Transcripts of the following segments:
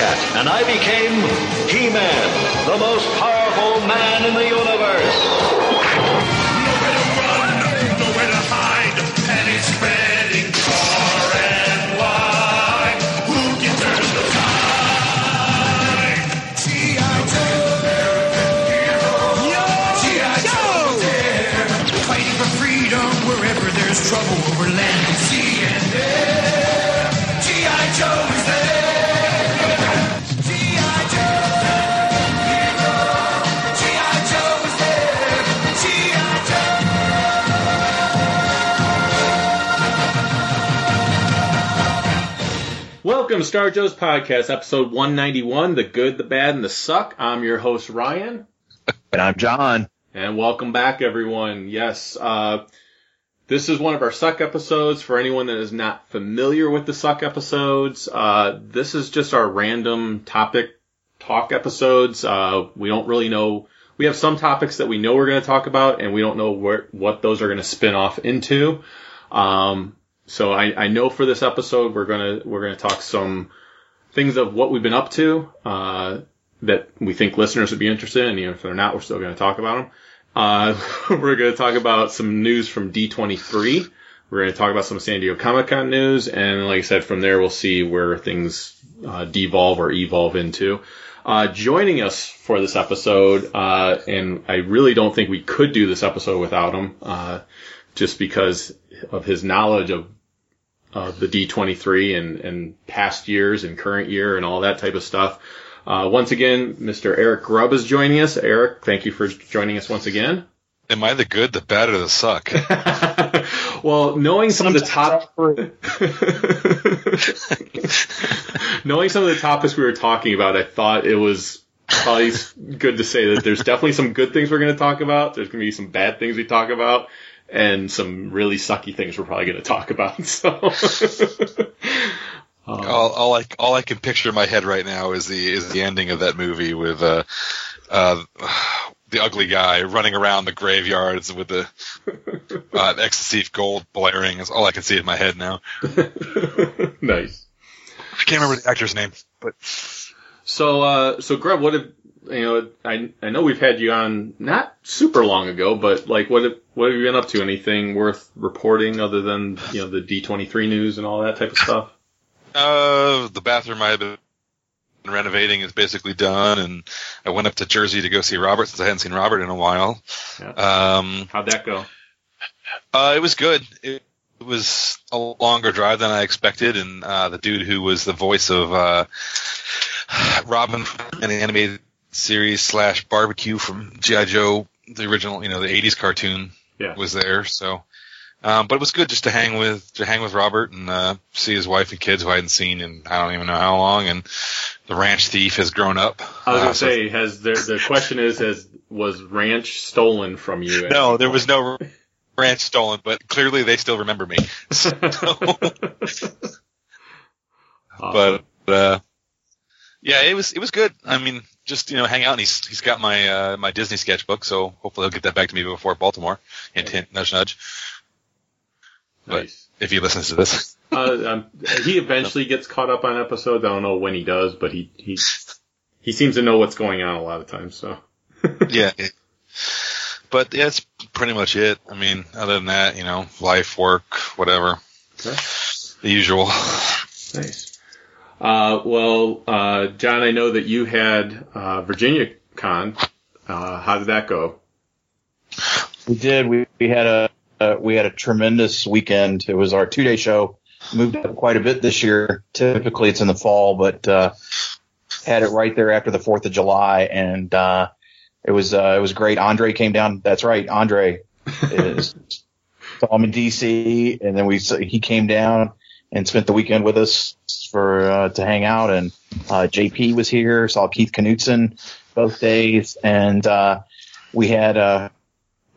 Cat, and I became He-Man, the most powerful man in the universe. Nowhere to run, nowhere to hide, panic spreading far and wide. Who can turn the tide? G.I. Joe, American hero. G.I. Joe, there, fighting for freedom wherever there's trouble Welcome to Star Joe's podcast, episode 191, The Good, the Bad, and the Suck. I'm your host, Ryan. And I'm John. And welcome back, everyone. Yes, uh, this is one of our Suck episodes. For anyone that is not familiar with the Suck episodes, uh, this is just our random topic talk episodes. Uh, we don't really know. We have some topics that we know we're going to talk about, and we don't know where, what those are going to spin off into. Um, so I, I know for this episode we're gonna we're gonna talk some things of what we've been up to uh, that we think listeners would be interested in. Even if they're not, we're still to talk about them. Uh, we're to talk about some news from D23. We're going to talk about some San Diego Comic Con news, and like I said, from there we'll see where things uh, devolve or evolve into. Uh, joining us for this episode, uh, and I really don't think we could do this episode without him, uh, just because of his knowledge of of the D23 and, and past years and current year and all that type of stuff. Uh, once again, Mr. Eric Grubb is joining us. Eric, thank you for joining us once again. Am I the good, the bad, or the suck? well, knowing some of the top, knowing some of the topics we were talking about, I thought it was probably good to say that there's definitely some good things we're going to talk about. There's going to be some bad things we talk about, and some really sucky things we're probably going to talk about. So, all, all I all I can picture in my head right now is the is the ending of that movie with uh, uh, the ugly guy running around the graveyards with the uh, ecstasy gold blaring. Is all I can see in my head now. nice. I can't remember the actor's name, but So, uh, so Grub, what have you know? I I know we've had you on not super long ago, but like, what have, what have you been up to? Anything worth reporting other than you know the D23 news and all that type of stuff? uh, the bathroom I've been renovating is basically done, and I went up to Jersey to go see Robert since I hadn't seen Robert in a while. Yeah. Um, How'd that go? Uh, it was good. It, it was a longer drive than I expected, and uh, the dude who was the voice of uh, Robin in the animated series slash barbecue from GI Joe, the original, you know, the '80s cartoon, Yeah. was there. So, um, but it was good just to hang with to hang with Robert and uh, see his wife and kids who I hadn't seen in I don't even know how long, and the ranch thief has grown up. I was Uh, gonna so- say, has there, the question is, has was ranch stolen from you? no, there was no ranch stolen, but clearly they still remember me. So, Awesome. but uh, yeah, it was it was good. I mean, just you know, hang out. And he's he's got my uh, my Disney sketchbook, so hopefully he'll get that back to me before Baltimore. Hint, hint, nudge, nudge. But nice. if he listens to this, Uh, um, he eventually gets caught up on episodes. I don't know when he does, but he he he seems to know what's going on a lot of times. So yeah. But yeah, that's pretty much it. I mean, other than that, you know, life, work, whatever. The usual. Nice. Uh, well, uh, John, I know that you had uh, Virginia Con. Uh, how did that go? We did. We, we had a uh, we had a tremendous weekend. It was our two day show. Moved up quite a bit this year. Typically it's in the fall, but uh, had it right there after the Fourth of July, and uh, it was uh, it was great. Andre came down. That's right, Andre is. saw him in DC, and then we he came down and spent the weekend with us for uh, to hang out. And uh, JP was here. Saw Keith Knutson both days, and uh, we had uh,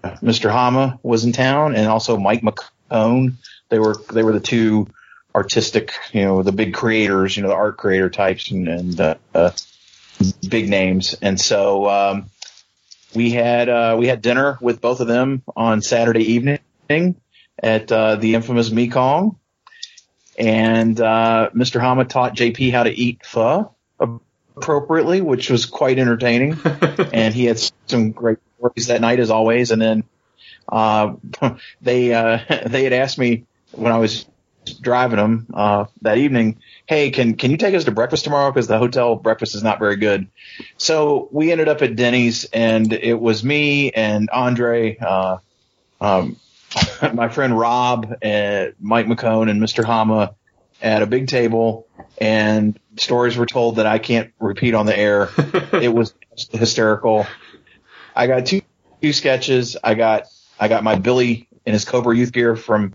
Mr. Hama was in town, and also Mike McKone. They were they were the two artistic, you know, the big creators, you know, the art creator types, and, and uh, uh, big names. And so um, we had uh, we had dinner with both of them on Saturday evening at uh, the infamous Mekong, and uh, Mr. Hama taught JP how to eat pho appropriately, which was quite entertaining. and he had some great stories that night, as always. And then uh, they uh, they had asked me when I was driving them uh, that evening, "Hey, can can you take us to breakfast tomorrow? Because the hotel breakfast is not very good." So we ended up at Denny's, and it was me and Andre. Uh, um, my friend Rob and Mike McKone and Mr. Hama at a big table and stories were told that I can't repeat on the air. it was hysterical. I got two, two sketches. I got, I got my Billy in his Cobra youth gear from,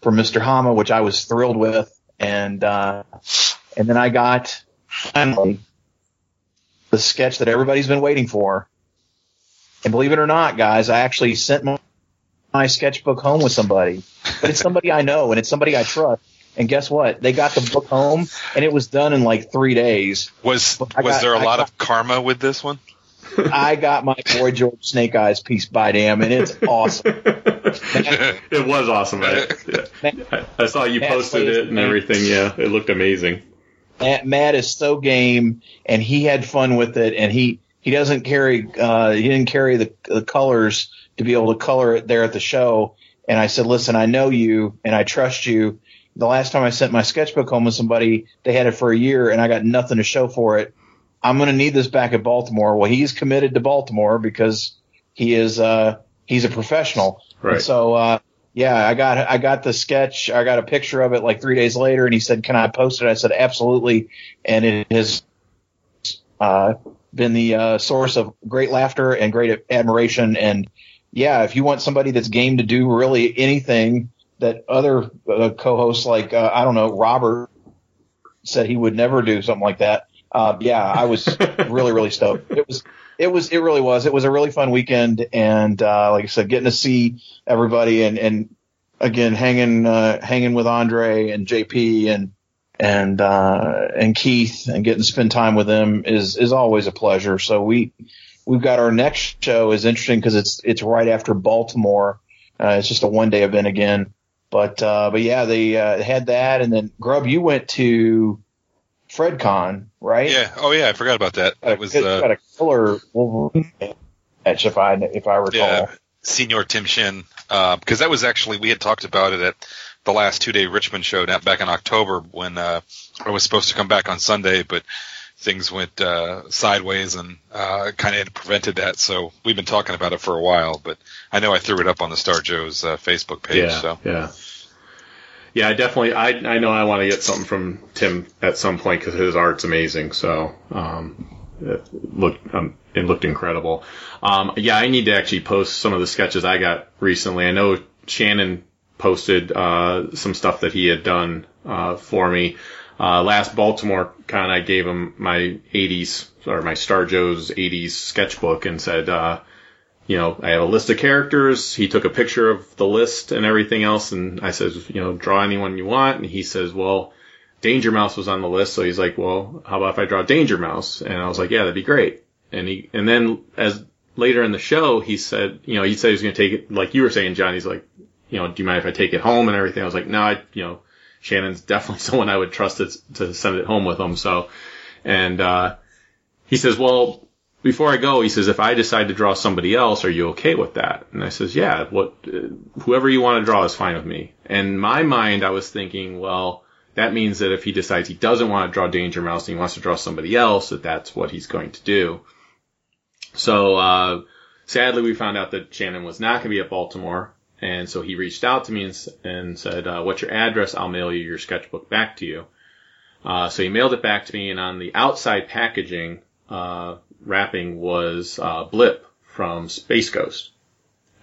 from Mr. Hama, which I was thrilled with. And, uh, and then I got finally the sketch that everybody's been waiting for. And believe it or not, guys, I actually sent my, my sketchbook home with somebody, but it's somebody I know and it's somebody I trust. And guess what? They got the book home and it was done in like three days. Was I was got- there a I lot got- of karma with this one? I got my boy George Snake Eyes piece by damn and it's awesome. it was awesome. I, yeah. I saw you Matt posted it and everything. Yeah, it looked amazing. Matt, Matt is so game and he had fun with it and he, he doesn't carry, uh, he didn't carry the, the colors to be able to color it there at the show. And I said, listen, I know you and I trust you. The last time I sent my sketchbook home with somebody, they had it for a year and I got nothing to show for it. I'm going to need this back at Baltimore. Well, he's committed to Baltimore because he is, uh, he's a professional. Right. And so, uh, yeah, I got, I got the sketch. I got a picture of it like three days later and he said, can I post it? I said, absolutely. And it has, uh, been the, uh, source of great laughter and great admiration. And yeah, if you want somebody that's game to do really anything that other uh, co-hosts like, uh, I don't know, Robert said he would never do something like that. Uh, yeah, I was really, really stoked. It was, it was, it really was. It was a really fun weekend. And, uh, like I said, getting to see everybody and, and again, hanging, uh, hanging with Andre and JP and, and, uh, and Keith and getting to spend time with them is, is always a pleasure. So we, we've got our next show is interesting because it's, it's right after Baltimore. Uh, it's just a one day event again. But, uh, but yeah, they, uh, had that. And then Grub, you went to FredCon, right? Yeah. Oh yeah, I forgot about that. Got That was got uh, a killer Wolverine match, if I if I recall. yeah, Senior Tim Shin. Because that was actually we had talked about it at the last two day Richmond show that back in October when uh, I was supposed to come back on Sunday, but things went uh, sideways and uh, kind of prevented that. So we've been talking about it for a while, but I know I threw it up on the Star Joe's uh, Facebook page. Yeah, So yeah, yeah. I definitely. I I know I want to get something from Tim at some point because his art's amazing. So um, it looked um, it looked incredible. Um, yeah, I need to actually post some of the sketches I got recently. I know Shannon posted uh, some stuff that he had done uh, for me. Uh, last Baltimore con, I gave him my 80s or my Star Joe's 80s sketchbook and said, uh, you know, I have a list of characters. He took a picture of the list and everything else, and I says, you know, draw anyone you want. And he says, well, Danger Mouse was on the list, so he's like, well, how about if I draw Danger Mouse? And I was like, yeah, that'd be great. And he, and then as later in the show, he said, you know, he said he was going to take it, like you were saying, John. He's like, you know, do you mind if I take it home and everything? I was like, no, I, you know, Shannon's definitely someone I would trust to, to send it home with him. So, and, uh, he says, well, before I go, he says, if I decide to draw somebody else, are you okay with that? And I says, yeah, what, uh, whoever you want to draw is fine with me. And my mind, I was thinking, well, that means that if he decides he doesn't want to draw Danger Mouse and he wants to draw somebody else, that that's what he's going to do. So, uh, sadly, we found out that Shannon was not going to be at Baltimore. And so he reached out to me and, and said, uh, what's your address? I'll mail you your sketchbook back to you. Uh, so he mailed it back to me and on the outside packaging, uh, wrapping was, uh, Blip from Space Ghost.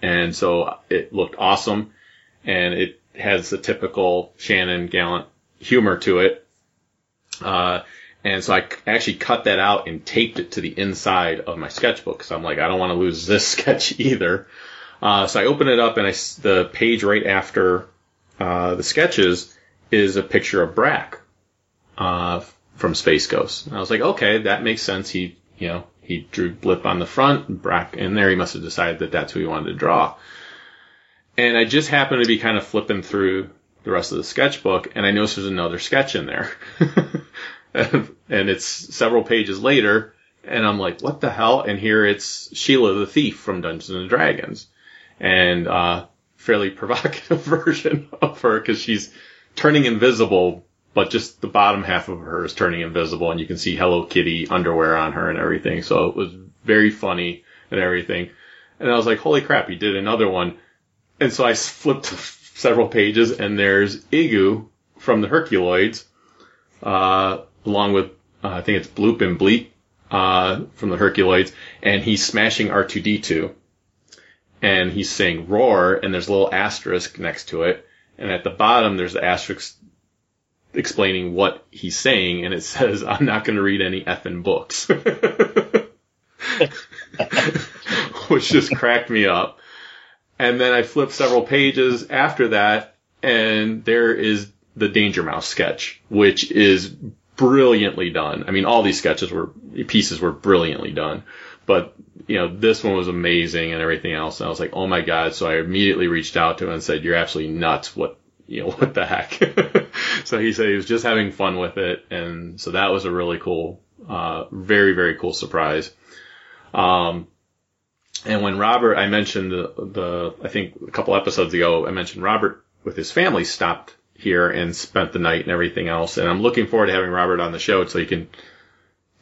And so it looked awesome and it has the typical Shannon Gallant humor to it. Uh, and so I actually cut that out and taped it to the inside of my sketchbook because I'm like, I don't want to lose this sketch either. Uh, so I open it up and I the page right after uh, the sketches is a picture of Brak uh, from Space Ghost. And I was like, okay, that makes sense. He, you know, he drew Blip on the front, and Brak in there. He must have decided that that's who he wanted to draw. And I just happened to be kind of flipping through the rest of the sketchbook, and I noticed there's another sketch in there. and it's several pages later, and I'm like, what the hell? And here it's Sheila the Thief from Dungeons and Dragons. And, uh, fairly provocative version of her because she's turning invisible, but just the bottom half of her is turning invisible and you can see Hello Kitty underwear on her and everything. So it was very funny and everything. And I was like, holy crap, he did another one. And so I flipped several pages and there's Igoo from the Herculoids, uh, along with, uh, I think it's Bloop and Bleep, uh, from the Herculoids, and he's smashing R2D2. And he's saying roar, and there's a little asterisk next to it. And at the bottom, there's the asterisk explaining what he's saying, and it says, I'm not going to read any effing books. Which just cracked me up. And then I flipped several pages after that, and there is the Danger Mouse sketch, which is brilliantly done. I mean, all these sketches were, pieces were brilliantly done. But, you know, this one was amazing and everything else. And I was like, oh my God. So I immediately reached out to him and said, you're absolutely nuts. What, you know, what the heck? so he said he was just having fun with it. And so that was a really cool, uh, very, very cool surprise. Um, and when Robert, I mentioned the, the, I think a couple episodes ago, I mentioned Robert with his family stopped here and spent the night and everything else. And I'm looking forward to having Robert on the show so he can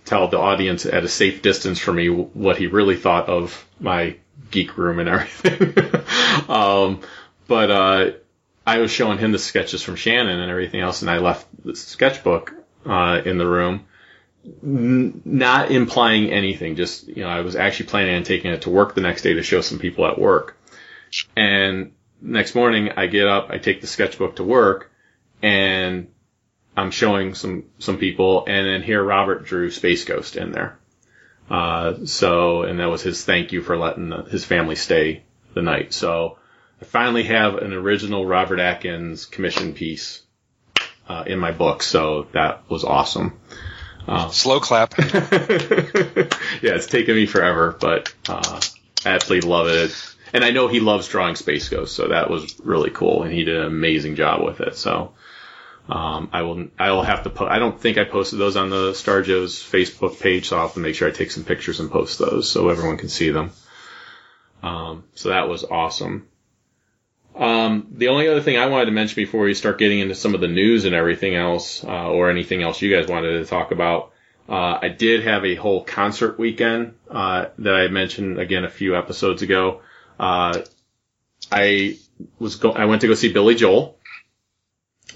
tell the audience at a safe distance from me what he really thought of my geek room and everything. um, but, uh, I was showing him the sketches from Shannon and everything else, and I left the sketchbook, uh, in the room, n- not implying anything. Just, you know, I was actually planning on taking it to work the next day to show some people at work. And next morning I get up, I take the sketchbook to work, and I'm showing some some people, and then here Robert drew Space Ghost in there. Uh, so, and that was his thank you for letting the, his family stay the night. So, I finally have an original Robert Atkins commission piece uh, in my book. So that was awesome. Slow clap. yeah, it's taken me forever, but uh, I absolutely love it. And I know he loves drawing Space Ghost, so that was really cool, and he did an amazing job with it. So um, I will I will have to po- I don't think I posted those on the Star Joe's Facebook page, so I'll have to make sure I take some pictures and post those so everyone can see them. Um, so that was awesome. Um, the only other thing I wanted to mention before we start getting into some of the news and everything else, uh, or anything else you guys wanted to talk about, uh, I did have a whole concert weekend uh, that I mentioned again a few episodes ago. Uh, I was go- I went to go see Billy Joel,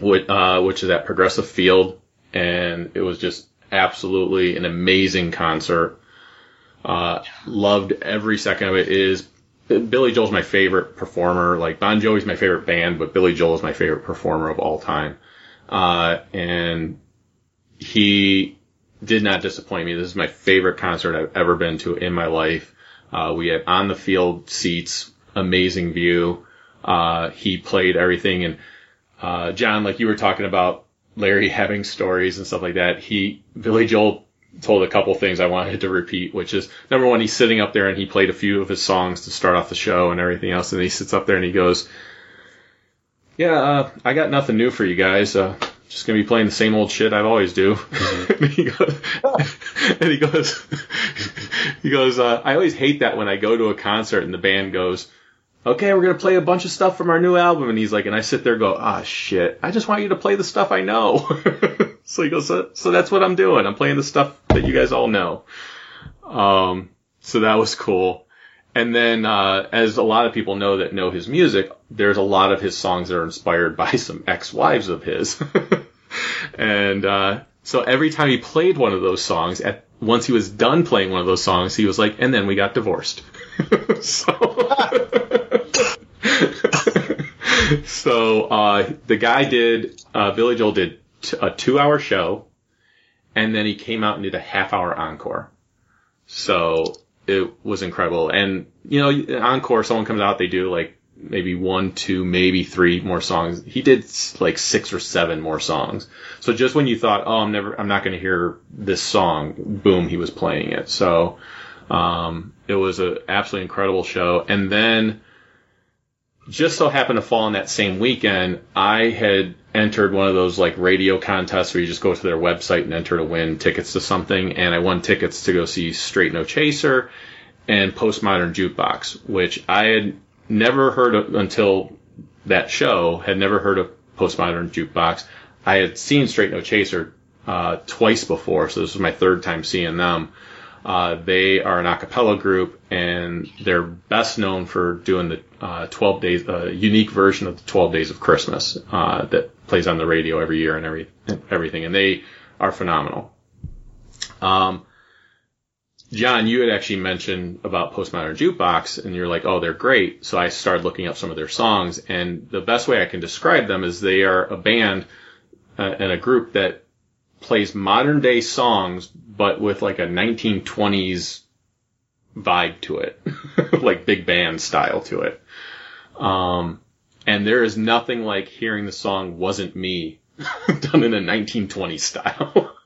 which, uh, which is at Progressive Field, and it was just absolutely an amazing concert. Uh, loved every second of it. It is Billy Joel's my favorite performer. Like Bon Jovi's my favorite band, but Billy Joel is my favorite performer of all time. Uh, and he did not disappoint me. This is my favorite concert I've ever been to in my life. Uh, we had on the field seats, amazing view. Uh, he played everything and, uh, John, like you were talking about Larry having stories and stuff like that. He, Billy Joel told a couple things I wanted to repeat, which is number one, he's sitting up there and he played a few of his songs to start off the show and everything else. And he sits up there and he goes, yeah, uh, I got nothing new for you guys. Uh, just gonna be playing the same old shit I always do. and he goes, and he goes, he goes, uh, I always hate that when I go to a concert and the band goes, okay, we're going to play a bunch of stuff from our new album. And he's like, and I sit there and go, ah, shit, I just want you to play the stuff I know. so he goes, so, so that's what I'm doing. I'm playing the stuff that you guys all know. Um, so that was cool. And then, uh, as a lot of people know that know his music, there's a lot of his songs that are inspired by some ex-wives of his. and, uh, so every time he played one of those songs, at once he was done playing one of those songs, he was like, and then we got divorced. so, so, uh, the guy did, uh, Billy Joel did t- a two hour show, and then he came out and did a half hour encore. So, it was incredible. And, you know, encore, someone comes out, they do like maybe one, two, maybe three more songs. He did like six or seven more songs. So just when you thought, oh, I'm never, I'm not going to hear this song, boom, he was playing it. So, um, it was an absolutely incredible show. And then just so happened to fall on that same weekend, I had entered one of those like radio contests where you just go to their website and enter to win tickets to something. And I won tickets to go see Straight No Chaser and Postmodern Jukebox, which I had never heard of until that show, had never heard of Postmodern Jukebox. I had seen Straight No Chaser uh, twice before, so this was my third time seeing them. Uh, they are an a cappella group, and they're best known for doing the uh, 12 days, uh, unique version of the 12 Days of Christmas uh, that plays on the radio every year and every everything, and they are phenomenal. Um, John, you had actually mentioned about Postmodern Jukebox, and you're like, oh, they're great. So I started looking up some of their songs, and the best way I can describe them is they are a band uh, and a group that plays modern day songs, but with like a 1920s vibe to it, like big band style to it. Um, and there is nothing like hearing the song "Wasn't Me" done in a 1920s style.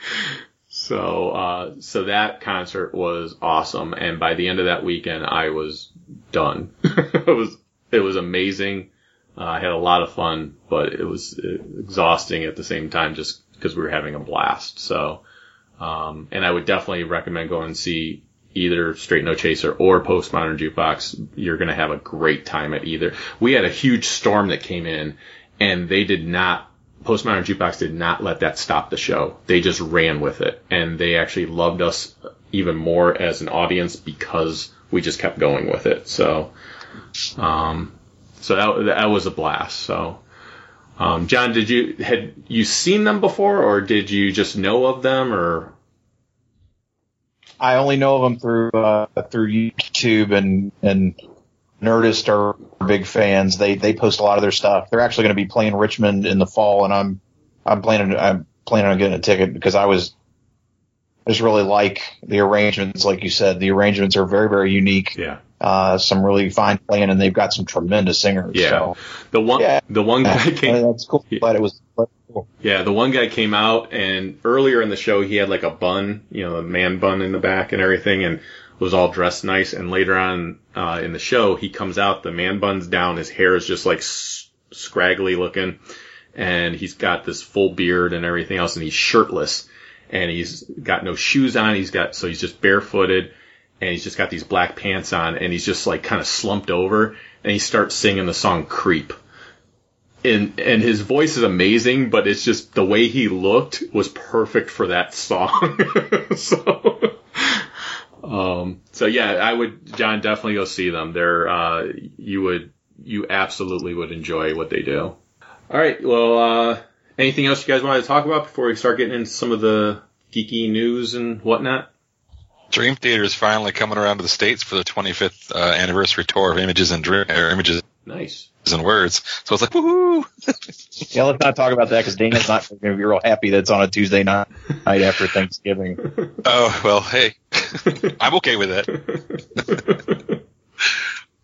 so, uh, so that concert was awesome, and by the end of that weekend, I was done. it was it was amazing. Uh, I had a lot of fun, but it was exhausting at the same time, just because we were having a blast. So, um, and I would definitely recommend going and see either Straight No Chaser or Postmodern Jukebox. You're going to have a great time at either. We had a huge storm that came in and they did not, Postmodern Jukebox did not let that stop the show. They just ran with it and they actually loved us even more as an audience because we just kept going with it. So, um, so that, that was a blast. So, um, John, did you, had you seen them before or did you just know of them or? I only know of them through uh, through YouTube and and Nerdist are big fans. They they post a lot of their stuff. They're actually going to be playing Richmond in the fall, and I'm I'm planning I'm planning on getting a ticket because I was I just really like the arrangements. Like you said, the arrangements are very very unique. Yeah. Uh, some really fine playing, and they've got some tremendous singers. Yeah. So, The one, Yeah. the one guy came, that's cool. Yeah. But it was cool. Yeah, the one guy came out and earlier in the show he had like a bun, you know, a man bun in the back and everything and was all dressed nice. And later on, uh, in the show, he comes out, the man bun's down, his hair is just like s- scraggly looking and he's got this full beard and everything else and he's shirtless and he's got no shoes on. He's got, so he's just barefooted and he's just got these black pants on and he's just like kind of slumped over and he starts singing the song Creep and and his voice is amazing, but it's just the way he looked was perfect for that song. so, um, so yeah, I would, John, definitely go see them. They're, uh, you would, you absolutely would enjoy what they do. All right. Well, uh, anything else you guys wanted to talk about before we start getting into some of the geeky news and whatnot? Dream Theater is finally coming around to the states for the 25th uh, anniversary tour of Images and Dream, or Images Nice. and Words. So it's like, woohoo! Yeah, let's not talk about that because Dana's not going to be real happy that it's on a Tuesday night, night after Thanksgiving. Oh well, hey, I'm okay with that.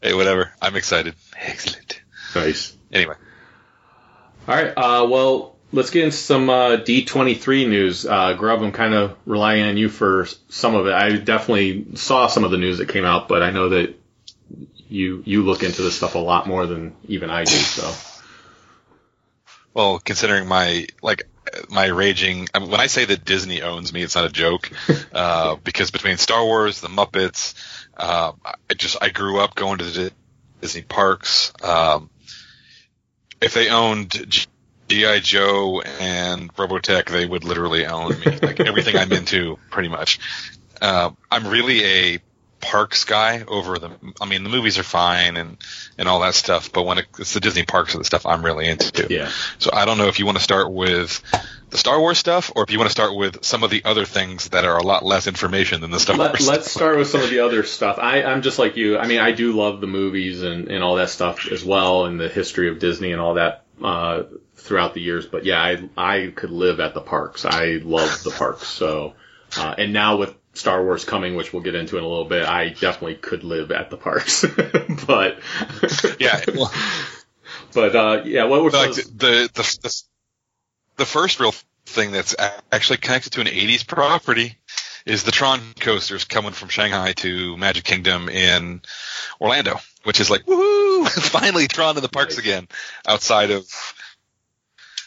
hey, whatever. I'm excited. Excellent. Nice. Anyway, All right. Uh, well, let's get into some uh, D23 news. Uh, Grub, I'm kind of relying on you for some of it. I definitely saw some of the news that came out, but I know that you you look into this stuff a lot more than even I do. So well, considering my like, my raging. I mean, when I say that Disney owns me, it's not a joke. uh, because between Star Wars, the Muppets, uh, I just I grew up going to the Disney parks. Um, if they owned G- GI Joe and Robotech, they would literally own me. Like everything I'm into, pretty much. Uh, I'm really a parks guy over the. I mean, the movies are fine and and all that stuff, but when it, it's the Disney parks are the stuff I'm really into. Yeah. So I don't know if you want to start with the Star Wars stuff, or if you want to start with some of the other things that are a lot less information than the Star Let, Wars. let's stuff. start with some of the other stuff. I, I'm just like you. I mean, I do love the movies and, and all that stuff as well, and the history of Disney and all that uh, throughout the years. But yeah, I I could live at the parks. I love the parks. So, uh, and now with Star Wars coming, which we'll get into in a little bit, I definitely could live at the parks. but Yeah, but uh, yeah, what was like the, the the the first real thing that's actually connected to an '80s property is the Tron coasters coming from Shanghai to Magic Kingdom in Orlando, which is like woohoo! Finally, Tron in the parks Nice. again. Outside of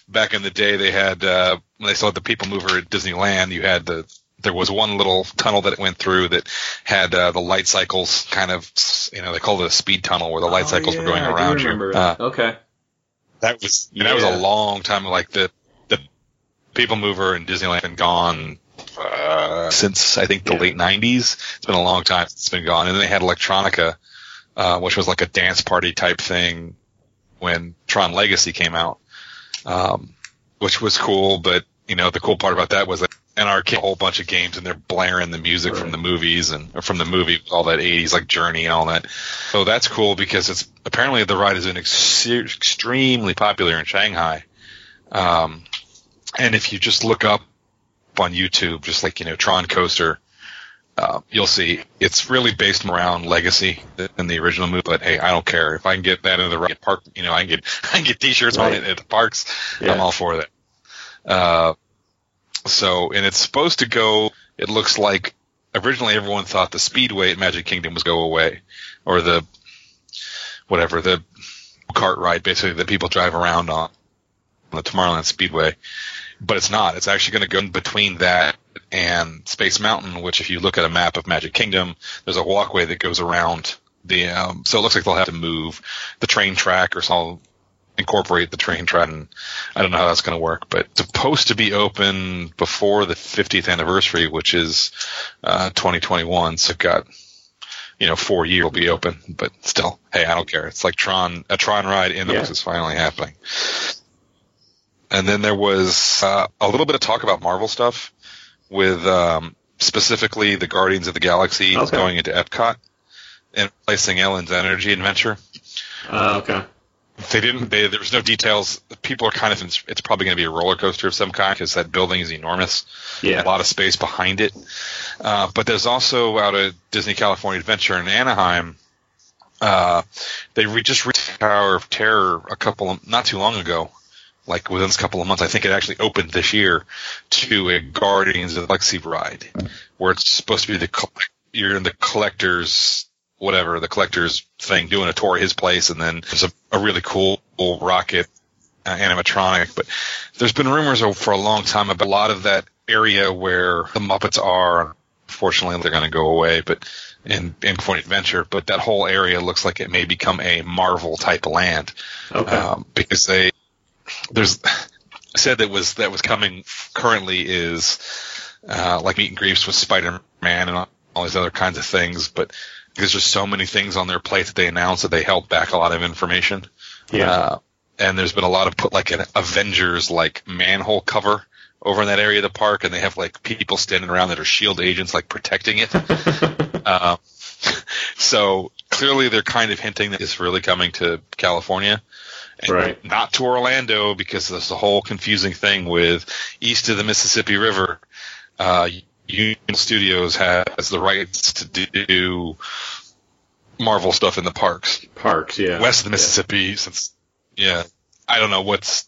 back in the day, they had uh, when they saw the People Mover at Disneyland, you had the there was one little tunnel that it went through that had uh, the light cycles kind of you know they called it a speed tunnel where the light Oh, cycles were going I around you. Uh, okay. that was and that was a long time. Like the the People Mover in Disneyland been gone uh, since I think the Yeah. late '90s. It's been a long time since it's been gone. And then they had Electronica, uh, which was like a dance party type thing when Tron Legacy came out, um, which was cool. But you know, the cool part about that was that an arcade, a whole bunch of games, and they're blaring the music from the movies and from the movie, all that '80s like Journey and all that. So that's cool because it's apparently the ride has been ex- extremely popular in Shanghai. Um, and if you just look up on YouTube, just like you know Tron Coaster, uh, you'll see it's really based around Legacy in the original movie. But hey, I don't care if I can get that in the right park. You know, I can get I can get T-shirts on it at the parks. Yeah. I'm all for that. Uh, so, and it's supposed to go. It looks like originally everyone thought the Speedway at Magic Kingdom was go away, or the whatever the cart ride basically that people drive around on on the Tomorrowland Speedway, but it's not. It's actually going to go in between that and Space Mountain, which if you look at a map of Magic Kingdom, there's a walkway that goes around the. Um, so it looks like they'll have to move the train track or some incorporate the train track. And I don't know how that's going to work, but it's supposed to be open before the 50th anniversary, which is uh, 2021. So it got you know four years will be open, but still, hey, I don't care. It's like Tron, a Tron ride in the Yeah. books is finally happening. And then there was uh, a little bit of talk about Marvel stuff with um, specifically the Guardians of the Galaxy Okay. going into Epcot and replacing Ellen's Energy Adventure. Uh, okay. They didn't. They, there was no details. People are kind of. It's probably going to be a roller coaster of some kind because that building is enormous. Yeah. A lot of space behind it. Uh, but there's also out at Disney California Adventure in Anaheim. Uh, they re- just reached Tower of Terror a couple of, not too long ago, like within a couple of months. I think it actually opened this year to a Guardians of the Galaxy ride, where it's supposed to be the you're in the collector's whatever the collector's thing doing a tour of his place, and then there's a, a really cool rocket uh, animatronic. But there's been rumors for a long time about a lot of that area where the Muppets are. Unfortunately, they're going to go away, but in in California Adventure, but that whole area looks like it may become a Marvel type land Okay. um, because they there's said that was that was coming currently is uh, like meet and greets with Spider Man and all, all these other kinds of things, but there's just so many things on their plate that they announced that they held back a lot of information. yeah. Uh, and there's been a lot of put like an Avengers like manhole cover over in that area of the park, and they have like people standing around that are Shield agents like protecting it. uh, so clearly they're kind of hinting that it's really coming to California. Right. Not to Orlando because there's a whole confusing thing with east of the Mississippi River. Uh, Union Studios has the rights to do Marvel stuff in the parks Parks. Yeah. west of the Mississippi since yeah I don't know what's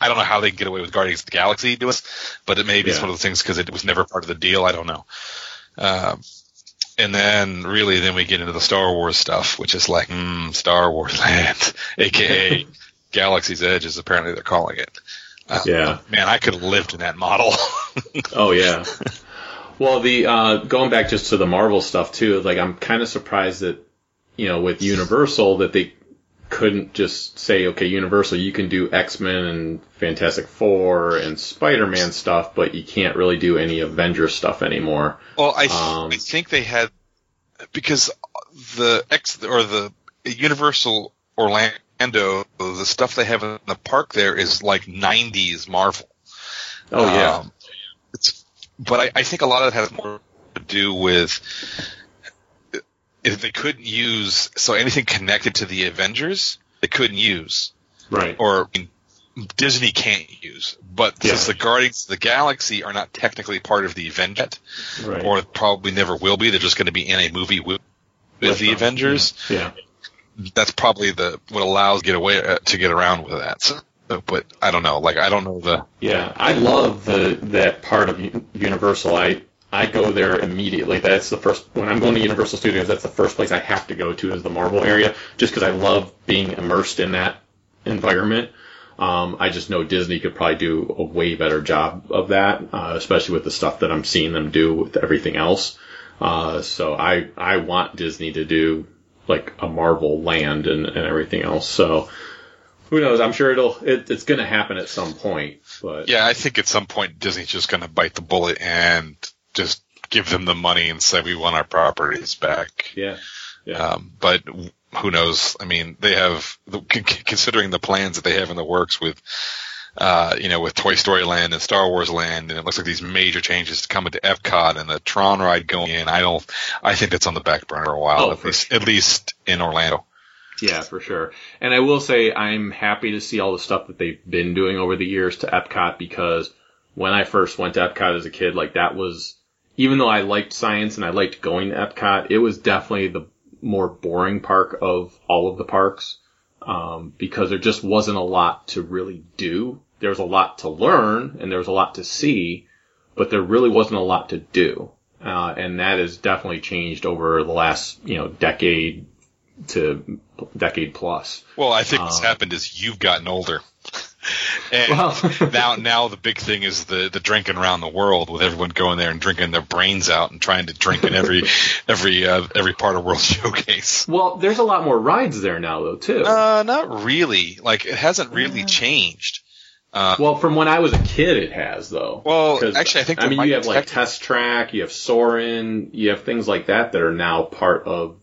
I don't know how they can get away with Guardians of the Galaxy doing this, but it may be it's Yeah. one of the things because it was never part of the deal. I don't know. Um, and then really then we get into the Star Wars stuff, which is like mm, Star Wars Land, aka Galaxy's Edge, is apparently they're calling it. Uh, Yeah. Man, I could have lived in that model. Oh yeah. Well, the uh, going back just to the Marvel stuff too, like I'm kind of surprised that you know with Universal that they couldn't just say, okay, Universal, you can do X Men and Fantastic Four and Spider Man stuff, but you can't really do any Avengers stuff anymore. Well, I, th- Um, I think they had because the X or the Universal Orlando, the stuff they have in the park there is like '90s Marvel. Oh yeah, Um, it's, but I, I think a lot of it has more to do with if they couldn't use so anything connected to the Avengers they couldn't use right. or I mean, Disney can't use. But Yeah. since the Guardians of the Galaxy are not technically part of the Avengers, Right. or probably never will be, they're just going to be in a movie with, with the them, Avengers. yeah. That's probably the what allows get away uh, to get around with that. So, but I don't know. Like I don't know the. Yeah, I love the that part of Universal. I I go there immediately. That's the first when I'm going to Universal Studios. That's the first place I have to go to is the Marvel area, just because I love being immersed in that environment. Um, I just know Disney could probably do a way better job of that, uh, especially with the stuff that I'm seeing them do with everything else. Uh, so I I want Disney to do like a Marvel land and, and everything else. So who knows? I'm sure it'll it, it's going to happen at some point. But Yeah, I think at some point Disney's just going to bite the bullet and just give them the money and say we want our properties back. yeah, yeah, Um, but who knows? I mean, they have considering the plans that they have in the works with, uh, you know, with Toy Story Land and Star Wars Land, and it looks like these major changes to come into Epcot and the Tron ride going in. I don't. I think that's on the back burner for a while, Oh, at least at least in Orlando. yeah, for sure. And I will say I'm happy to see all the stuff that they've been doing over the years to Epcot because when I first went to Epcot as a kid, like that was even though I liked science and I liked going to Epcot, it was definitely the more boring park of all of the parks um, because there just wasn't a lot to really do. There was a lot to learn and there was a lot to see, but there really wasn't a lot to do. Uh, and that has definitely changed over the last, you know, decade to decade plus. Well, I think what's Um, happened is you've gotten older. And Well- now, now the big thing is the the drinking around the world with everyone going there and drinking their brains out and trying to drink in every every uh, every part of World Showcase. Well, there's a lot more rides there now though too. Uh, not really. Like it hasn't really changed. Uh, well, from when I was a kid, it has though. Well, 'Cause, actually, I think I mean you have like Test Track, you have Soarin', you have things like that that are now part of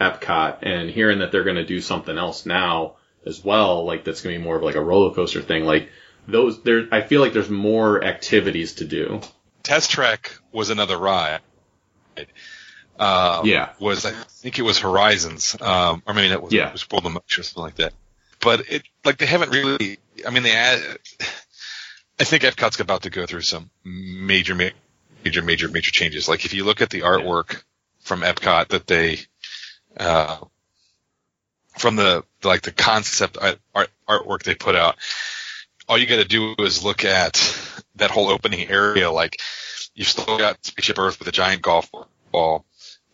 Epcot, and hearing that they're going to do something else now as well, like that's going to be more of like a roller coaster thing, like those there. I feel like there's more activities to do. Test Track was another ride. Uh, Yeah. Was I think it was Horizons, um, or maybe that was Yeah. it was World of Motion or something like that. But it like they haven't really. I mean, they. Add, I think Epcot's about to go through some major, major, major, major changes. Like if you look at the artwork from Epcot that they, uh, from the like the concept art, art artwork they put out, all you got to do is look at that whole opening area. Like you've still got Spaceship Earth with a giant golf ball,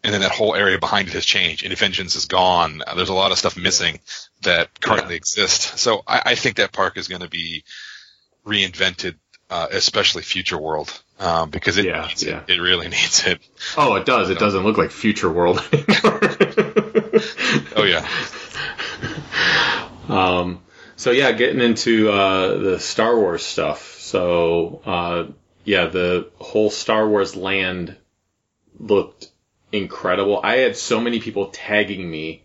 and then that whole area behind it has changed. Innoventions is gone. Uh, There's a lot of stuff missing that currently exists. So I, I think that park is going to be reinvented, uh, especially Future World, um, because it Yeah, needs yeah. it. It really needs it. Oh, it does. It doesn't look like Future World anymore. Oh yeah. Um, so yeah, getting into uh, the Star Wars stuff. So uh, yeah, the whole Star Wars land looked incredible. I had so many people tagging me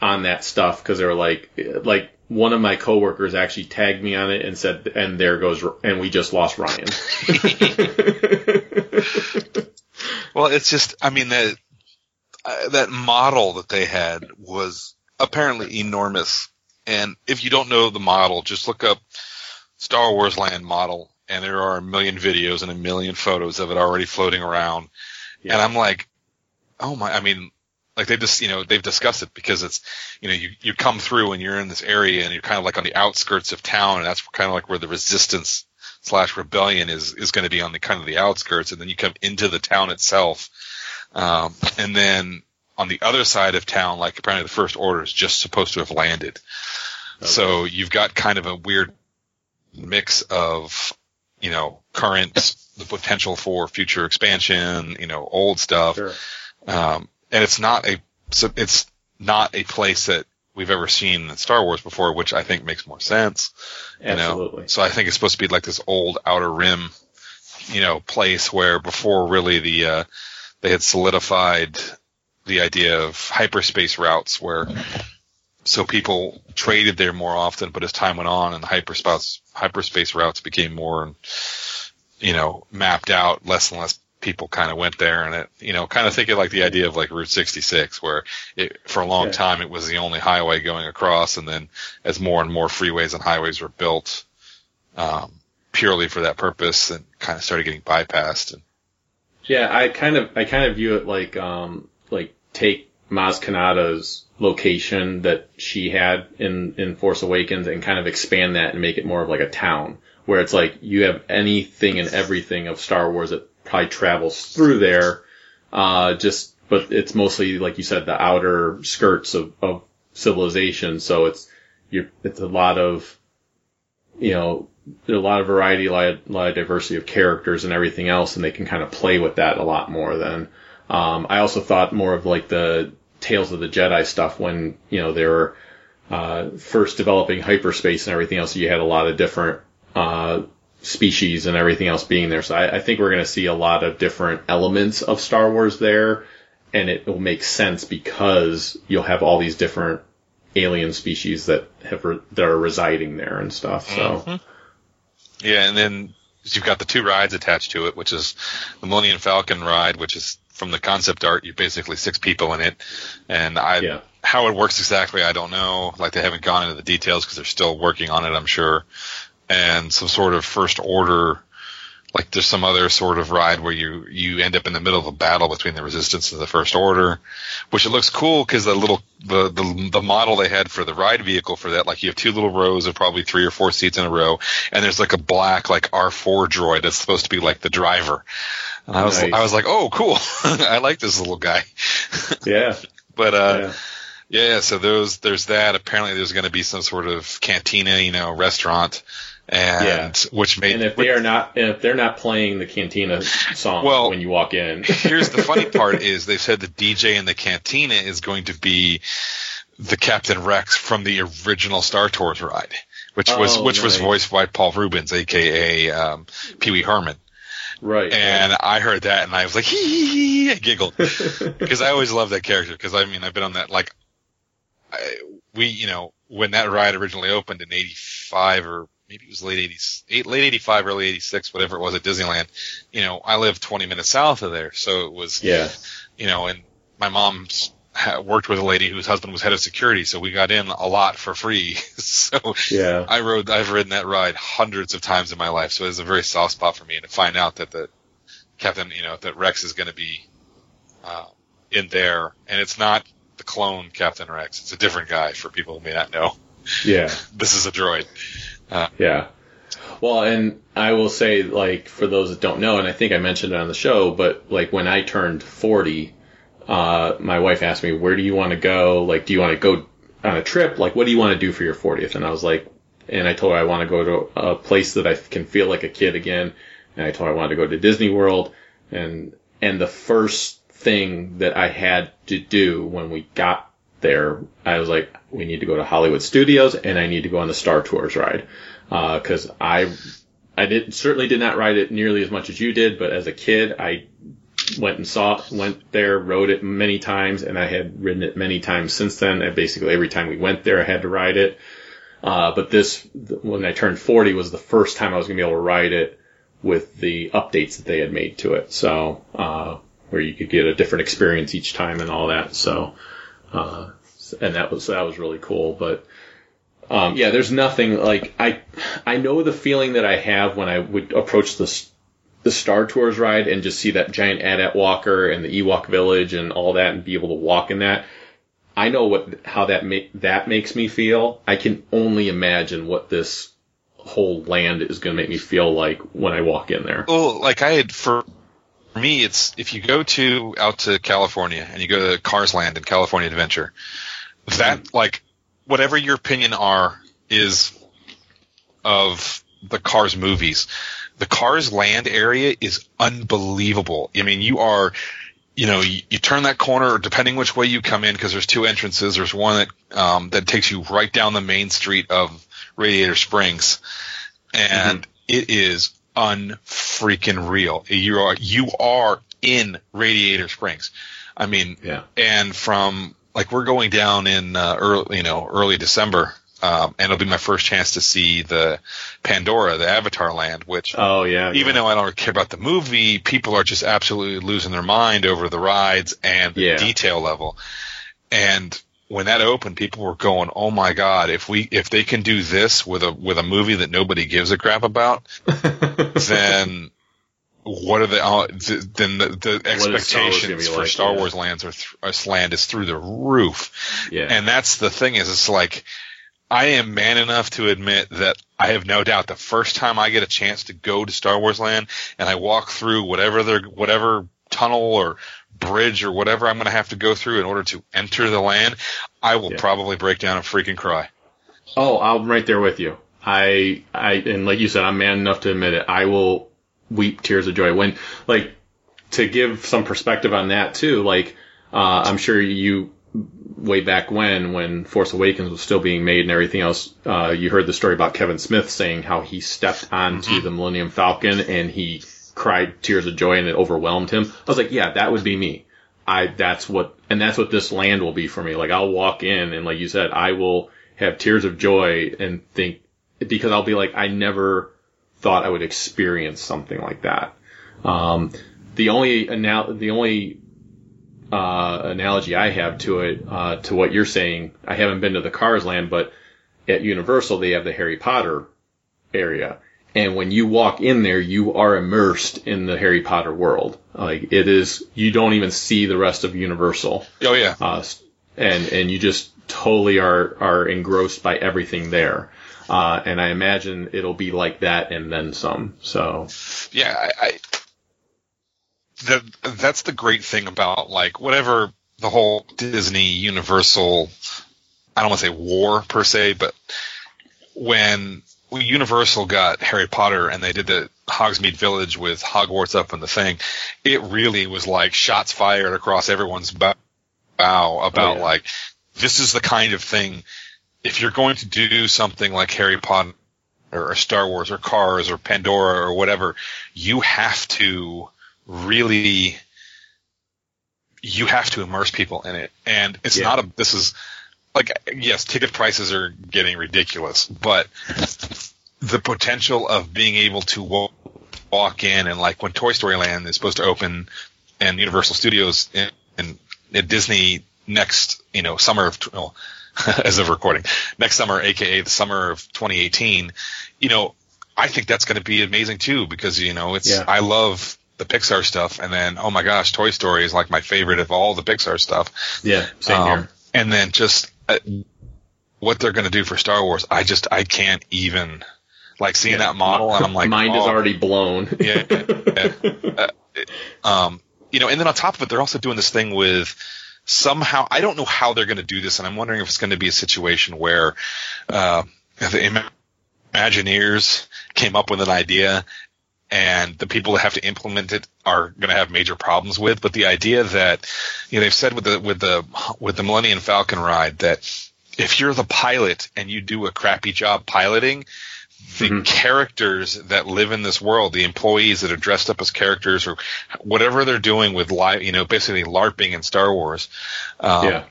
on that stuff because they were like, like one of my coworkers actually tagged me on it and said, "And there goes, and we just lost Ryan." Well, it's just, I mean, that uh, that model that they had was apparently enormous. And if you don't know the model, just look up Star Wars Land model, and there are a million videos and a million photos of it already floating around. Yeah. And I'm like, oh my! I mean, like they just, you know, they've discussed it because it's, you know, you you come through and you're in this area and you're kind of like on the outskirts of town, and that's kind of like where the resistance slash rebellion is is going to be on the kind of the outskirts, and then you come into the town itself, um, and then on the other side of town, like apparently the first order is just supposed to have landed. So you've got kind of a weird mix of you know current the potential for future expansion, you know old stuff, Sure. um, and it's not a it's not a place that we've ever seen in Star Wars before, which I think makes more sense. You know? Absolutely. So I think it's supposed to be like this old outer rim, you know, place where before really the uh, they had solidified the idea of hyperspace routes where so people traded there more often, but as time went on and the hyperspace hyperspace routes became more you know, mapped out, less and less people kind of went there. And it, you know, kind of thinking like the idea of like Route 66 where it, for a long Yeah. time it was the only highway going across. And then as more and more freeways and highways were built, um, purely for that purpose and kind of started getting bypassed. And Yeah, I kind of I kind of view it like um like take Maz Kanata's location that she had in in Force Awakens and kind of expand that and make it more of like a town where it's like you have anything and everything of Star Wars that probably travels through there. Uh, just but it's mostly like you said the outer skirts of of civilization. So it's you it's a lot of you know a lot of variety, a lot of, lot of diversity of characters and everything else, and they can kind of play with that a lot more than. Um, I also thought more of like the Tales of the Jedi stuff when you know they were uh, first developing hyperspace and everything else. You had a lot of different uh, species and everything else being there. So I, I think we're going to see a lot of different elements of Star Wars there, and it will make sense because you'll have all these different alien species that have re- that are residing there and stuff. So. Yeah, and then you've got the two rides attached to it, which is the Millennium Falcon ride, which is from the concept art. You're basically six people in it, and I Yeah. how it works exactly, I don't know. Like they haven't gone into the details because they're still working on it, I'm sure. And some sort of first order, like there's some other sort of ride where you you end up in the middle of a battle between the Resistance and the First Order, which it looks cool because the little the, the the model they had for the ride vehicle for that, like you have two little rows of probably three or four seats in a row, and there's like a black like R4 droid that's supposed to be like the driver. And I was Nice. I was like, oh cool, I like this little guy. Yeah. But uh, yeah. yeah, yeah, so there's there's that. Apparently, there's going to be some sort of cantina, you know, restaurant, and Yeah. which made And if they are not, if they're not playing the Cantina song Well- when you walk in, here's the funny part is they said the DJ in the cantina is going to be the Captain Rex from the original Star Tours ride, which was Oh, which was voiced by Paul Reubens, aka um, Pee Wee Herman. Right? And I heard that and I was like, hee hee hee, I giggled because I always loved that character because I mean I've been on that like I, we you know when that ride originally opened in '85 or maybe it was late '80s, eight, late '85, early '86, whatever it was at Disneyland. You know, I lived 20 minutes south of there, so it was yeah, you know, and my mom's worked with a lady whose husband was head of security, so we got in a lot for free. so yeah, I rode, I've ridden that ride hundreds of times in my life, so it's a very soft spot for me. And to find out that the Captain, you know, that Rex is going to be uh, in there, and it's not the clone Captain Rex; it's a different guy. For people who may not know, yeah, this is a droid. yeah. Well, and I will say, like, for those that don't know, and I think I mentioned it on the show, but like when I turned 40, uh, my wife asked me, where do you want to go? Like, do you want to go on a trip? Like, what do you want to do for your 40th? And I was like, and I told her I want to go to a place that I can feel like a kid again. And I told her I wanted to go to Disney World. And, and the first thing that I had to do when we got there, I was like, we need to go to Hollywood Studios and I need to go on the Star Tours ride. Uh, cause I, I did, certainly did not ride it nearly as much as you did, but as a kid, I went and saw, went there, rode it many times, and I had ridden it many times since then. And basically every time we went there, I had to ride it. Uh, but this, when I turned 40 was the first time I was going to be able to ride it with the updates that they had made to it. So, uh, where you could get a different experience each time and all that. So, uh, and that was, that was really cool. But, um, yeah, there's nothing like, I, I know the feeling that I have when I would approach this, the Star Tours ride and just see that giant AT-AT walker and the Ewok village and all that and be able to walk in that. I know what how that that makes me feel. I can only imagine what this whole land is going to make me feel like when I walk in there. Well, like I had for for me, it's if you go to out to California and you go to Cars Land and California Adventure, that like whatever your opinion are is of the Cars movies. The Cars land area is unbelievable. I mean, you are, you know, you, you turn that corner, depending which way you come in, because there's two entrances. There's one that um, that takes you right down the main street of Radiator Springs, and it is unfreaking real. You are you are in Radiator Springs. I mean, Yeah. and from like we're going down in uh, early, you know, early December, um, and it'll be my first chance to see the Pandora, the Avatar land, which Oh yeah. even yeah. though I don't care about the movie, people are just absolutely losing their mind over the rides and the Yeah. detail level. And when that opened, people were going, "Oh my god! If we if they can do this with a with a movie that nobody gives a crap about, then what are the uh, th- then the, the Star Wars gonna expectations for like, Star yeah. Wars lands are th- uh, land is through the roof." yeah. And that's the thing is it's like I am man enough to admit that I have no doubt the first time I get a chance to go to Star Wars land and I walk through whatever their whatever tunnel or bridge or whatever I'm going to have to go through in order to enter the land, I will Yeah. probably break down and freaking cry. Oh, I'm right there with you. I, I, and like you said, I'm man enough to admit it. I will weep tears of joy when, like, to give some perspective on that too. Like, uh, I'm sure you, way back when, when Force Awakens was still being made and everything else, uh, you heard the story about Kevin Smith saying how he stepped onto the Millennium Falcon and he cried tears of joy and it overwhelmed him. I was like, yeah, that would be me. I, that's what, and that's what this land will be for me. Like, I'll walk in and like you said, I will have tears of joy and think, because I'll be like, I never thought I would experience something like that. Um, the only anal- the only uh, analogy I have to it, uh, to what you're saying, I haven't been to the Cars Land, but at Universal they have the Harry Potter area, and when you walk in there, you are immersed in the Harry Potter world. Like it is, you don't even see the rest of Universal, Oh yeah. uh, and and you just totally are are engrossed by everything there. Uh, and I imagine it'll be like that and then some. So yeah, I, I that that's the great thing about like whatever the whole Disney Universal. I don't want to say war per se, but when Universal got Harry Potter and they did the Hogsmeade Village with Hogwarts up in the thing, it really was like shots fired across everyone's bow, bow about oh, yeah. like this is the kind of thing. If you're going to do something like Harry Potter or Star Wars or Cars or Pandora or whatever, you have to really you have to immerse people in it. And it's Yeah. not a this is like yes, ticket prices are getting ridiculous, but the potential of being able to wa- walk in and like when Toy Story Land is supposed to open and Universal Studios and, in, at Disney next, you know, summer of well, as of recording next summer, aka the summer of 2018, you know, I think that's going to be amazing too because you know it's Yeah. I love the Pixar stuff and then oh my gosh, Toy Story is like my favorite of all the Pixar stuff. yeah, same Um, here. And then just uh, what they're going to do for Star Wars, I just I can't even like seeing that model, and I'm like, mind is oh, already blown. yeah, yeah. um, you know, and then on top of it, they're also doing this thing with somehow I don't know how they're going to do this, and I'm wondering if it's going to be a situation where uh, the Imagineers came up with an idea. And the people that have to implement it are going to have major problems with. But the idea that, you know, they've said with the with the with the Millennium Falcon ride that if you're the pilot and you do a crappy job piloting, the characters that live in this world, the employees that are dressed up as characters or whatever they're doing with live, you know, basically LARPing in Star Wars, um, yeah,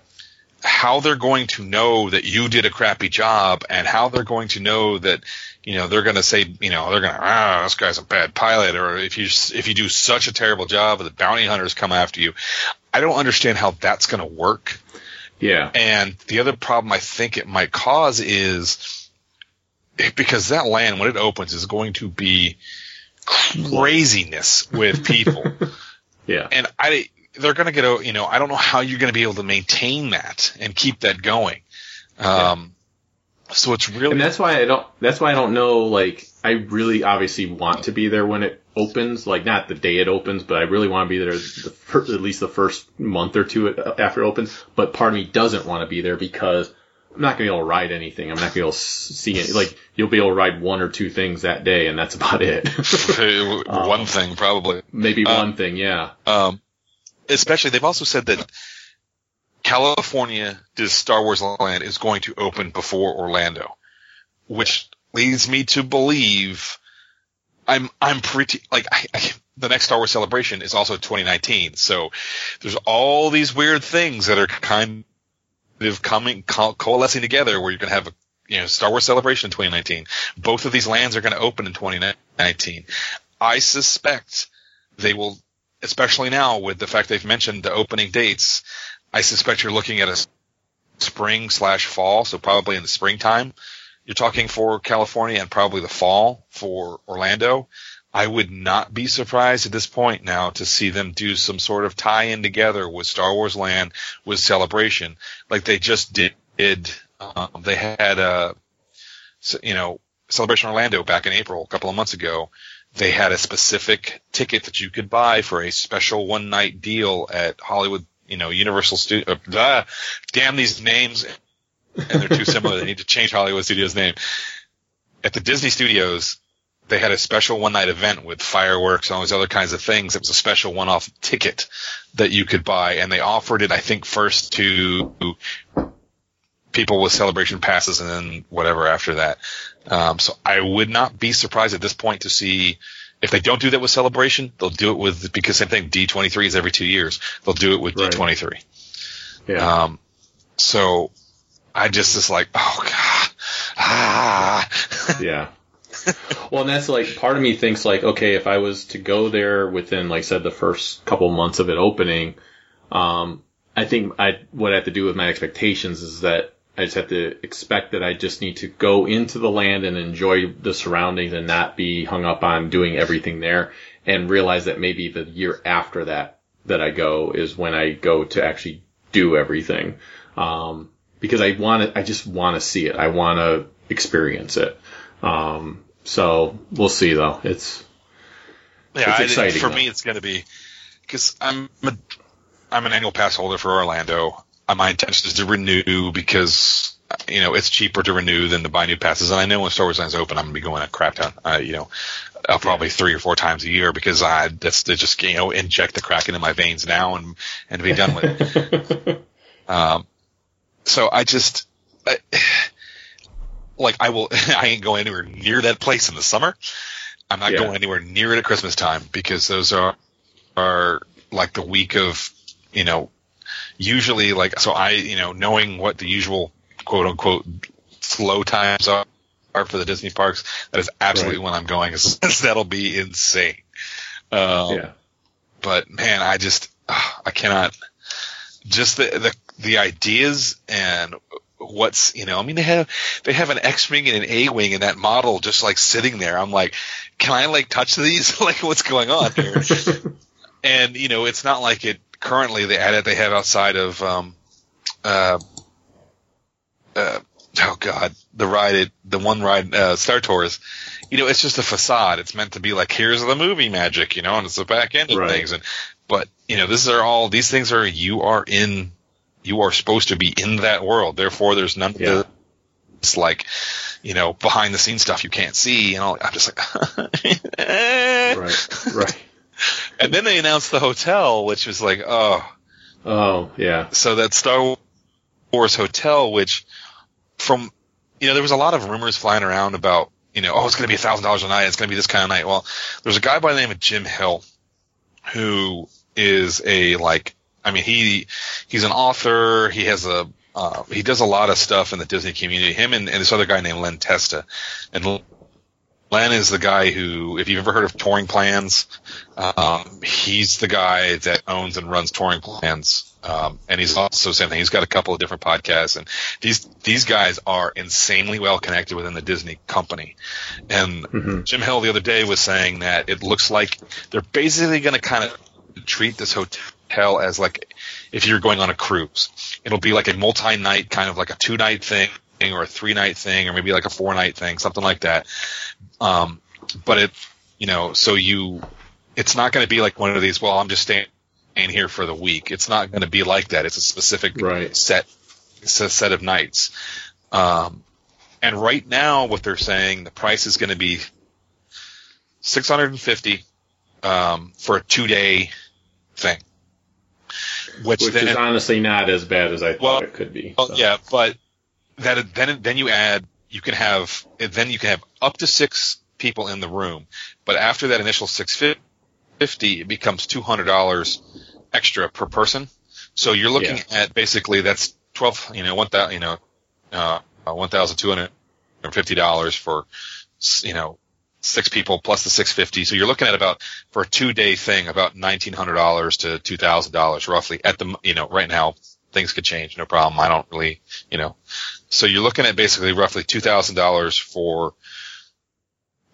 how they're going to know that you did a crappy job and how they're going to know that, you know, they're going to say, you know, they're going to, ah, this guy's a bad pilot, or if you if you do such a terrible job, the bounty hunters come after you. I don't understand how that's going to work. yeah, And the other problem I think it might cause is because that land, when it opens, is going to be craziness with people. yeah. and I, they're going to get, a you know, I don't know how you're going to be able to maintain that and keep that going. Um, so it's really, And that's why I don't. That's why I don't know. Like, I really obviously want to be there when it opens. Like, not the day it opens, but I really want to be there the fir- at least the first month or two after it opens. But part of me doesn't want to be there because I'm not gonna be able to ride anything. I'm not gonna be able to see it. Like you'll be able to ride one or two things that day, and that's about it. One thing probably. Maybe Uh, one thing, yeah. Um, especially, they've also said that California, Star Wars Land, is going to open before Orlando, which leads me to believe I'm I'm pretty like I, I, the next Star Wars Celebration is also 2019. So there's all these weird things that are kind of coming co- coalescing together where you're going to have a you know Star Wars Celebration in 2019. Both of these lands are going to open in 2019. I suspect they will, especially now with the fact they've mentioned the opening dates. I suspect you're looking at a spring slash fall, so probably in the springtime. You're talking for California and probably the fall for Orlando. I would not be surprised at this point now to see them do some sort of tie-in together with Star Wars Land with Celebration, like they just did. Um, they had a, you know, Celebration Orlando back in April, a couple of months ago. They had a specific ticket that you could buy for a special one-night deal at Hollywood, you know, Universal Studio. Uh, damn these names, and they're too similar. they need to change Hollywood Studios' name. At the Disney Studios, they had a special one night event with fireworks and all these other kinds of things. It was a special one off ticket that you could buy and they offered it, I think, first to people with celebration passes and then whatever after that. Um, so I would not be surprised at this point to see if they don't do that with celebration, they'll do it with, because same thing, D23 is every two years. They'll do it with D23. Yeah. Um, so I just is like, oh god, ah, yeah. Well, and that's like part of me thinks like, okay, if I was to go there within, like I said, the first couple months of it opening, um, I think I what I have to do with my expectations is that I just have to expect that I just need to go into the land and enjoy the surroundings and not be hung up on doing everything there, and realize that maybe the year after that that I go is when I go to actually do everything. Um, because I want to, I just want to see it. I want to experience it. Um, so we'll see though. It's, yeah. It's I- exciting, for though. me, it's going to be because I'm a, I'm an annual pass holder for Orlando. Uh, My intention is to renew because you know it's cheaper to renew than to buy new passes, and I know when Star Wars Land's open, I'm going to be going a crap ton. Uh, you know, uh, probably three or four times a year because I that's to just you know inject the Kraken in my veins now and and be done with it. Um, so I just, I, like, I will, I ain't going anywhere near that place in the summer. I'm not Yeah. going anywhere near it at Christmas time because those are, are like the week of, you know, usually like, so I, you know, knowing what the usual quote unquote slow times are, are for the Disney parks, that is absolutely Right. when I'm going. That'll be insane. Um, yeah. but man, I just ah, I cannot just the the the ideas and what's you know I mean they have they have an X wing and an A wing in that model just like sitting there. I'm like, can I like touch these? like what's going on here? and you know it's not like it currently the edit they have outside of um uh uh oh god the ride it the one ride uh Star Tours you know it's just a facade it's meant to be like here's the movie magic you know and it's the back end of Right. things and but you know this are all these things are you are in you are supposed to be in that world therefore there's none of Yeah. the it's like you know behind the scenes stuff you can't see and all I'm just like Right. Right. And then they announced the hotel which was like oh Oh, yeah. so that Star Wars hotel, which from, you know, there was a lot of rumors flying around about, you know, oh, it's going to be a thousand dollars a night. It's going to be this kind of night. Well, there's a guy by the name of Jim Hill who is a like, I mean, he, he's an author. He has a, uh, he does a lot of stuff in the Disney community. Him and, and this other guy named Len Testa. And Len is the guy who, if you've ever heard of touring plans, um, he's the guy that owns and runs touring plans. Um, and he's also same thing. He's got a couple of different podcasts, and these these guys are insanely well connected within the Disney company. And Mhm. Jim Hill the other day was saying that it looks like they're basically going to kind of treat this hotel as like if you're going on a cruise. It'll be like a multi-night kind of like a two-night thing or a three-night thing or maybe like a four-night thing, something like that. Um, but it, you know, so you, it's not going to be like one of these. Well, I'm just staying here for the week. It's not going to be like that. It's a specific Right. set s- set of nights. Um, and right now, what they're saying, the price is going to be 650 um, for a two day thing. Which, Which then is honestly not as bad as I thought Well, it could be. So. yeah, but that then then you add you can have then you can have up to six people in the room, but after that initial six fifty, it becomes two hundred dollars extra per person. So you're looking Yeah. at basically that's twelve, you know, one thousand, you know, uh, one thousand two hundred and fifty dollars for you know six people plus the six fifty. So you're looking at about for a two day thing about nineteen hundred dollars to two thousand dollars roughly at the you know right now things could change no problem. I don't really you know so you're looking at basically roughly two thousand dollars for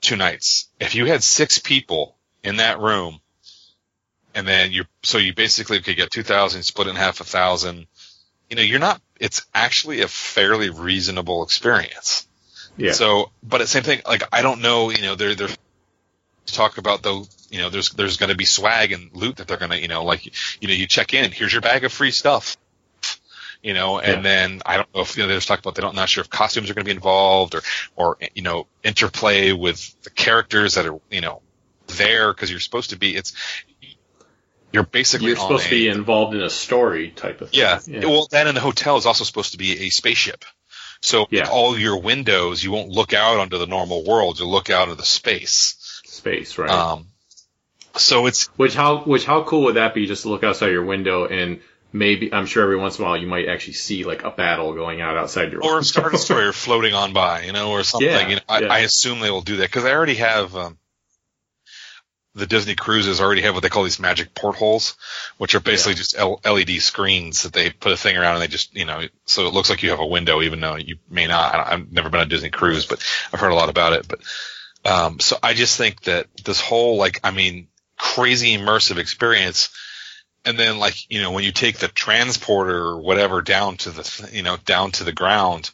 two nights. If you had six people in that room, and then you so you basically could get two thousand split in half a thousand. You know, you're not. It's actually a fairly reasonable experience. Yeah. So, but at the same thing, like I don't know. You know, they're they're talk about though. You know, there's there's going to be swag and loot that they're going to. You know, like you know, you check in. Here's your bag of free stuff you know, and Yeah. then I don't know if you know, there's talk about they don't not sure if costumes are going to be involved or or you know interplay with the characters that are you know there because you're supposed to be it's you're basically You're supposed a- to be involved in a story type of thing. yeah. Well, then in the hotel is also supposed to be a spaceship. So Yeah. all your windows, you won't look out onto the normal world. You'll look out into the space. space, right? Um, so it's Which how which how cool would that be? Just to look outside your window and maybe I'm sure every once in a while you might actually see like a battle going out outside your or a Star Destroyer floating on by, you know, or something. Yeah, you know, I, yeah. I assume they will do that because I already have um, the Disney cruises already have what they call these magic portholes, which are basically just L- LED screens that they put a thing around and they just, you know, so it looks like you have a window, even though you may not. I've never been on a Disney cruise, but I've heard a lot about it. But um, so I just think that this whole like, I mean, crazy immersive experience. And then like, you know, when you take the transporter or whatever down to the, you know, down to the ground,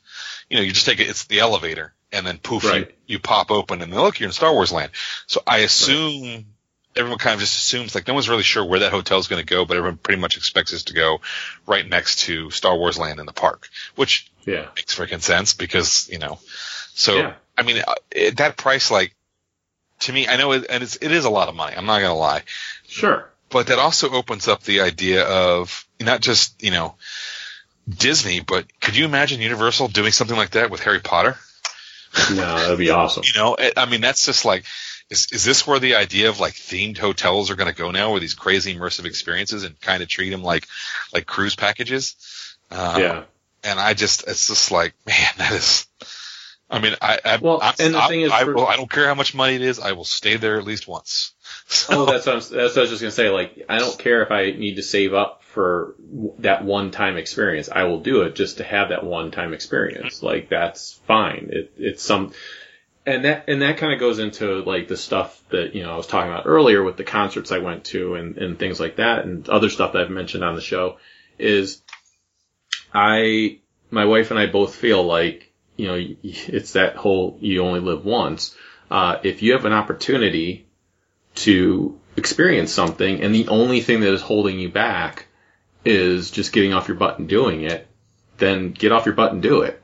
you know, you just take it, it's the elevator and then poof, Right. you, you pop open and then look, you're in Star Wars land. So I assume everyone kind of just assumes like no one's really sure where that hotel is going to go, but everyone pretty much expects us to go right next to Star Wars land in the park, which yeah. makes freaking sense because, you know, so Yeah. I mean, uh, it, that price, like, to me, I know it, and it's, it is a lot of money. I'm not going to lie Sure. But that also opens up the idea of not just you know Disney, but could you imagine Universal doing something like that with Harry Potter? No, that'd be awesome. You know, I I mean, that's just like, is is this where the idea of like themed hotels are going to go now, where these crazy immersive experiences and kind of treat them like like cruise packages? Uh, yeah. and I just, it's just like, man, that is. I mean, I, I Well, I'm, and the I, thing is I, for- will, I don't care how much money it is. I will stay there at least once. So, Oh, that's what, I'm, that's what I was just gonna say. Like, I don't care if I need to save up for that one time experience. I will do it just to have that one time experience. Like, that's fine. It, it's some, and that and that kind of goes into like the stuff that you know I was talking about earlier with the concerts I went to and and things like that and other stuff that I've mentioned on the show is I my wife and I both feel like you know y- it's that whole you only live once. Uh, if you have an opportunity to experience something and the only thing that is holding you back is just getting off your butt and doing it, then get off your butt and do it.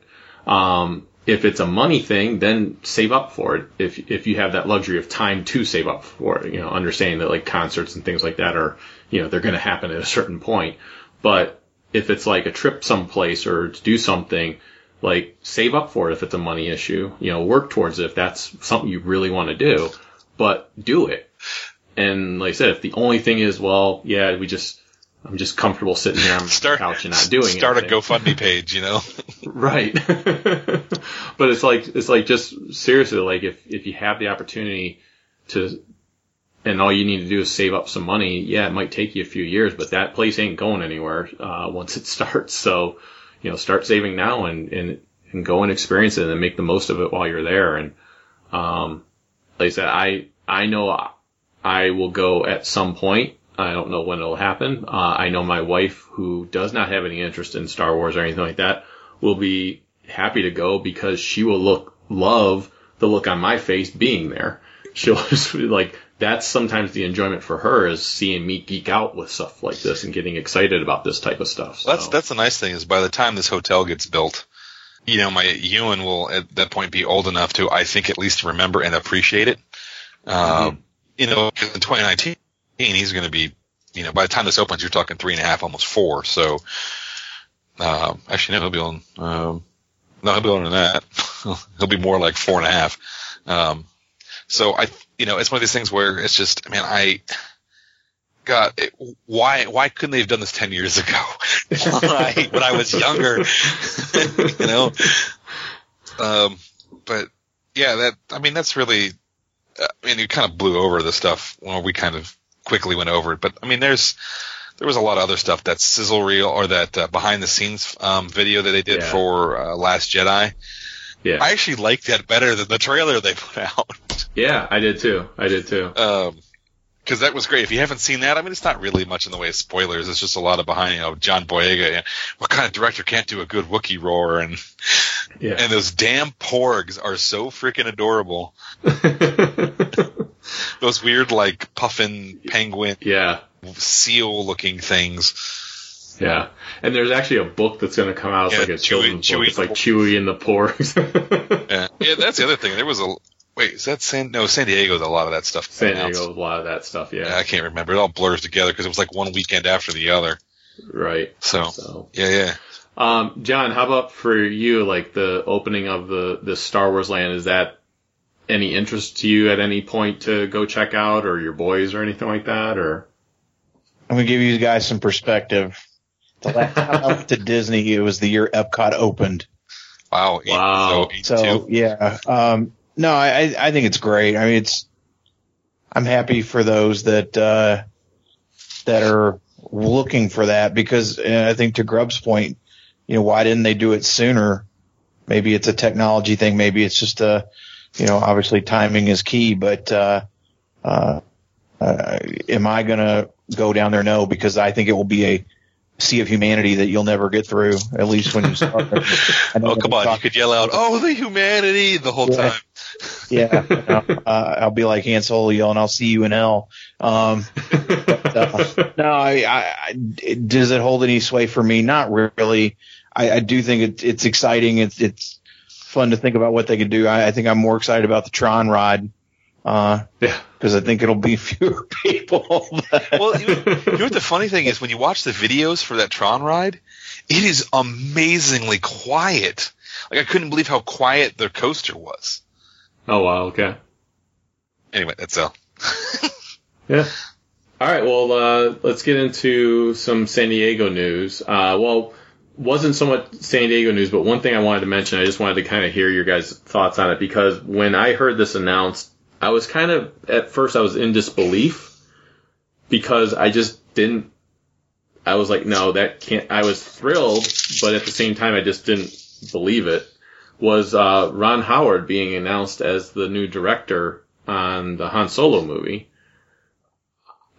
Um, if it's a money thing, then save up for it. If if you have that luxury of time to save up for it, you know, understanding that like concerts and things like that are, you know, they're going to happen at a certain point. But if it's like a trip someplace or to do something, like save up for it if it's a money issue. You know, work towards it if that's something you really want to do, but do it. And like I said, if the only thing is, well, yeah, we just, I'm just comfortable sitting here on the start couch and not doing it. start anything. a GoFundMe page, you know. Right. but it's like, it's like just seriously, like if, if you have the opportunity to, and all you need to do is save up some money, yeah, it might take you a few years, but that place ain't going anywhere, uh, once it starts. So, you know, start saving now and, and, and go and experience it and make the most of it while you're there. And, um, like I said, I, I know I will go at some point. I don't know when it'll happen. Uh, I know my wife, who does not have any interest in Star Wars or anything like that, will be happy to go because she will look, love the look on my face being there. she'll just be like that's sometimes the enjoyment for her is seeing me geek out with stuff like this and getting excited about this type of stuff. So. That's that's the nice thing is by the time this hotel gets built, you know, my Ewan will at that point be old enough to I think at least remember and appreciate it. Um, You know, in 2019 he's going to be, you know, by the time this opens, you're talking three and a half, almost four. So, um, actually, no, he'll be on. Um, no, he'll be than that. he'll be more like four and a half. Um, so I, you know, it's one of these things where it's just, I mean, I, God, it, why, why couldn't they have done this 10 years ago? Why, when I was younger, you know? Um, but yeah, that, I mean, that's really, uh, I mean, you kind of blew over the stuff when we kind of quickly went over it, but I mean, there's, there was a lot of other stuff that sizzle reel or that uh, behind the scenes um, video that they did Yeah. for uh, Last Jedi. yeah, I actually liked that better than the trailer they put out. yeah, I did too. I did too. Um because that was great. If you haven't seen that, I mean, it's not really much in the way of spoilers. It's just a lot of behind, you know, John Boyega. And what kind of director can't do a good Wookiee roar? And Yeah. and those damn porgs are so freaking adorable. Those weird like puffin penguin yeah, seal looking things. yeah. And there's actually a book that's going to come out. It's Yeah, like a Chewie- children's Chewie book. It's like Chewie and the Porgs. Yeah, yeah, that's the other thing. There was a wait. Is that San? No, San Diego's a lot of that stuff. San announced. Diego, a lot of that stuff. Yeah, Yeah, I can't remember. It all blurs together because it was like one weekend after the other. right. So So, yeah, yeah. um, John, how about for you? Like the opening of the the Star Wars land is that any interest to you at any point to go check out, or your boys, or anything like that, or? I'm gonna give you guys some perspective. The last time I went to Disney, it was the year Epcot opened. Wow. Wow. So, So yeah, um, no, I, I think it's great. I mean, it's I'm happy for those that uh, that are looking for that because uh, I think to Grubb's point, you know, why didn't they do it sooner? Maybe it's a technology thing. Maybe it's just a, you know, obviously timing is key. But uh, uh, uh, am I gonna go down there? No, because I think it will be a sea of humanity that you'll never get through. At least when you start. Oh come on! You could yell out, "Oh, the humanity!" the whole Yeah. time. Yeah, you know, uh, I'll be like Han Solo yelling, "I'll see you in hell." Um, uh, no, I, I, I, does it hold any sway for me? Not really. I, I do think it, it's exciting. It's it's fun to think about what they could do. I, I think I'm more excited about the Tron ride because yeah. I think it'll be fewer people. Well, you, you know what the funny thing is when you watch the videos for that Tron ride, it is amazingly quiet. Like I couldn't believe how quiet their coaster was. Oh wow. Okay. Anyway, that's all. Yeah. All right. Well, uh, let's get into some San Diego news. Uh, well, wasn't so much San Diego news, but one thing I wanted to mention, I just wanted to kind of hear your guys' thoughts on it because when I heard this announced, I was kind of at first I was in disbelief because I just didn't. I was like, no, that can't. I was thrilled, but at the same time, I just didn't believe it. Was uh, Ron Howard being announced as the new director on the Han Solo movie?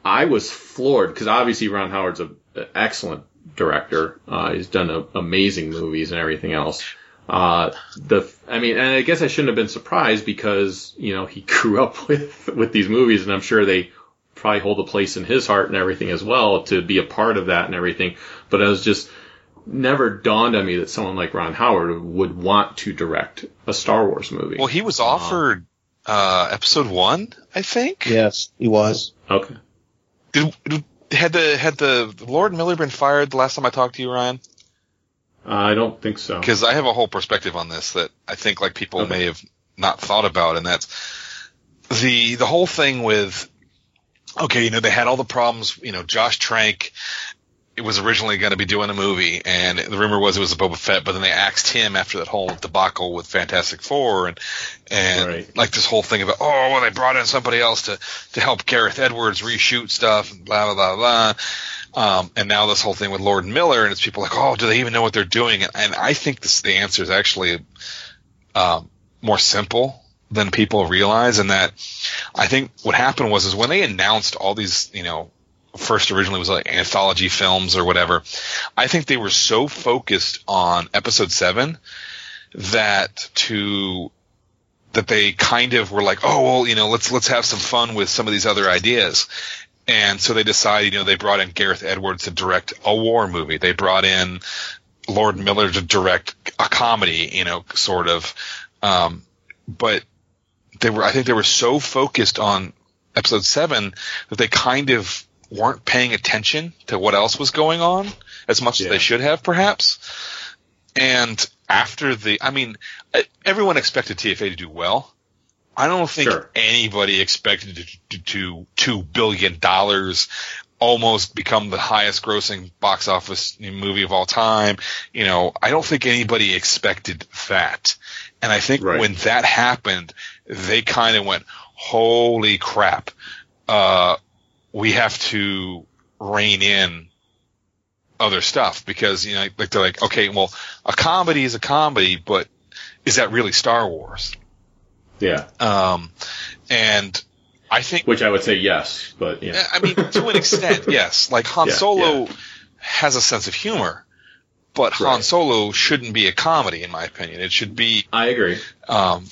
I was floored because obviously Ron Howard's an excellent director. Uh, he's done a, amazing movies and everything else. Uh, the, I mean, and I guess I shouldn't have been surprised because, you know, he grew up with, with these movies and I'm sure they probably hold a place in his heart and everything as well to be a part of that and everything. But I was just never dawned on me that someone like Ron Howard would want to direct a Star Wars movie. Well, he was offered uh, episode one, I think. yes, he was. okay. Did, did- had the had the Lord Miller been fired the last time I talked to you, Ryan? Uh, I don't think so. Because I have a whole perspective on this that I think like people Okay. may have not thought about, and that's the the whole thing with okay, you know, they had all the problems. You know, Josh Trank. It was originally going to be doing a movie, and the rumor was it was a Boba Fett, but then they axed him after that whole debacle with Fantastic Four, and and Right. like this whole thing about oh well they brought in somebody else to to help Gareth Edwards reshoot stuff, and blah blah blah blah. Um, and now this whole thing with Lord Miller, and it's people like, oh, do they even know what they're doing? And, and I think this, the answer is actually um, more simple than people realize, and that I think what happened was is when they announced all these, you know, first originally was like anthology films or whatever. I think they were so focused on episode seven that to that they kind of were like, oh well, you know, let's let's have some fun with some of these other ideas. And so they decided, you know, they brought in Gareth Edwards to direct a war movie. They brought in Lord Miller to direct a comedy, you know, sort of. Um, but they were, I think they were so focused on episode seven that they kind of weren't paying attention to what else was going on as much as they should have, perhaps. And after the, I mean, everyone expected TFA to do well. I don't think Sure. anybody expected it to, to two billion dollars, almost become the highest grossing box office movie of all time. You know, I don't think anybody expected that. And I think Right. when that happened, they kind of went, holy crap. Uh, we have to rein in other stuff because, you know, like they're like, okay, well, a comedy is a comedy, but is that really Star Wars? Yeah. Um, and I think Which I would say yes, but yeah. I mean, to an extent, yes. Like Han Yeah, Solo yeah. has a sense of humor, but Han Solo shouldn't be a comedy, in my opinion. It should be, I agree. um,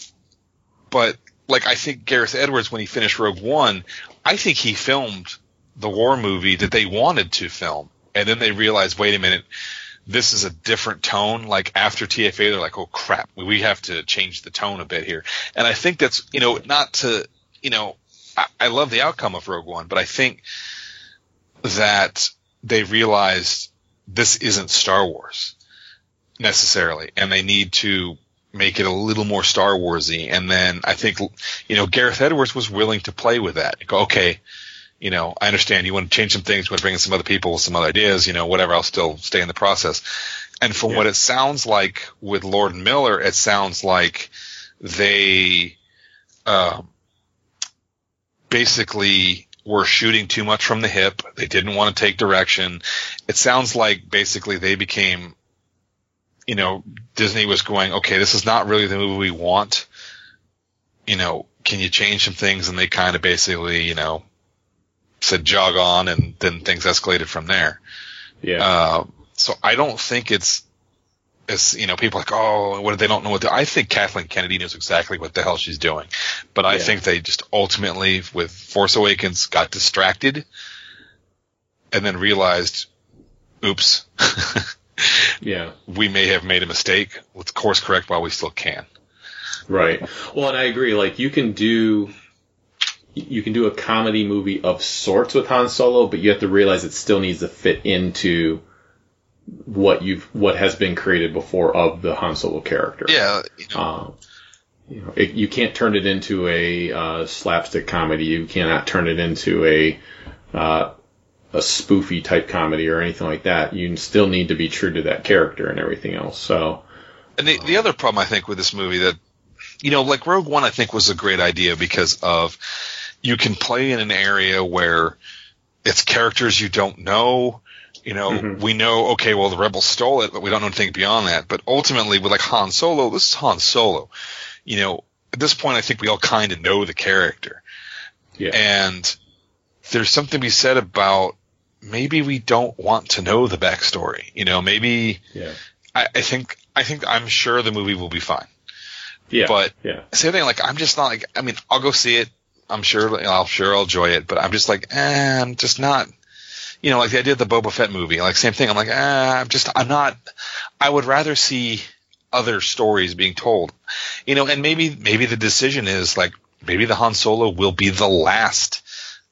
but like I think Gareth Edwards, when he finished Rogue One, I think he filmed the war movie that they wanted to film, and then they realized, wait a minute. This is a different tone. Like after TFA, they're like, "Oh crap, we have to change the tone a bit here." And I think that's you know not to you know I, I love the outcome of Rogue One, but I think that they realized this isn't Star Wars necessarily, and they need to make it a little more Star Warsy. And then I think, you know, Gareth Edwards was willing to play with that. Go, okay, you know, I understand you want to change some things, you want to bring in some other people with some other ideas, you know, whatever. I'll still stay in the process. And from what it sounds like with Lord Miller, it sounds like they, um, basically were shooting too much from the hip. They didn't want to take direction. It sounds like basically they became, you know, Disney was going, okay, this is not really the movie we want. You know, can you change some things? And they kind of basically, you know, said jog on and then things escalated from there. Yeah. Uh, so I don't think it's, it's, you know, people like, oh, what, they don't know what to, I think Kathleen Kennedy knows exactly what the hell she's doing. But I Yeah. think they just ultimately, with Force Awakens, got distracted and then realized, oops, yeah. we may have made a mistake. Let's course correct while we still can. Right. Well, and I agree. Like you can do, you can do a comedy movie of sorts with Han Solo, but you have to realize it still needs to fit into what you've what has been created before of the Han Solo character. Yeah. You know, Um, you know, it, you can't turn it into a uh, slapstick comedy. You cannot turn it into a uh, a spoofy type comedy or anything like that. You still need to be true to that character and everything else. So And the, the other problem I think with this movie that, you know, like Rogue One, I think was a great idea because of you can play in an area where it's characters you don't know. You know, Mhm. we know, okay, well, the rebels stole it, but we don't know anything beyond that. But ultimately, with like Han Solo, this is Han Solo. You know, at this point, I think we all kind of know the character. yeah, And there's something to be said about maybe we don't want to know the backstory. You know, maybe yeah, I, I think I think I'm sure the movie will be fine. yeah. But yeah, same thing. Like I'm just not like. I mean, I'll go see it. I'm sure. I'll sure I'll enjoy it. But I'm just like, eh, I'm just not. You know, like the idea of the Boba Fett movie. Like same thing. I'm like, eh, I'm just. I'm not. I would rather see other stories being told. You know, and maybe maybe the decision is like maybe the Han Solo will be the last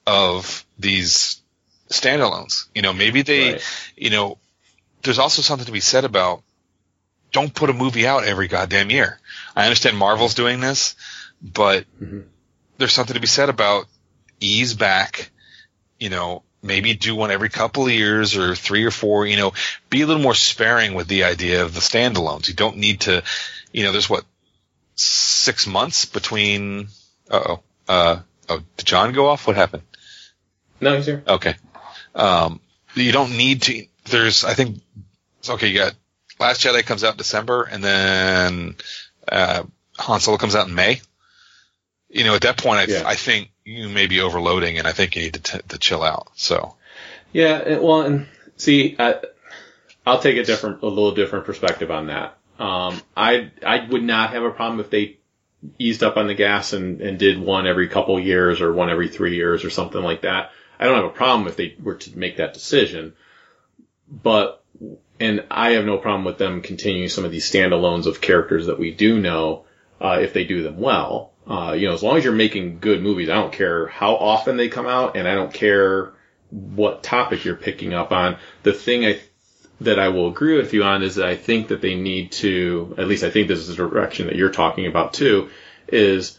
of these standalones. You know, maybe they. Right. You know, there's also something to be said about don't put a movie out every goddamn year. I understand Marvel's doing this, but Mhm. there's something to be said about ease back, you know, maybe do one every couple of years or three or four, you know, be a little more sparing with the idea of the standalones. You don't need to, you know, there's what, six months between, uh-oh, uh, oh, did John go off? What happened? no, he's here. Okay. Um, you don't need to. There's, I think, okay. You got Last Jedi comes out in December, and then uh, Han Solo comes out in May. You know, at that point, I, Yeah. I think you may be overloading, and I think you need to, t- to chill out. So, Yeah, well, and see, I, I'll take a different, a little different perspective on that. Um, I, I would not have a problem if they eased up on the gas and, and did one every couple years or one every three years or something like that. I don't have a problem if they were to make that decision, but and I have no problem with them continuing some of these standalones of characters that we do know uh, if they do them well. Uh, you know, as long as you're making good movies, I don't care how often they come out, and I don't care what topic you're picking up on. The thing I that I will agree with you on is that I think that they need to, at least I think this is the direction that you're talking about too, is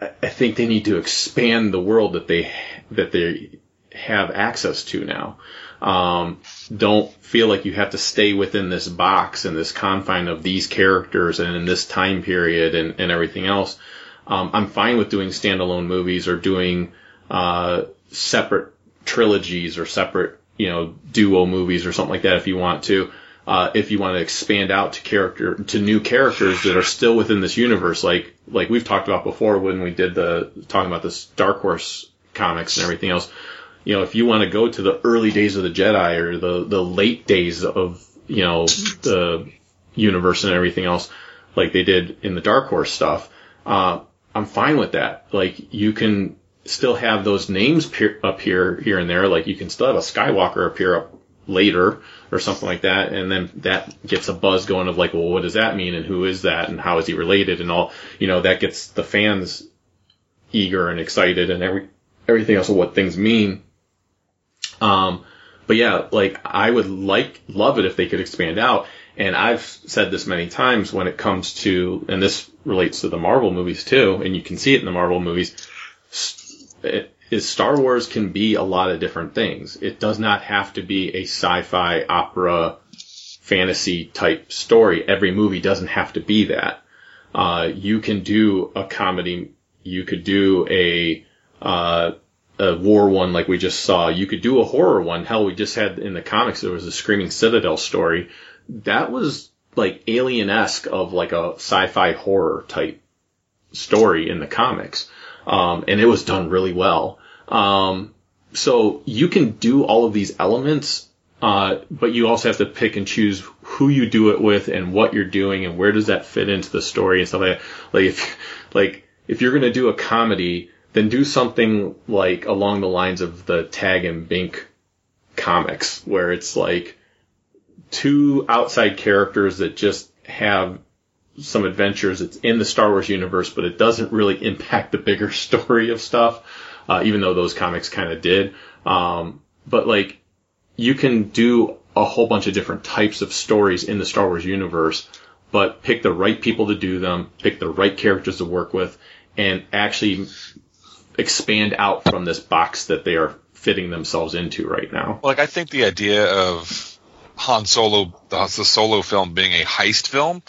I think they need to expand the world that they that they have access to now. Um, don't feel like you have to stay within this box and this confine of these characters and in this time period and, and everything else. Um, I'm fine with doing standalone movies or doing uh, separate trilogies or separate, you know, duo movies or something like that if you want to. Uh, if you want to expand out to character to new characters that are still within this universe, like like we've talked about before when we did the talking about this Dark Horse comics and everything else. You know, if you want to go to the early days of the Jedi or the the late days of you know the universe and everything else, like they did in the Dark Horse stuff, uh, I'm fine with that. Like you can still have those names peer, appear here and there. Like you can still have a Skywalker appear up later or something like that, and then that gets a buzz going of like, well, what does that mean, and who is that, and how is he related, and all. You know, that gets the fans eager and excited, and every everything else of what things mean. Um, but yeah, like I would like love it if they could expand out. And I've said this many times when it comes to, and this relates to the Marvel movies too, and you can see it in the Marvel movies. is Star Wars can be a lot of different things. It does not have to be a sci-fi opera fantasy type story. Every movie doesn't have to be that. Uh, you can do a comedy. You could do a, uh, a war one like we just saw. You could do a horror one. Hell, we just had in the comics, there was a Screaming Citadel story. That was like alien-esque of like a sci-fi horror type story in the comics. Um, and it was done really well. Um, so you can do all of these elements, uh, but you also have to pick and choose who you do it with and what you're doing and where does that fit into the story and stuff like that. Like if, like, if you're gonna do a comedy, then do something like along the lines of the Tag and Bink comics, where it's like two outside characters that just have some adventures. It's in the Star Wars universe, but it doesn't really impact the bigger story of stuff, uh, even though those comics kind of did. Um, but like, you can do a whole bunch of different types of stories in the Star Wars universe, but pick the right people to do them, pick the right characters to work with, and actually expand out from this box that they are fitting themselves into right now. Like I think the idea of Han Solo, the, the solo film being a heist film,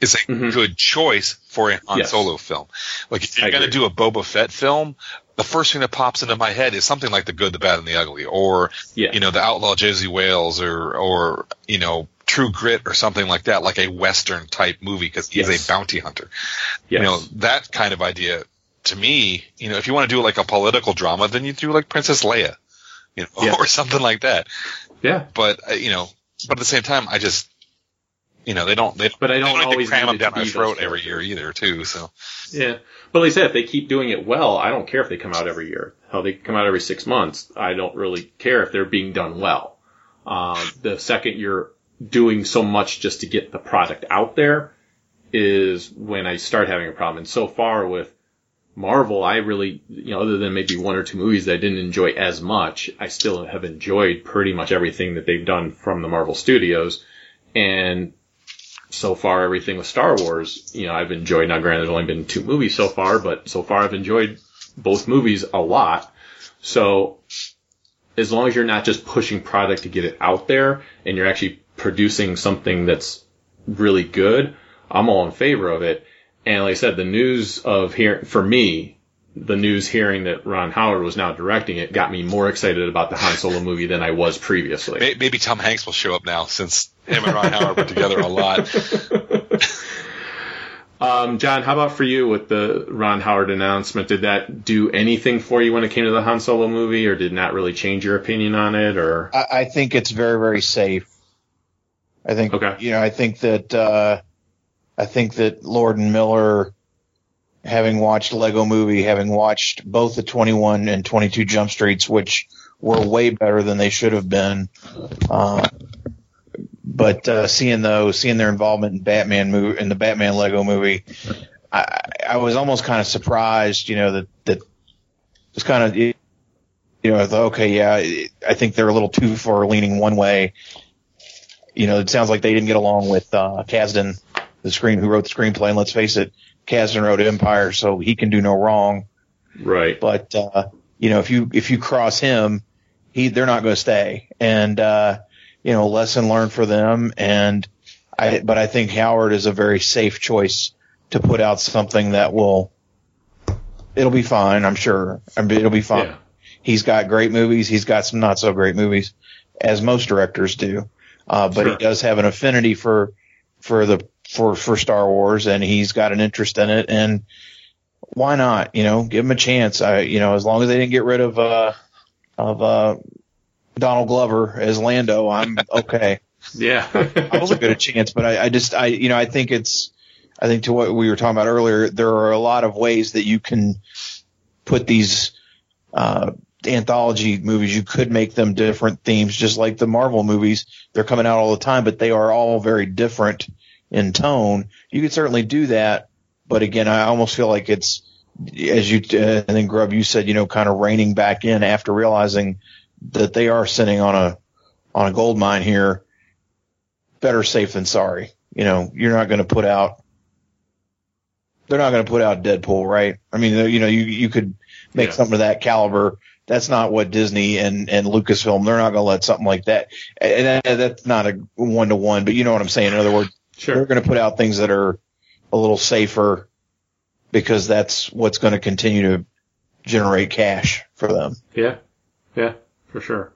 is a Mhm. good choice for a Han Yes. Solo film. Like if you're going to do a Boba Fett film, the first thing that pops into my head is something like The Good, the Bad, and the Ugly, or Yeah. you know, The Outlaw Josie Wales, or or you know, True Grit, or something like that, like a Western type movie because he's Yes. a bounty hunter. Yes. You know, that kind of idea to me, you know, if you want to do like a political drama, then you do like Princess Leia, you know, Yeah. or something like that. yeah. But uh, you know, but at the same time, I just, you know, they don't they, But I don't to always cram them down my throat every year either, too. So Yeah. But like I said, if they keep doing it well, I don't care if they come out every year. How they come out every six months, I don't really care if they're being done well. Uh, the second you're doing so much just to get the product out there is when I start having a problem. And so far with Marvel, I really, you know, other than maybe one or two movies that I didn't enjoy as much, I still have enjoyed pretty much everything that they've done from the Marvel Studios. And so far everything with Star Wars, you know, I've enjoyed. Now, granted, there's only been two movies so far, but so far I've enjoyed both movies a lot. So as long as you're not just pushing product to get it out there and you're actually producing something that's really good, I'm all in favor of it. And like I said, the news of here for me, the news hearing that Ron Howard was now directing it got me more excited about the Han Solo movie than I was previously. maybe Tom Hanks will show up now since him and Ron Howard were together a lot. Um, John, how about for you with the Ron Howard announcement? Did that do anything for you when it came to the Han Solo movie, or did not really change your opinion on it? Or I, I think it's very, very safe. I think, Okay. you know, I think that, uh, I think that Lord and Miller having watched Lego Movie, having watched both the 21 and 22 Jump Streets, which were way better than they should have been. Uh, but uh, seeing those, seeing their involvement in Batman movie, in the Batman Lego Movie, I, I was almost kind of surprised, you know, that that was kind of, you know, okay, yeah, I think they're a little too far leaning one way. You know, it sounds like they didn't get along with uh, Kasdan, the screen who wrote the screenplay. And let's face it, Kasdan wrote Empire, so he can do no wrong. Right. But uh, you know, if you if you cross him, he they're not going to stay. And uh, you know, lesson learned for them. And I, but I think Howard is a very safe choice to put out something that will. It'll be fine, I'm sure. I mean, it'll be fine. Yeah. He's got great movies. He's got some not so great movies, as most directors do. Uh, but Sure. he does have an affinity for for the for for Star Wars, and he's got an interest in it. And why not? You know, give him a chance. I, you know, as long as they didn't get rid of uh of uh Donald Glover as Lando, I'm okay. Yeah. I was a good a chance, but I, I just, I, you know, I think it's, I think to what we were talking about earlier, there are a lot of ways that you can put these, uh, anthology movies. You could make them different themes, just like the Marvel movies. They're coming out all the time, but they are all very different in tone. You could certainly do that, but again, I almost feel like it's, as you, uh, and then Grub, you said, you know, kind of reining back in after realizing that they are sitting on a, on a gold mine here better safe than sorry. You know, you're not going to put out, they're not going to put out Deadpool, right? I mean, you know, you, you could make Yeah. something of that caliber. That's not what Disney and, and Lucasfilm, they're not going to let something like that. And that, that's not a one to one, but you know what I'm saying? In other words, they're going to put out things that are a little safer because that's what's going to continue to generate cash for them. Yeah. Yeah, for sure.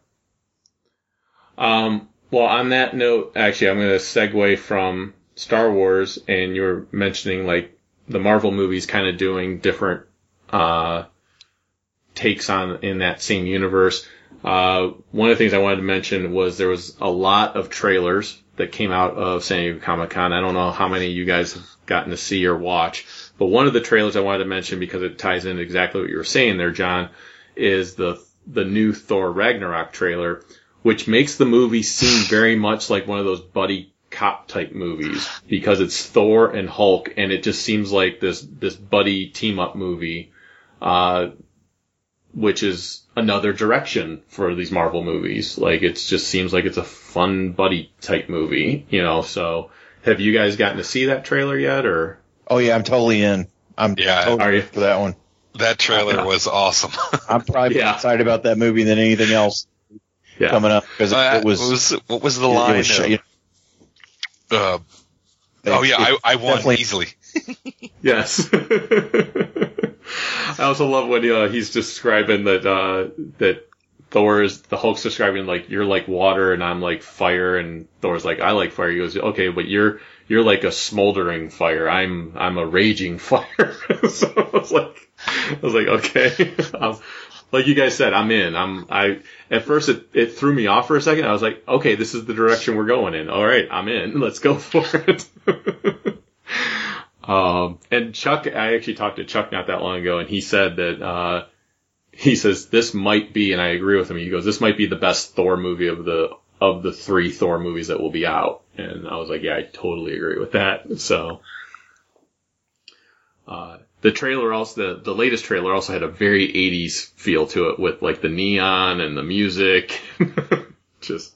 Um, well, on that note, actually, I'm going to segue from Star Wars, and you were mentioning like the Marvel movies kind of doing different uh, takes on in that same universe. Uh, one of the things I wanted to mention was there was a lot of trailers that came out of San Diego Comic Con. I don't know how many you guys have gotten to see or watch, but one of the trailers I wanted to mention because it ties in exactly what you were saying there, John, is the the new Thor Ragnarok trailer, which makes the movie seem very much like one of those buddy cop type movies because it's Thor and Hulk, and it just seems like this this buddy team up movie, uh, which is another direction for these Marvel movies. Like it just seems like it's a fun buddy type movie, you know. So have you guys gotten to see that trailer yet, or Oh yeah, I'm totally in. I'm Yeah. totally Are you? for that one. That trailer was awesome. I'm probably Yeah. more excited about that movie than anything else yeah? coming up because it, Uh, it was, what was what was the it line? was of, you uh, oh yeah, it- I, I won definitely- easily. Yes. I also love when uh, he's describing that uh, that Thor is the Hulk's describing like you're like water and I'm like fire and Thor's like I like fire. He goes okay, but you're you're like a smoldering fire. I'm I'm a raging fire. so I was like I was like okay. Um, like you guys said, I'm in. I'm I at first it, it threw me off for a second. I was like, okay, this is the direction we're going in. All right, I'm in. Let's go for it. Um, and Chuck, I actually talked to Chuck not that long ago, and he said that uh, he says this might be, and I agree with him. He goes, this might be the best Thor movie of the of the three Thor movies that will be out. And I was like, yeah, I totally agree with that. So, uh, the trailer also, the, the latest trailer also had a very 80s feel to it with like the neon and the music. Just,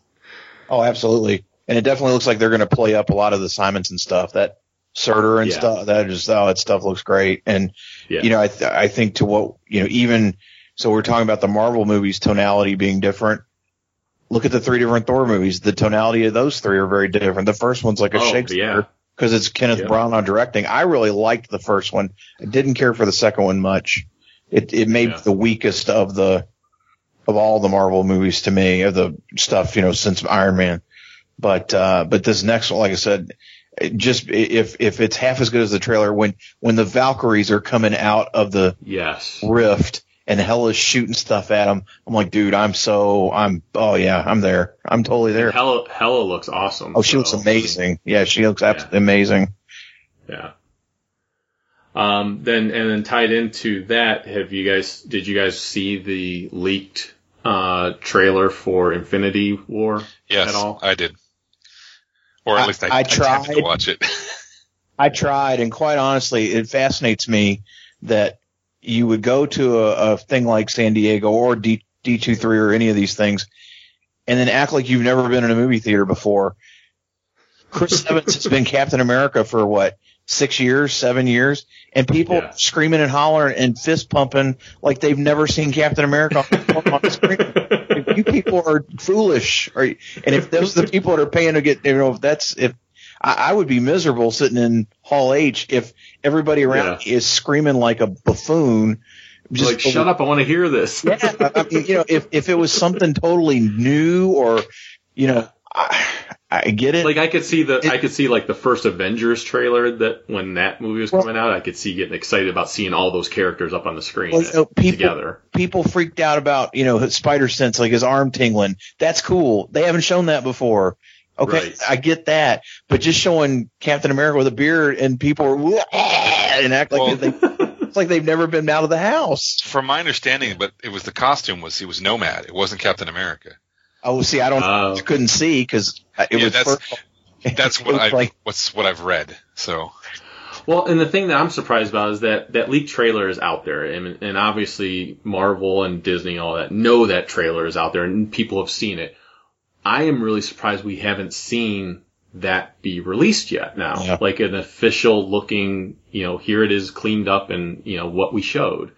Oh, absolutely. And it definitely looks like they're going to play up a lot of the Simonson stuff. That Surtur and Yeah. stuff. That just oh, that stuff looks great. And yeah. you know, I th- I think to what you know, even so, we're talking about the Marvel movies tonality being different. Look at the three different Thor movies. The tonality of those three are very different. The first one's like a Oh. Shakespeare because it's Kenneth Yeah. Branagh directing. I really liked the first one. I didn't care for the second one much. It it made Yeah. the weakest of the of all the Marvel movies to me of the stuff you know since Iron Man. But uh, but this next one, like I said, just if if it's half as good as the trailer, when when the Valkyries are coming out of the yes. rift and Hela's shooting stuff at them, I'm like, dude, I'm so I'm oh yeah, I'm there. I'm totally there. Hela, Hela looks awesome. Oh, she looks amazing. Yeah, she looks absolutely amazing. Yeah. Um, then and then tied into that, have you guys did you guys see the leaked uh, trailer for Infinity War Yes, at all? I did. Or at I- least I, I to tried. watch it. I tried, and quite honestly, it fascinates me that you would go to a, a thing like San Diego or D D two three or any of these things, and then act like you've never been in a movie theater before. Chris Evans has been Captain America for what six years, seven years, and people Yeah. screaming and hollering and fist pumping like they've never seen Captain America on, on the screen. you people are foolish, or, and if those are the people that are paying to get, you know, if that's if I, I would be miserable sitting in Hall H if everybody around me is screaming like a buffoon. Just like, shut up! I want to hear this. yeah, I mean, you know, if if it was something totally new or, you know, I, I get it. like I could see the I could see like the first Avengers trailer that when that movie was Well- coming out, I could see getting excited about seeing all those characters up on the screen Well, you know, people- together. people freaked out about, you know, spider sense, like his arm tingling. That's cool. They haven't shown that before. Okay, Right. I get that, but just showing Captain America with a beard and people are and act like Well- they, it's like they've never been out of the house. From my understanding, but it was the costume was he was Nomad. It wasn't Captain America. Oh, see, I don't. I uh, couldn't see because it Yeah, was that's- first, That's what I like. what's what I've read. So Well, and the thing that I'm surprised about is that that leaked trailer is out there, and, and obviously Marvel and Disney and all that know that trailer is out there, and people have seen it. I am really surprised we haven't seen that be released yet now, Yeah. like an official looking, you know, here it is cleaned up and you know what we showed.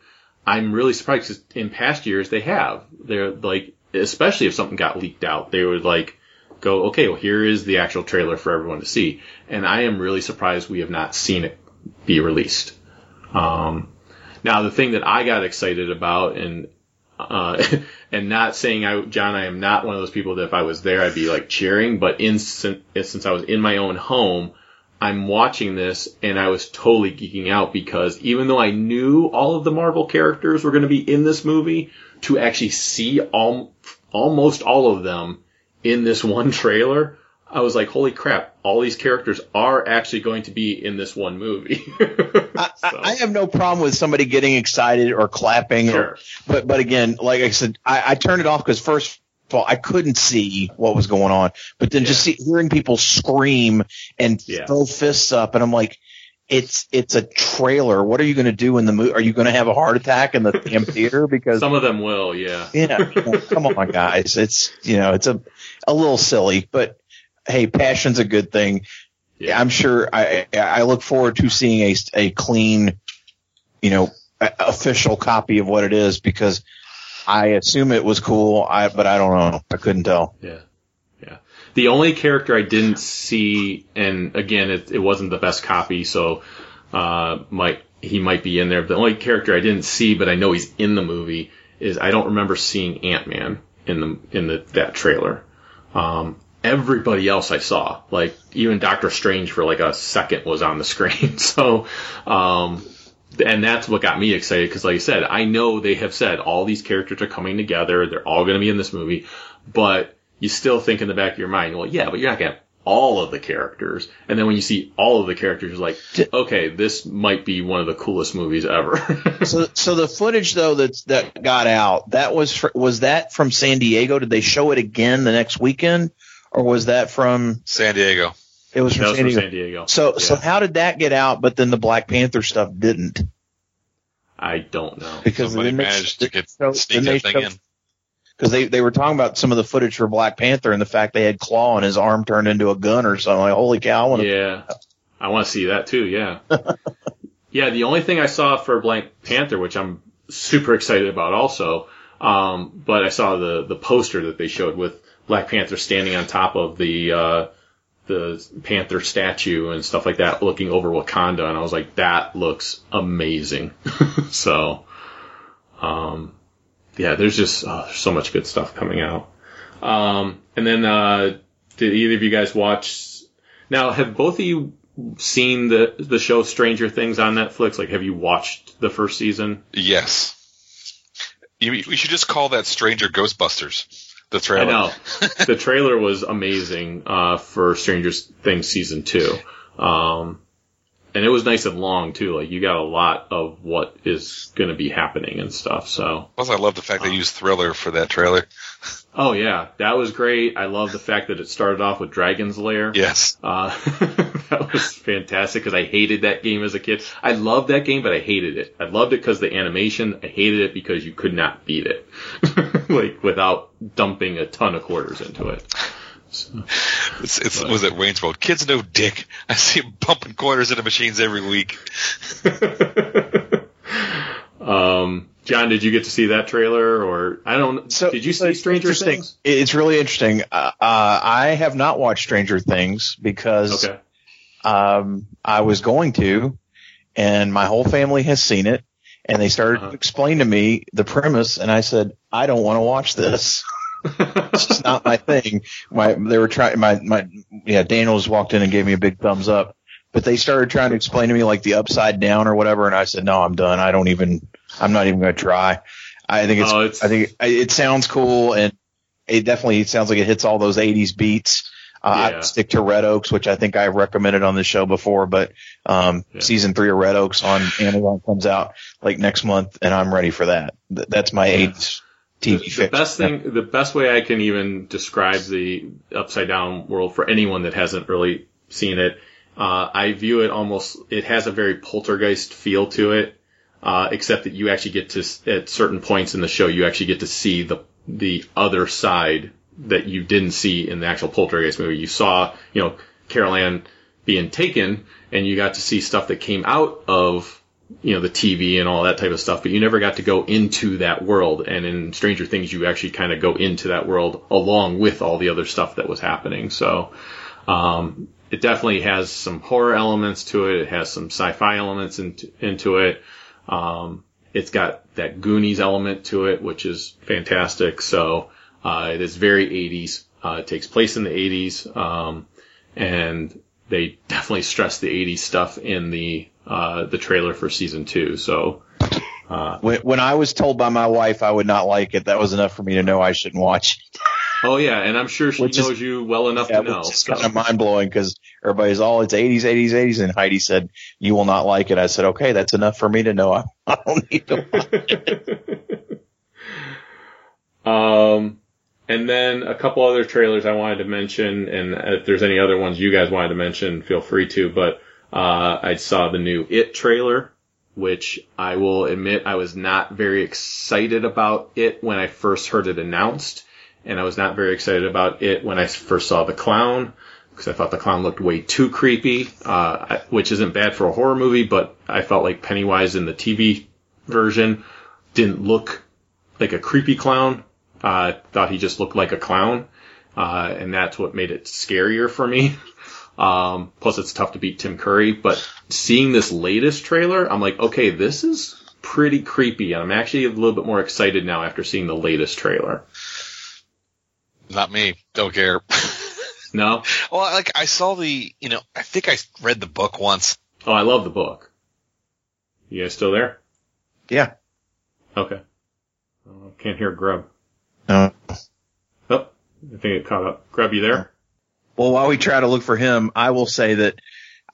I'm really surprised because in past years they have. They're like, especially if something got leaked out, they would like go, okay, well here is the actual trailer for everyone to see. And I am really surprised we have not seen it be released. Um, now the thing that I got excited about and, uh, and not saying I, John, I am not one of those people that if I was there, I'd be like cheering, but in, since I was in my own home, I'm watching this and I was totally geeking out because even though I knew all of the Marvel characters were going to be in this movie, to actually see all, almost all of them in this one trailer, I was like, holy crap, all these characters are actually going to be in this one movie. I, I I have no problem with somebody getting excited or clapping, or, but but again, like I said, I, I turned it off because first of all, I couldn't see what was going on, but then just see, hearing people scream and Yeah. throw fists up, and I'm like, it's it's a trailer. What are you going to do in the movie? Are you going to have a heart attack in the damn theater? Because Some of them will, yeah. yeah, you know, come on, guys, it's you know it's a a little silly, but hey, passion's a good thing. Yeah. I'm sure I I look forward to seeing a a clean, you know, official copy of what it is because I assume it was cool. I but I don't know. I couldn't tell. Yeah. The only character I didn't see, and again, it, it wasn't the best copy, so, uh, might, he might be in there. The only character I didn't see, but I know he's in the movie, is I don't remember seeing Ant-Man in the, in the, that trailer. Um, everybody else I saw, like even Doctor Strange for like a second was on the screen. So, um, and that's what got me excited because, like I said, I know they have said all these characters are coming together. They're all going to be in this movie, but you still think in the back of your mind, well, yeah, but you're not going to have all of the characters. And then when you see all of the characters, you're like, okay, this might be one of the coolest movies ever. So so the footage though that's that got out that was fr- was that from San Diego? Did they show it again the next weekend, or was that from San Diego. it was from, that was San, from Diego? San Diego. So so how did that get out? But then the Black Panther stuff didn't I don't know. because Somebody they- managed to get so- sneak then that thing showed- in. Because they they were talking about some of the footage for Black Panther and the fact they had Klaue and his arm turned into a gun or something. Like, holy cow! I wanna- Yeah, I want to see that too. Yeah, yeah. The only thing I saw for Black Panther, which I'm super excited about, also, um, but I saw the the poster that they showed with Black Panther standing on top of the uh, the Panther statue and stuff like that, looking over Wakanda, and I was like, that looks amazing. so, um, yeah, there's just uh, there's so much good stuff coming out. Um, and then uh, did either of you guys watch? Now, have both of you seen the the show Stranger Things on Netflix? Like, have you watched the first season? Yes. You, we should just call that Stranger Ghostbusters. The I trailer. know the trailer was amazing uh, for Stranger Things season two, um, and it was nice and long too. Like you got a lot of what is going to be happening and stuff. So, Plus, I love the fact they used Thriller for that trailer. oh yeah, that was great. I love the fact that it started off with Dragon's Lair. Yes. Uh, that was fantastic because I hated that game as a kid. I loved that game, but I hated it. I loved it because the animation. I hated it because you could not beat it, like without dumping a ton of quarters into it. So, It's, it's was it Wayne's World? Kids know dick. I see them pumping quarters into machines every week. um, John, did you get to see that trailer, or I don't? So did you see it's Stranger. Things? It's really interesting. Uh, uh, I have not watched Stranger Things because Okay. um, I was going to, and my whole family has seen it, and they started Uh-huh. to explain to me the premise, and I said, I don't want to watch this. it's just not my thing. My they were trying. My my yeah. Daniels walked in and gave me a big thumbs up, but they started trying to explain to me like the upside down or whatever, and I said, no, I'm done. I don't even. I'm not even going to try. I think it's, Oh, it's- I think it, it sounds cool and it definitely sounds like it hits all those 80s beats. Uh, Yeah. I stick to Red Oaks, which I think I've recommended on the show before, but um, Yeah. season three of Red Oaks on Amazon comes out like next month, and I'm ready for that. Th- That's my Yeah. 80s TV the, the best thing, the best way I can even describe the upside down world for anyone that hasn't really seen it, uh, I view it almost, it has a very poltergeist feel to it, uh, except that you actually get to, at certain points in the show, you actually get to see the, the other side that you didn't see in the actual poltergeist movie. You saw, you know, Carol Anne being taken and you got to see stuff that came out of you know, the TV and all that type of stuff, but you never got to go into that world. And in Stranger Things, you actually kind of go into that world along with all the other stuff that was happening. So, um, it definitely has some horror elements to it. It has some sci-fi elements into, into it. Um, it's got that Goonies element to it, which is fantastic. So, uh, it is very 80s. Uh, it takes place in the 80s. Um, and they definitely stress the 80s stuff in the uh, the trailer for season two. So When, when I was told by my wife I would not like it, that was enough for me to know I shouldn't watch. oh yeah, and I'm sure she Which is- knows you well enough Yeah, to know. which is so. kind of mind blowing because everybody's all it's 80s, 80s, 80s, and Heidi said you will not like it. I said okay, that's enough for me to know I, I don't need to. Watch. it. Um, and then a couple other trailers I wanted to mention, and if there's any other ones you guys wanted to mention, feel free to. But uh, I saw the new It trailer, which I will admit I was not very excited about it when I first heard it announced, and I was not very excited about it when I first saw the clown because I thought the clown looked way too creepy, uh, which isn't bad for a horror movie, but I felt like Pennywise in the TV version didn't look like a creepy clown. Uh, thought he just looked like a clown. Uh, and that's what made it scarier for me. Um, plus it's tough to beat Tim Curry, but seeing this latest trailer, I'm like, okay, this is pretty creepy. And I'm actually a little bit more excited now after seeing the latest trailer. Not me. Don't care. No? well, like I saw the, you know, I think I read the book once. Oh, I love the book. You guys still there? yeah. Okay. Uh, can't hear Grub. No. Oh, I think it caught up. Grub, you there? Well, while we try to look for him, I will say that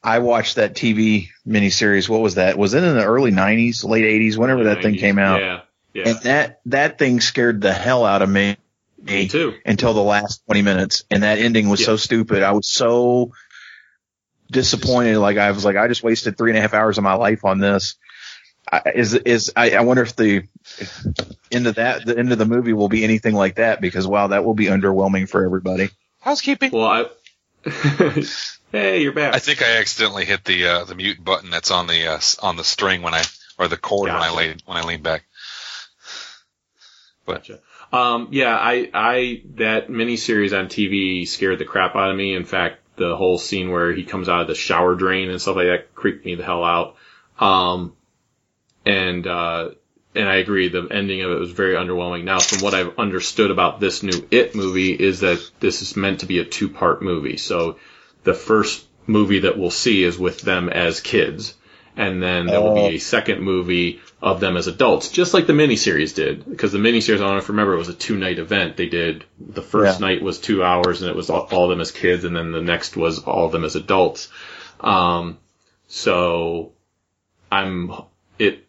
I watched that TV miniseries. What was that? Was it in the early '90s, late '80s, whenever that thing came out? Yeah. Yeah. And that that thing scared the hell out of me. Me too. until the last 20 minutes. And that ending was so stupid. I was so disappointed. Like I was like, I just wasted three and a half hours of my life on this. I, is, is, I, I wonder if the end of that, the end of the movie will be anything like that because wow, that will be underwhelming for everybody. Housekeeping. Well, I. hey, you're back. I think I accidentally hit the uh, the mute button that's on the uh, on the string when I or the cord when I Gotcha. when I leaned back. But Gotcha. Um, yeah, I, I, that miniseries on TV scared the crap out of me. In fact, the whole scene where he comes out of the shower drain and stuff like that creeped me the hell out. Um, and, uh, and I agree, the ending of it was very underwhelming. Now, from what I've understood about this new It movie is that this is meant to be a two-part movie. So the first movie that we'll see is with them as kids. And then there will Oh. be a second movie of them as adults, just like the miniseries did. Because the miniseries, I don't know if you remember, it was a two-night event. They did, the first Yeah. night was two hours and it was all, all of them as kids, and then the next was all of them as adults. Um, So I'm it.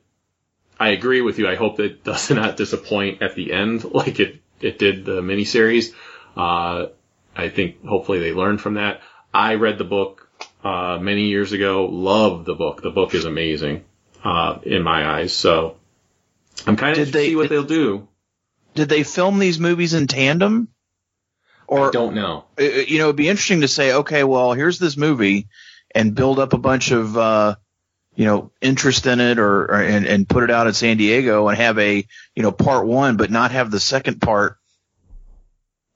I agree with you. I hope it does not disappoint at the end like it it did the miniseries. Uh, I think hopefully they learned from that. I read the book uh, many years ago. Love the book. The book is amazing uh, in my eyes. So I'm kind of Did interested they- to see what did- they'll do. Did they film these movies in tandem? Or I don't know. you know, it'd be interesting to say, okay, well, here's this movie, and build up a bunch of, uh, you know, interest in it, or, or and, and put it out at San Diego, and have a, you know, part one, but not have the second part.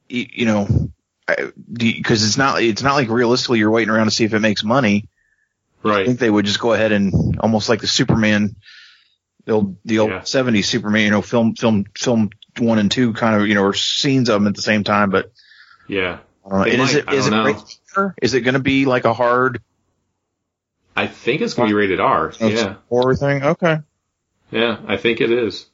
You, you know, because it's not, it's not like realistically you're waiting around to see if it makes money. Right. I think they would just go ahead and almost like the Superman, the old the old Yeah. '70s Superman, you know, film film film one and two kind of, you know, or scenes of them at the same time, but. Yeah. I don't know. And is it I don't know. Is it going to be like a hard I think it's going to be rated R. Yeah. horror thing? Okay. Yeah, I think it is.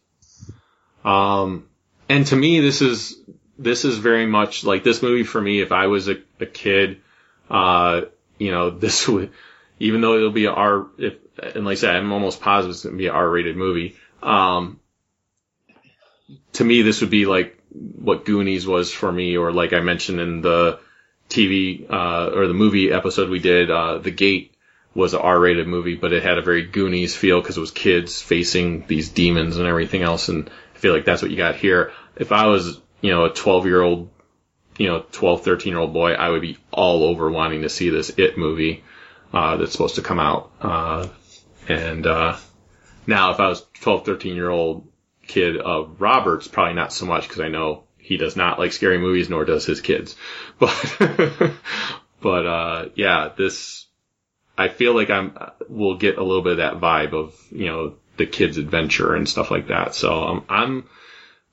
Um, and to me, this is this is very much like this movie for me. If I was a, a kid, uh, you know, this would, even though it'll be a R, if and like I said, I'm almost positive it's going to be an R-rated movie. Um, to me, this would be like what Goonies was for me, or like I mentioned in the TV uh, or the movie episode we did, uh, The Gate was an R-rated movie, but it had a very Goonies feel because it was kids facing these demons and everything else, and I feel like that's what you got here. If I was, you know, a 12-year-old, you know, 12, 13-year-old boy, I would be all over wanting to see this It movie uh, that's supposed to come out. Uh, and uh, now, if I was 12, 13-year-old kid of Roberts, probably not so much because I know he does not like scary movies, nor does his kids. But, but uh, yeah, this I feel like I'm we'll get a little bit of that vibe of you know the kids' adventure and stuff like that. So um, I'm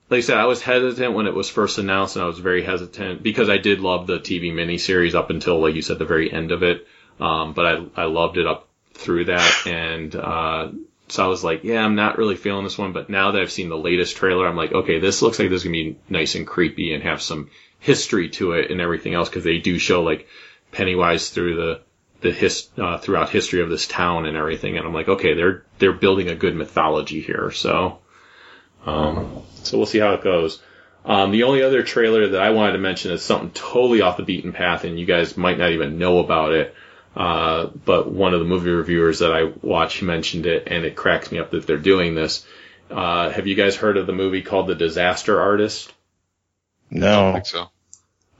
like I said, I was hesitant when it was first announced, and I was very hesitant because I did love the TV miniseries up until like you said the very end of it. Um, but I I loved it up through that, and uh, so I was like, yeah, I'm not really feeling this one. But now that I've seen the latest trailer, I'm like, okay, this looks like this is gonna be nice and creepy and have some history to it and everything else because they do show like Pennywise through the the his uh, throughout history of this town and everything, and I'm like, okay, they're they're building a good mythology here, so um, so we'll see how it goes. Um, the only other trailer that I wanted to mention is something totally off the beaten path, and you guys might not even know about it. Uh, but one of the movie reviewers that I watch mentioned it, and it cracks me up that they're doing this. Uh, have you guys heard of the movie called The Disaster Artist? No. I No. think so.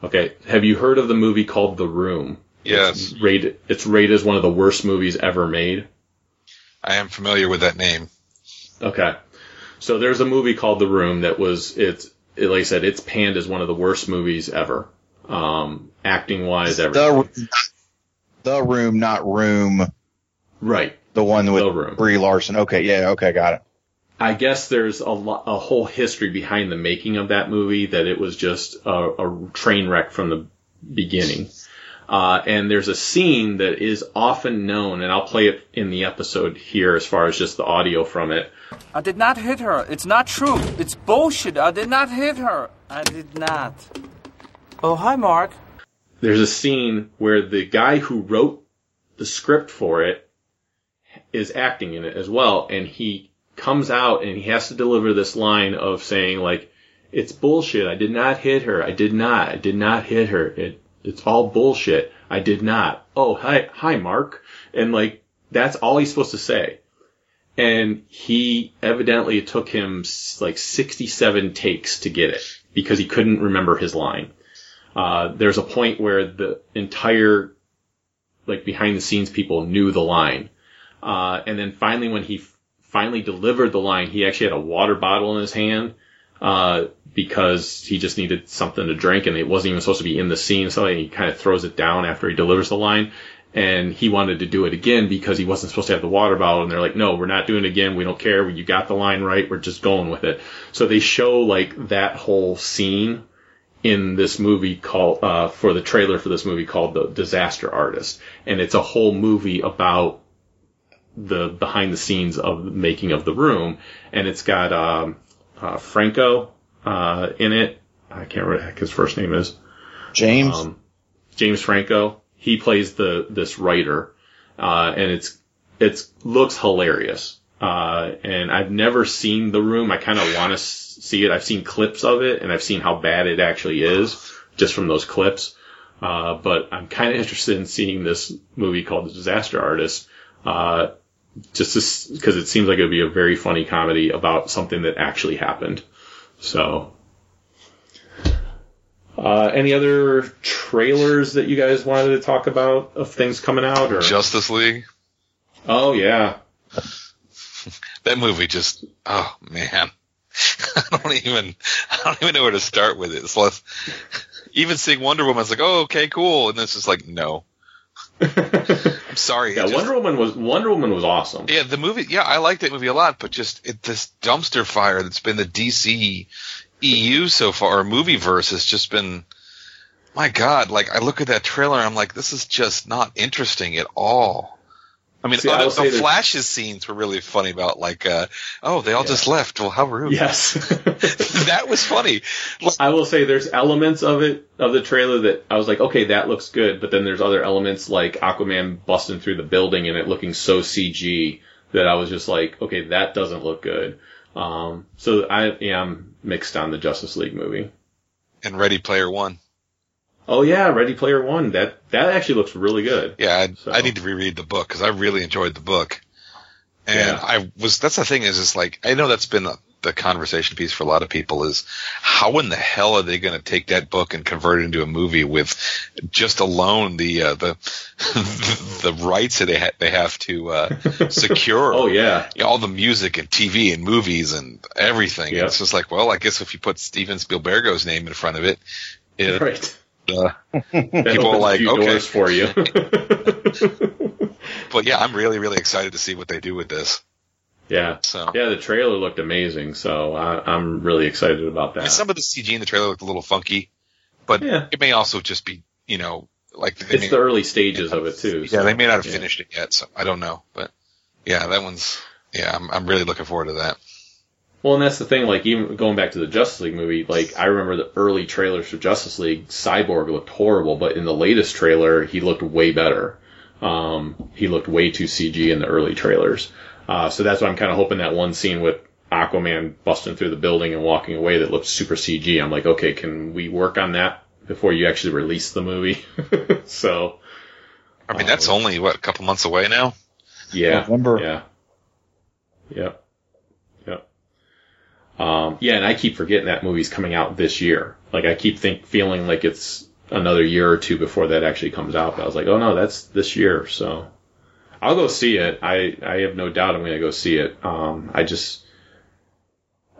Okay. Have you heard of the movie called The Room? Yes, It's rated, it's rated as one of the worst movies ever made. I am familiar with that name. Okay. So there's a movie called The Room that was, it's, it, like I said, it's panned as one of the worst movies ever. Um, acting wise, everything. The the room, not room. right. The one with The Room. Brie Larson. Okay, yeah, okay, got it. I guess there's a, lo- a whole history behind the making of that movie that it was just a, a train wreck from the beginning. Uh, and there's a scene that is often known, and I'll play it in the episode here as far as just the audio from it. I did not hit her. It's not true. It's bullshit. I did not hit her. I did not. Oh, hi, Mark. There's a scene where the guy who wrote the script for it is acting in it as well, and he comes out and he has to deliver this line of saying like, "It's bullshit. I did not hit her. I did not. I did not hit her. It it's all bullshit. I did not. Oh, hi, hi, Mark." And like that's all he's supposed to say. And he evidently it took him like 67 takes to get it because he couldn't remember his line. Uh, there's a point where the entire, like behind the scenes people knew the line. Uh, and then finally when he finally delivered the line, he actually had a water bottle in his hand, uh, because he just needed something to drink and it wasn't even supposed to be in the scene. So he kind of throws it down after he delivers the line. And he wanted to do it again because he wasn't supposed to have the water bottle. And they're like, no, we're not doing it again. We don't care. You got the line right. We're just going with it. So they show like that whole scene in this movie called uh, for the trailer for this movie called The Disaster Artist, and it's a whole movie about the behind the scenes of the making of the room, and it's got um, uh, Franco uh, in it. I can't remember what his first name is. James. Um, James Franco. He plays the this writer, uh, and it's it looks hilarious. Uh, and I've never seen the room. I kind of want to see it. I've seen clips of it and I've seen how bad it actually is just from those clips. Uh, but I'm kind of interested in seeing this movie called The Disaster Artist. Uh, just because it seems like it would be a very funny comedy about something that actually happened. So, uh, any other trailers that you guys wanted to talk about of things coming out? Or Justice League. oh yeah, That movie just, oh man, I don't even, I don't even know where to start with it. It's less, even seeing Wonder Woman, it's like, oh, okay, cool, and then it's just like, no. I'm sorry. yeah. just- Wonder Woman was Wonder Woman was awesome. Yeah, the movie. Yeah, I like that movie a lot, but just it, this dumpster fire that's been the DC EU so far, or movie verse, has just been. My God, like I look at that trailer, I'm like, this is just not interesting at all. I mean, See, I other, will the Flash's scenes were really funny about like, uh, oh, they all Yeah. just left. Well, how rude. Yes. that was funny. I will say there's elements of it of the trailer that I was like, okay, that looks good, but then there's other elements like Aquaman busting through the building and it looking so CG that I was just like, okay, that doesn't look good. Um, so I am mixed on the Justice League movie. And Ready Player One. Oh yeah, Ready Player One. That that actually looks really good. Yeah, I, So- I need to reread the book because I really enjoyed the book. And Yeah. I was, that's the thing is, is like, I know that's been the, the conversation piece for a lot of people is how in the hell are they going to take that book and convert it into a movie with just alone the, uh, the, the rights that they, ha- they have to, uh, secure. Oh yeah, You know, all the music and TV and movies and everything. Yeah. It's just like, well, I guess if you put Steven Spielberg's name in front of it, it right. Uh, People are like, okay. for you. but yeah, I'm really, really excited to see what they do with this. yeah, So. yeah. The trailer looked amazing, so I, I'm really excited about that. some of the CG in the trailer looked a little funky, but Yeah. it may also just be, you know, like It's may, the early stages of it too. yeah, so, they may not have yeah. finished it yet, so I don't know. But yeah, that one's yeah, I'm I'm really looking forward to that. Well, and that's the thing. Like even going back to the Justice League movie, like I remember the early trailers for Justice League. Cyborg looked horrible, but in the latest trailer, he looked way better. Um, he looked way too CG in the early trailers. Uh, so that's why I'm kind of hoping that one scene with Aquaman busting through the building and walking away that looked super CG. I'm like, okay, can we work on that before you actually release the movie? so I mean, Oh. that's only what a couple months away now. yeah, November. yeah, yep, yep. Um, yeah, and I keep forgetting that movie's coming out this year. Like I keep think feeling like it's another year or two before that actually comes out. But I was like, oh no, that's this year. So I'll go see it. I I have no doubt I'm to go see it. Um, I just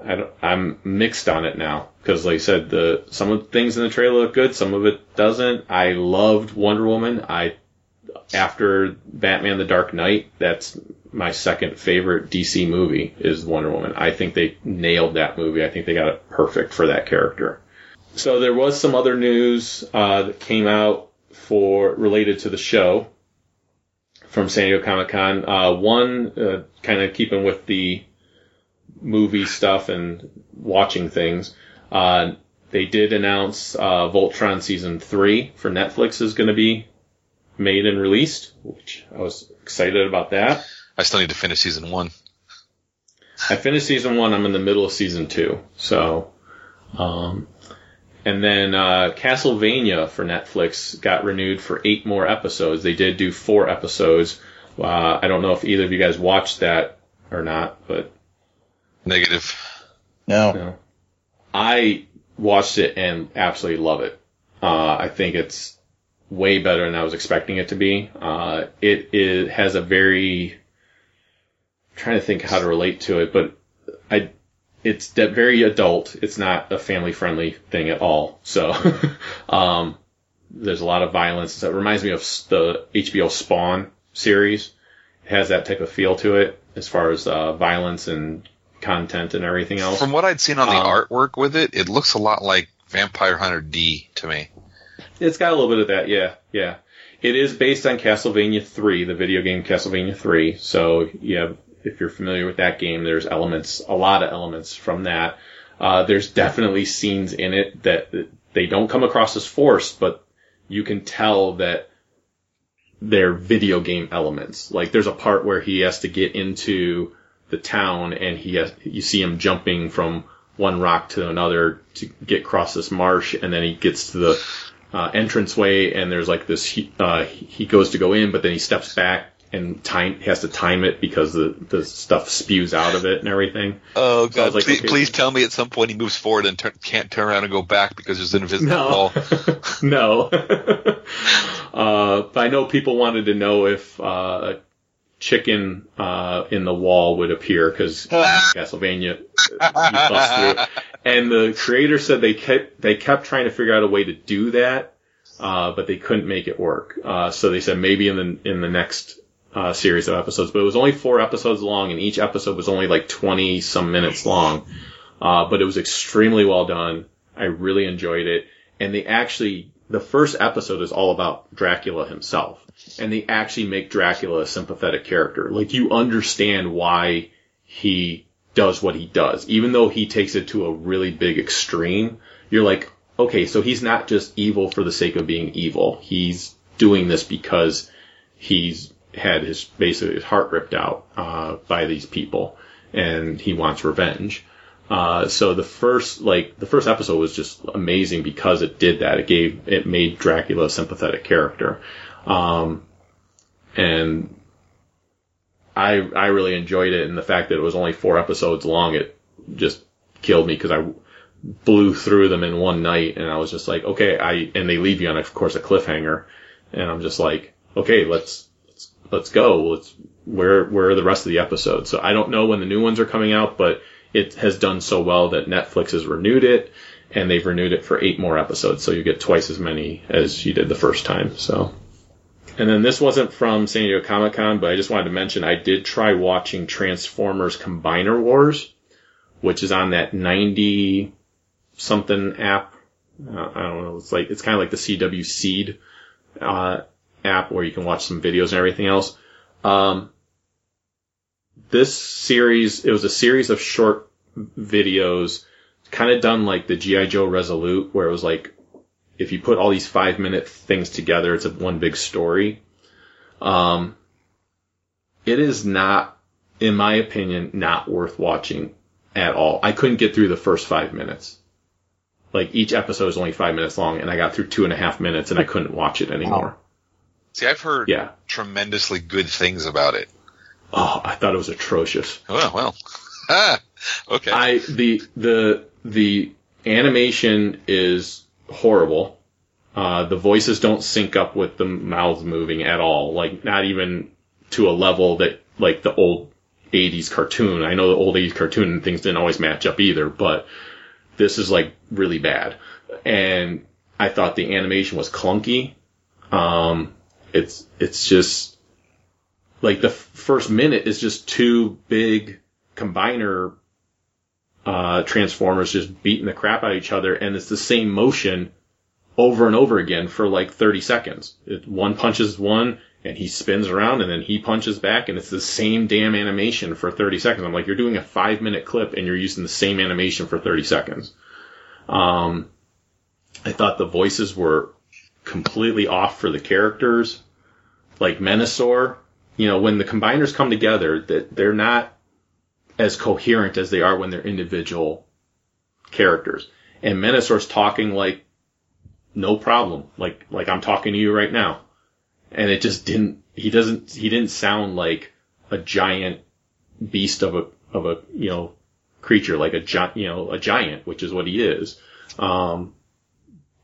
I don't, I'm mixed on it now because, like I said, the some of the things in the trailer look good, some of it doesn't. I loved Wonder Woman. I after Batman: The Dark Knight, that's my second favorite DC movie is Wonder Woman. I think they nailed that movie. I think they got it perfect for that character. So there was some other news uh, that came out for related to the show from San Diego Comic Con. Uh, one, uh, kind of keeping with the movie stuff and watching things. Uh, they did announce uh, Voltron season three for Netflix is going to be made and released, which I was excited about that. I still need to finish season one. I finished season one. I'm in the middle of season two. So, um, and then uh, Castlevania for Netflix got renewed for eight more episodes. They did do four episodes. Uh, I don't know if either of you guys watched that or not, but Negative. No. No. I watched it and absolutely love it. Uh, I think it's way better than I was expecting it to be. Uh, it, it has a very, I'm trying to think how to relate to it, but I, it's de- very adult. It's not a family friendly thing at all. So, um, there's a lot of violence. It reminds me of the HBO Spawn series. It has that type of feel to it as far as, uh, violence and content and everything else. From what I'd seen on the Um, artwork with it, it looks a lot like Vampire Hunter D to me. It's got a little bit of that, yeah, yeah. It is based on Castlevania 3, the video game Castlevania 3. So, yeah, if you're familiar with that game, there's elements, a lot of elements from that. Uh, there's definitely scenes in it that they don't come across as forced, but you can tell that they're video game elements. Like there's a part where he has to get into the town and he has, you see him jumping from one rock to another to get across this marsh and then he gets to the uh, entranceway and there's like this, uh, he goes to go in but then he steps back and time, has to time it because the, the stuff spews out of it and everything. Oh god! was like, please, okay. please tell me at some point he moves forward and tur can't turn around and go back because there's an invisible No. wall. no. uh, but I know people wanted to know if uh, a chicken uh, in the wall would appear because Castlevania you bust through. And the creator said they kept they kept trying to figure out a way to do that, uh, but they couldn't make it work. Uh, so they said maybe in the in the next uh, series of episodes, but it was only four episodes long, and each episode was only like twenty some minutes long. Uh, but it was extremely well done. I really enjoyed it. And they actually, the first episode is all about Dracula himself. And they actually make Dracula a sympathetic character. Like you understand why he does what he does. Even though he takes it to a really big extreme, you're like, okay, so he's not just evil for the sake of being evil. He's doing this because he's had his basically his heart ripped out uh, by these people, and he wants revenge. Uh, so the first like the first episode was just amazing because it did that. It gave it made Dracula a sympathetic character, um, and I I really enjoyed it. And the fact that it was only four episodes long, it just killed me because I blew through them in one night, and I was just like, okay, I and they leave you on of course a cliffhanger, and I'm just like, okay, let's let's go. Let's where where are the rest of the episodes? So I don't know when the new ones are coming out, but it has done so well that Netflix has renewed it, and they've renewed it for eight more episodes. So you get twice as many as you did the first time. So. And then this wasn't from San Diego Comic Con, but I just wanted to mention I did try watching Transformers Combiner Wars, which is on that 90 something app. Uh, I don't know. It's like, it's kind of like the CW Seed, uh, app where you can watch some videos and everything else. Um, this series, it was a series of short videos, kind of done like the G.I. Joe Resolute, where it was like, if you put all these five minute things together, it's a one big story. Um, it is not, in my opinion, not worth watching at all. I couldn't get through the first five minutes. Like each episode is only five minutes long, and I got through two and a half minutes, and I couldn't watch it anymore. See, I've heard Yeah. tremendously good things about it. Oh, I thought it was atrocious. Oh well. Ah, okay. I the the the animation is horrible. Uh, the voices don't sync up with the mouths moving at all. Like not even to a level that like the old 80s cartoon. I know the old 80s cartoon and things didn't always match up either, but this is like really bad. And I thought the animation was clunky. Um, it's it's just like the f- first minute is just two big combiner uh, transformers just beating the crap out of each other, and it's the same motion over and over again for like 30 seconds. It, one punches one, and he spins around, and then he punches back, and it's the same damn animation for 30 seconds. I'm like, you're doing a five minute clip, and you're using the same animation for 30 seconds. Um, I thought the voices were completely off for the characters. Like Menasor, you know, when the combiners come together, that they're not as coherent as they are when they're individual characters. And Menasor's talking like no problem, like like I'm talking to you right now. And it just didn't he doesn't he didn't sound like a giant beast of a of a you know creature like a giant you know a giant, which is what he is. Um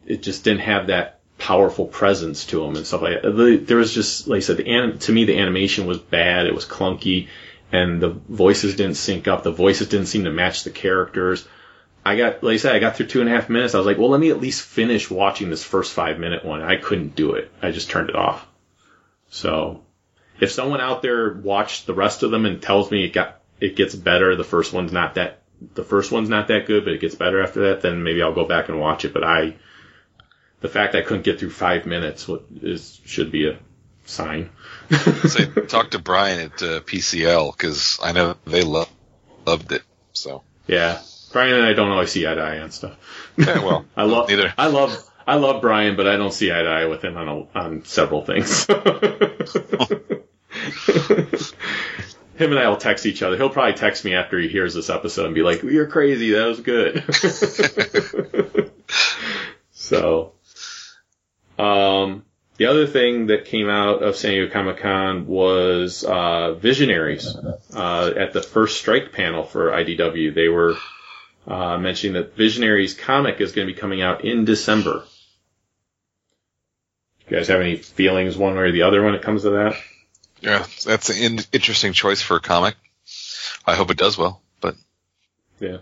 it just didn't have that powerful presence to him and stuff like that. The, there was just, like I said, anim- to me the animation was bad. It was clunky, and the voices didn't sync up. The voices didn't seem to match the characters. I got, like I said, I got through two and a half minutes. I was like, well, let me at least finish watching this first five minute one. I couldn't do it. I just turned it off. So, if someone out there watched the rest of them and tells me it got, it gets better, the first one's not that, the first one's not that good, but it gets better after that, then maybe I'll go back and watch it. But I, the fact I couldn't get through five minutes is should be a sign. Say, talk to Brian at uh, PCL because I know they lo- loved it. So Yeah, Brian and I don't always see eye to eye on stuff. yeah, well, I love neither. I love I love Brian, but I don't see eye to eye with him on a, on several things. him and I will text each other. He'll probably text me after he hears this episode and be like, "You're crazy. That was good." so, um, the other thing that came out of San Diego Comic Con was uh, Visionaries uh, at the first strike panel for IDW. They were uh, mentioning that Visionaries comic is going to be coming out in December. You guys have any feelings one way or the other when it comes to that? Yeah, that's an in- interesting choice for a comic. I hope it does well, but Yeah.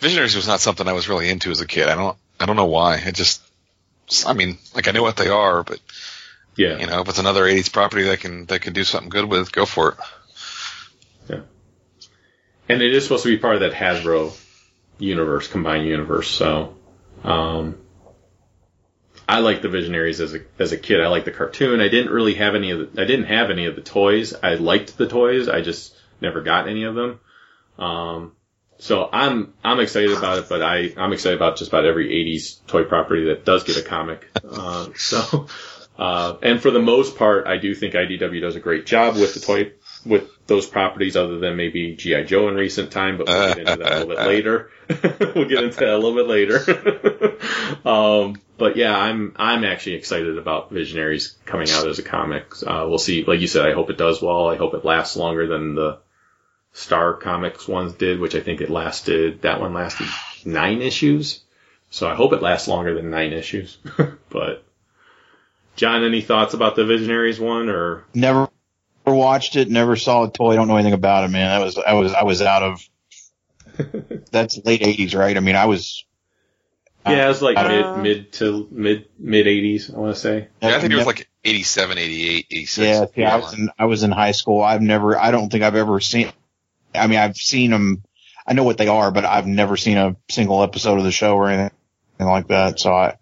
Visionaries was not something I was really into as a kid. I don't, I don't know why. It just, I mean, like I know what they are, but Yeah. you know, if it's another '80s property that can that can do something good with, go for it. Yeah, and it is supposed to be part of that Hasbro universe, combined universe. So, um, I like the Visionaries as a as a kid. I like the cartoon. I didn't really have any of the. I didn't have any of the toys. I liked the toys. I just never got any of them. Um, so I'm I'm excited about it, but I I'm excited about just about every '80s toy property that does get a comic. Uh, so, uh, and for the most part, I do think IDW does a great job with the toy with those properties, other than maybe GI Joe in recent time. But we'll get into that a little bit later. we'll get into that a little bit later. um, but yeah, I'm I'm actually excited about Visionaries coming out as a comic. Uh, we'll see. Like you said, I hope it does well. I hope it lasts longer than the Star Comics ones did, which I think it lasted. That one lasted nine issues. So I hope it lasts longer than nine issues. but John, any thoughts about the Visionaries one or? Never watched it. Never saw a toy. Don't know anything about it, man. I was I was I was out of. That's late '80s, right? I mean, I was. Yeah, it was like Uh, mid mid to mid mid eighties. I want to say. Yeah, I think it was like 87, 88, 86. Yeah, see, I was in I was in high school. I've never. I don't think I've ever seen. I mean, I've seen them. I know what they are, but I've never seen a single episode of the show or anything like that. So I.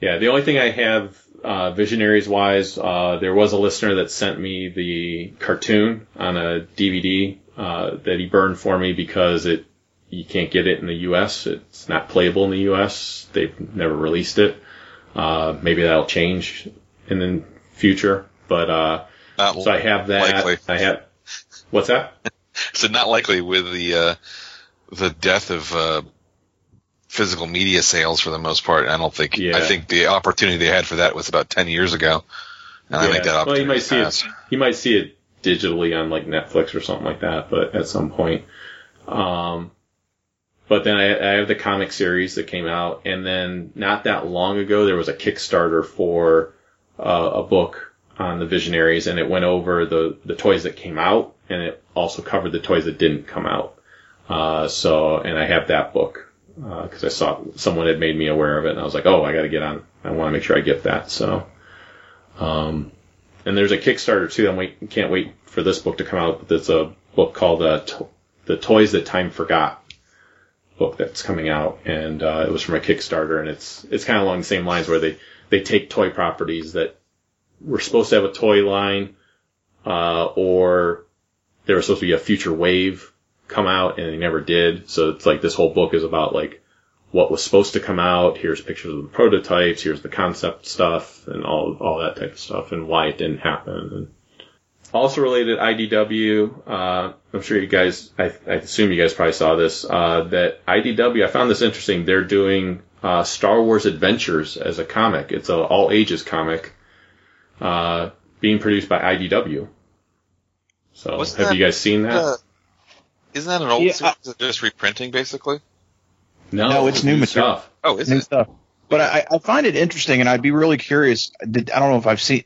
Yeah, the only thing I have uh, visionaries wise, uh, there was a listener that sent me the cartoon on a DVD uh, that he burned for me because it you can't get it in the U.S. It's not playable in the U.S. They've never released it. Uh, maybe that'll change in the future, but uh, so I have that. likely. I have what's that? So not likely with the uh, the death of uh, physical media sales for the most part. I don't think. Yeah. I think the opportunity they had for that was about ten years ago, and I think that well, opportunity you might see passed. it. You might see it digitally on like Netflix or something like that, but at some point. Um, but then I, I have the comic series that came out, and then not that long ago there was a Kickstarter for uh, a book on the Visionaries, and it went over the the toys that came out, and it also covered the toys that didn't come out. Uh, so, and I have that book because I saw someone had made me aware of it, and I was like, oh, I got to get on. I want to make sure I get that. So. Um, and there's a Kickstarter too. I'm wait, can't wait for this book to come out. But a book called uh, to- "The Toys That Time Forgot." Book that's coming out, and uh, it was from a Kickstarter, and it's it's kind of along the same lines where they they take toy properties that were supposed to have a toy line, uh, or there was supposed to be a future wave come out, and they never did. So it's like this whole book is about like what was supposed to come out. Here's pictures of the prototypes. Here's the concept stuff and all all that type of stuff and why it didn't happen. Also related IDW. Uh, I'm sure you guys. I, I assume you guys probably saw this. Uh, that IDW. I found this interesting. They're doing uh, Star Wars Adventures as a comic. It's a all ages comic. Uh, being produced by IDW. So Wasn't have that, you guys seen that? Uh, isn't that an old Yeah, series that's just reprinting basically? No, it's new material. stuff. Oh, is new it? stuff. But I, I find it interesting, and I'd be really curious. Did, I don't know if I've seen,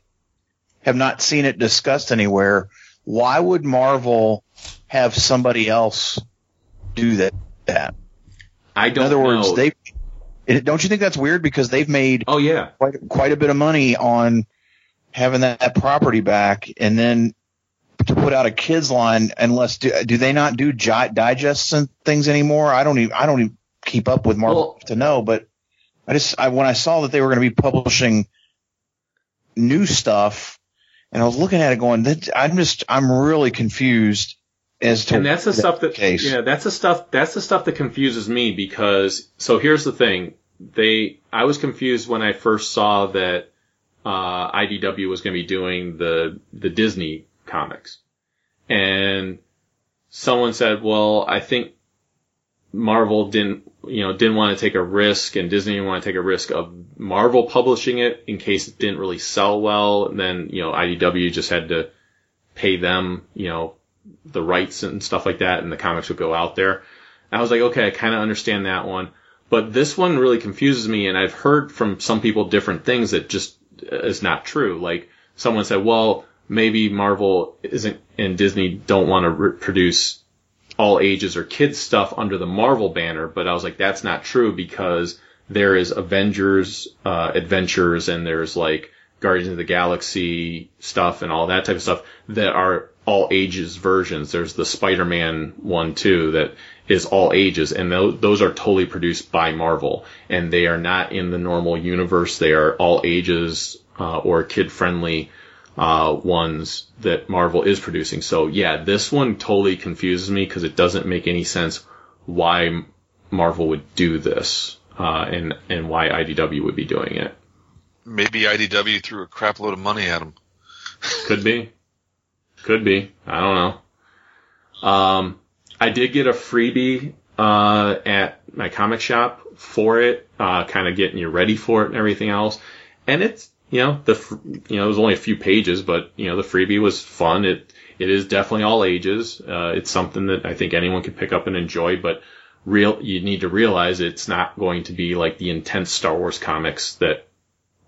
have not seen it discussed anywhere. Why would Marvel have somebody else do that? That I don't In other words, know. they it, don't you think that's weird because they've made Oh yeah. quite quite a bit of money on having that, that property back, and then to put out a kids line. Unless do, do they not do gi- digests and things anymore? I don't even I don't even keep up with Marvel Well- to know, but I just I, when I saw that they were going to be publishing new stuff, and I was looking at it going, that, I'm just I'm really confused as to and that's the that stuff that case. yeah that's the stuff that's the stuff that confuses me because so here's the thing they, I was confused when I first saw that, uh, IDW was going to be doing the, the Disney comics. And someone said, well, I think Marvel didn't, you know, didn't want to take a risk and Disney didn't want to take a risk of Marvel publishing it in case it didn't really sell well. And then, you know, IDW just had to pay them, you know, the rights and stuff like that and the comics would go out there. And I was like, okay, I kind of understand that one. But this one really confuses me and I've heard from some people different things that just is not true. Like someone said, well, maybe Marvel isn't and Disney don't want to re- produce all ages or kids stuff under the Marvel banner, but I was like, that's not true because there is Avengers, uh, adventures and there's like Guardians of the Galaxy stuff and all that type of stuff that are all ages versions. There's the Spider-Man one too that is all ages and those, those are totally produced by Marvel and they are not in the normal universe. They are all ages, uh, or kid friendly uh, ones that Marvel is producing. So yeah, this one totally confuses me because it doesn't make any sense why Marvel would do this, uh, and, and why IDW would be doing it. Maybe IDW threw a crap load of money at him. Could be. Could be. I don't know. Um, I did get a freebie, uh, at my comic shop for it, uh, kind of getting you ready for it and everything else. And it's, you know, the, you know, it was only a few pages, but, you know, the freebie was fun. It, it is definitely all ages. Uh, it's something that I think anyone could pick up and enjoy, but real, you need to realize it's not going to be like the intense Star Wars comics that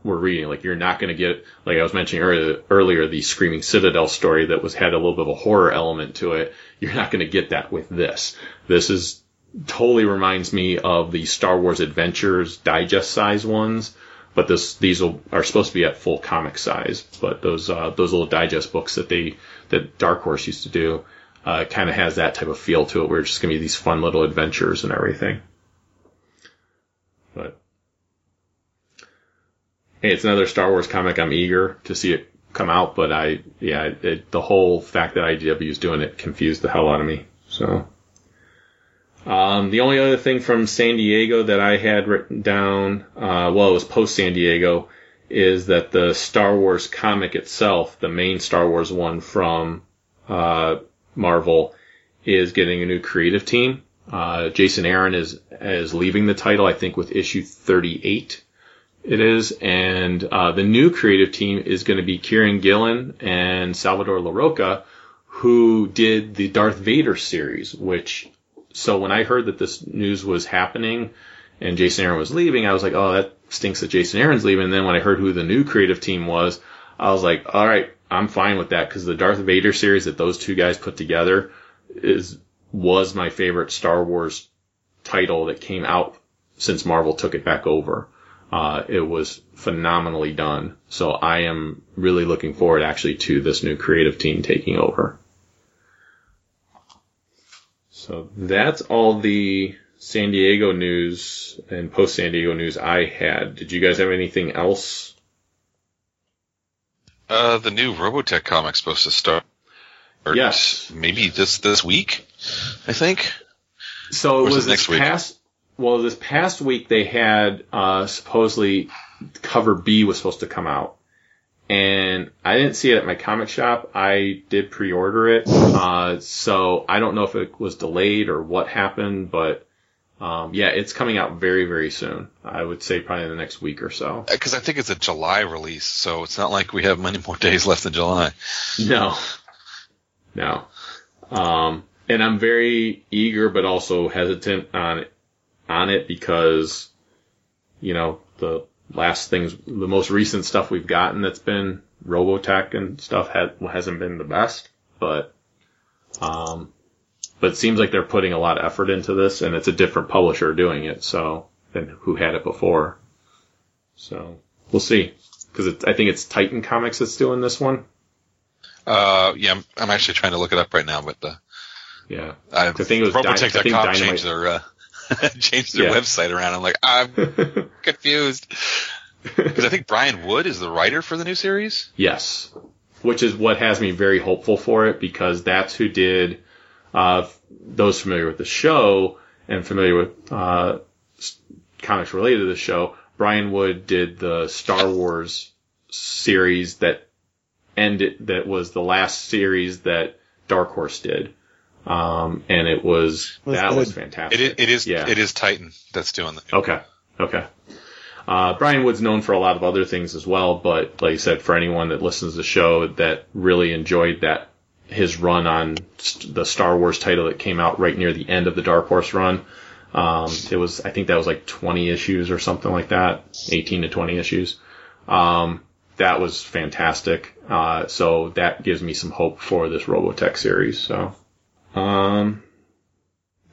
we're reading. Like you're not going to get, like I was mentioning earlier, earlier, the Screaming Citadel story that was had a little bit of a horror element to it. You're not going to get that with this. This is totally reminds me of the Star Wars Adventures digest size ones, but this these will, are supposed to be at full comic size. But those uh, those little digest books that they that Dark Horse used to do uh, kind of has that type of feel to it, where it's just to be these fun little adventures and everything. But hey, it's another Star Wars comic. I'm eager to see it come out, but I, yeah, it, the whole fact that IDW is doing it confused the hell out of me. So, um, the only other thing from San Diego that I had written down, uh, well, it was post San Diego, is that the Star Wars comic itself, the main Star Wars one from, uh, Marvel, is getting a new creative team. Uh, Jason Aaron is, is leaving the title, I think, with issue 38 it is, and uh, the new creative team is going to be Kieron Gillen and Salvador Larroca, who did the Darth Vader series. Which, so when I heard that this news was happening and Jason Aaron was leaving, I was like, oh, that stinks that Jason Aaron's leaving. And then when I heard who the new creative team was, I was like, all right, I'm fine with that because the Darth Vader series that those two guys put together is was my favorite Star Wars title that came out since Marvel took it back over. Uh, it was phenomenally done. So I am really looking forward actually to this new creative team taking over. So that's all the San Diego news and post San Diego news I had. Did you guys have anything else? Uh, the new Robotech comic's supposed to start. Yes. Maybe this this week, I think. So Or it was next this week? past. Well, this past week they had uh, supposedly cover B was supposed to come out, and I didn't see it at my comic shop. I did pre-order it, uh, so I don't know if it was delayed or what happened, but um, yeah, it's coming out very very soon. I would say probably in the next week or so. Because I think it's a July release, so it's not like we have many more days left in July. No, no. Um, and I'm very eager, but also hesitant on on it because, you know, the last things, the most recent stuff we've gotten that's been Robotech and stuff had, hasn't been the best, but, um, but it seems like they're putting a lot of effort into this and it's a different publisher doing it, so, than who had it before. So, we'll see. Cause I think it's Titan Comics that's doing this one. Uh, yeah, I'm, I'm actually trying to look it up right now, but uh, Yeah. I, I think it was Dy- I think Robotech.com Dynamite- changed their uh, changed their Yeah. website around. I'm like, I'm confused because I think Brian Wood is the writer for the new series. Yes. Which is what has me very hopeful for it because that's who did, uh, those familiar with the show and familiar with, uh, comics related to the show. Brian Wood did the Star Wars series that ended, that was the last series that Dark Horse did. Um, and it was, Was that was fantastic. It, it is, Yeah. it is Titan that's doing the Okay. Okay. Uh, Brian Wood's known for a lot of other things as well, but like I said, for anyone that listens to the show that really enjoyed that, his run on st- the Star Wars title that came out right near the end of the Dark Horse run, um, it was, I think that was like 20 issues or something like that, 18 to 20 issues. Um, that was fantastic. Uh, so that gives me some hope for this Robotech series. So, um,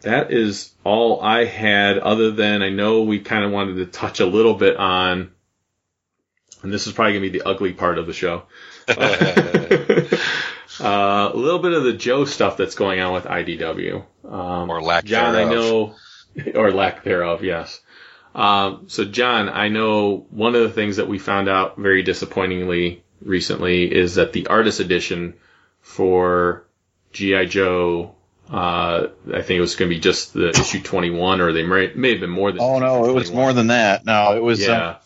that is all I had other than I know we kind of wanted to touch a little bit on, and this is probably going to be the ugly part of the show. uh, a little bit of the Joe stuff that's going on with IDW. Um, Or lack John, I know, or lack thereof, yes. Um, so John, I know one of the things that we found out very disappointingly recently is that the artist edition for GI Joe, uh, I think it was going to be just the issue 21, or they may, may have been more than. Oh no, it was 21. more than that. No, it was. uh,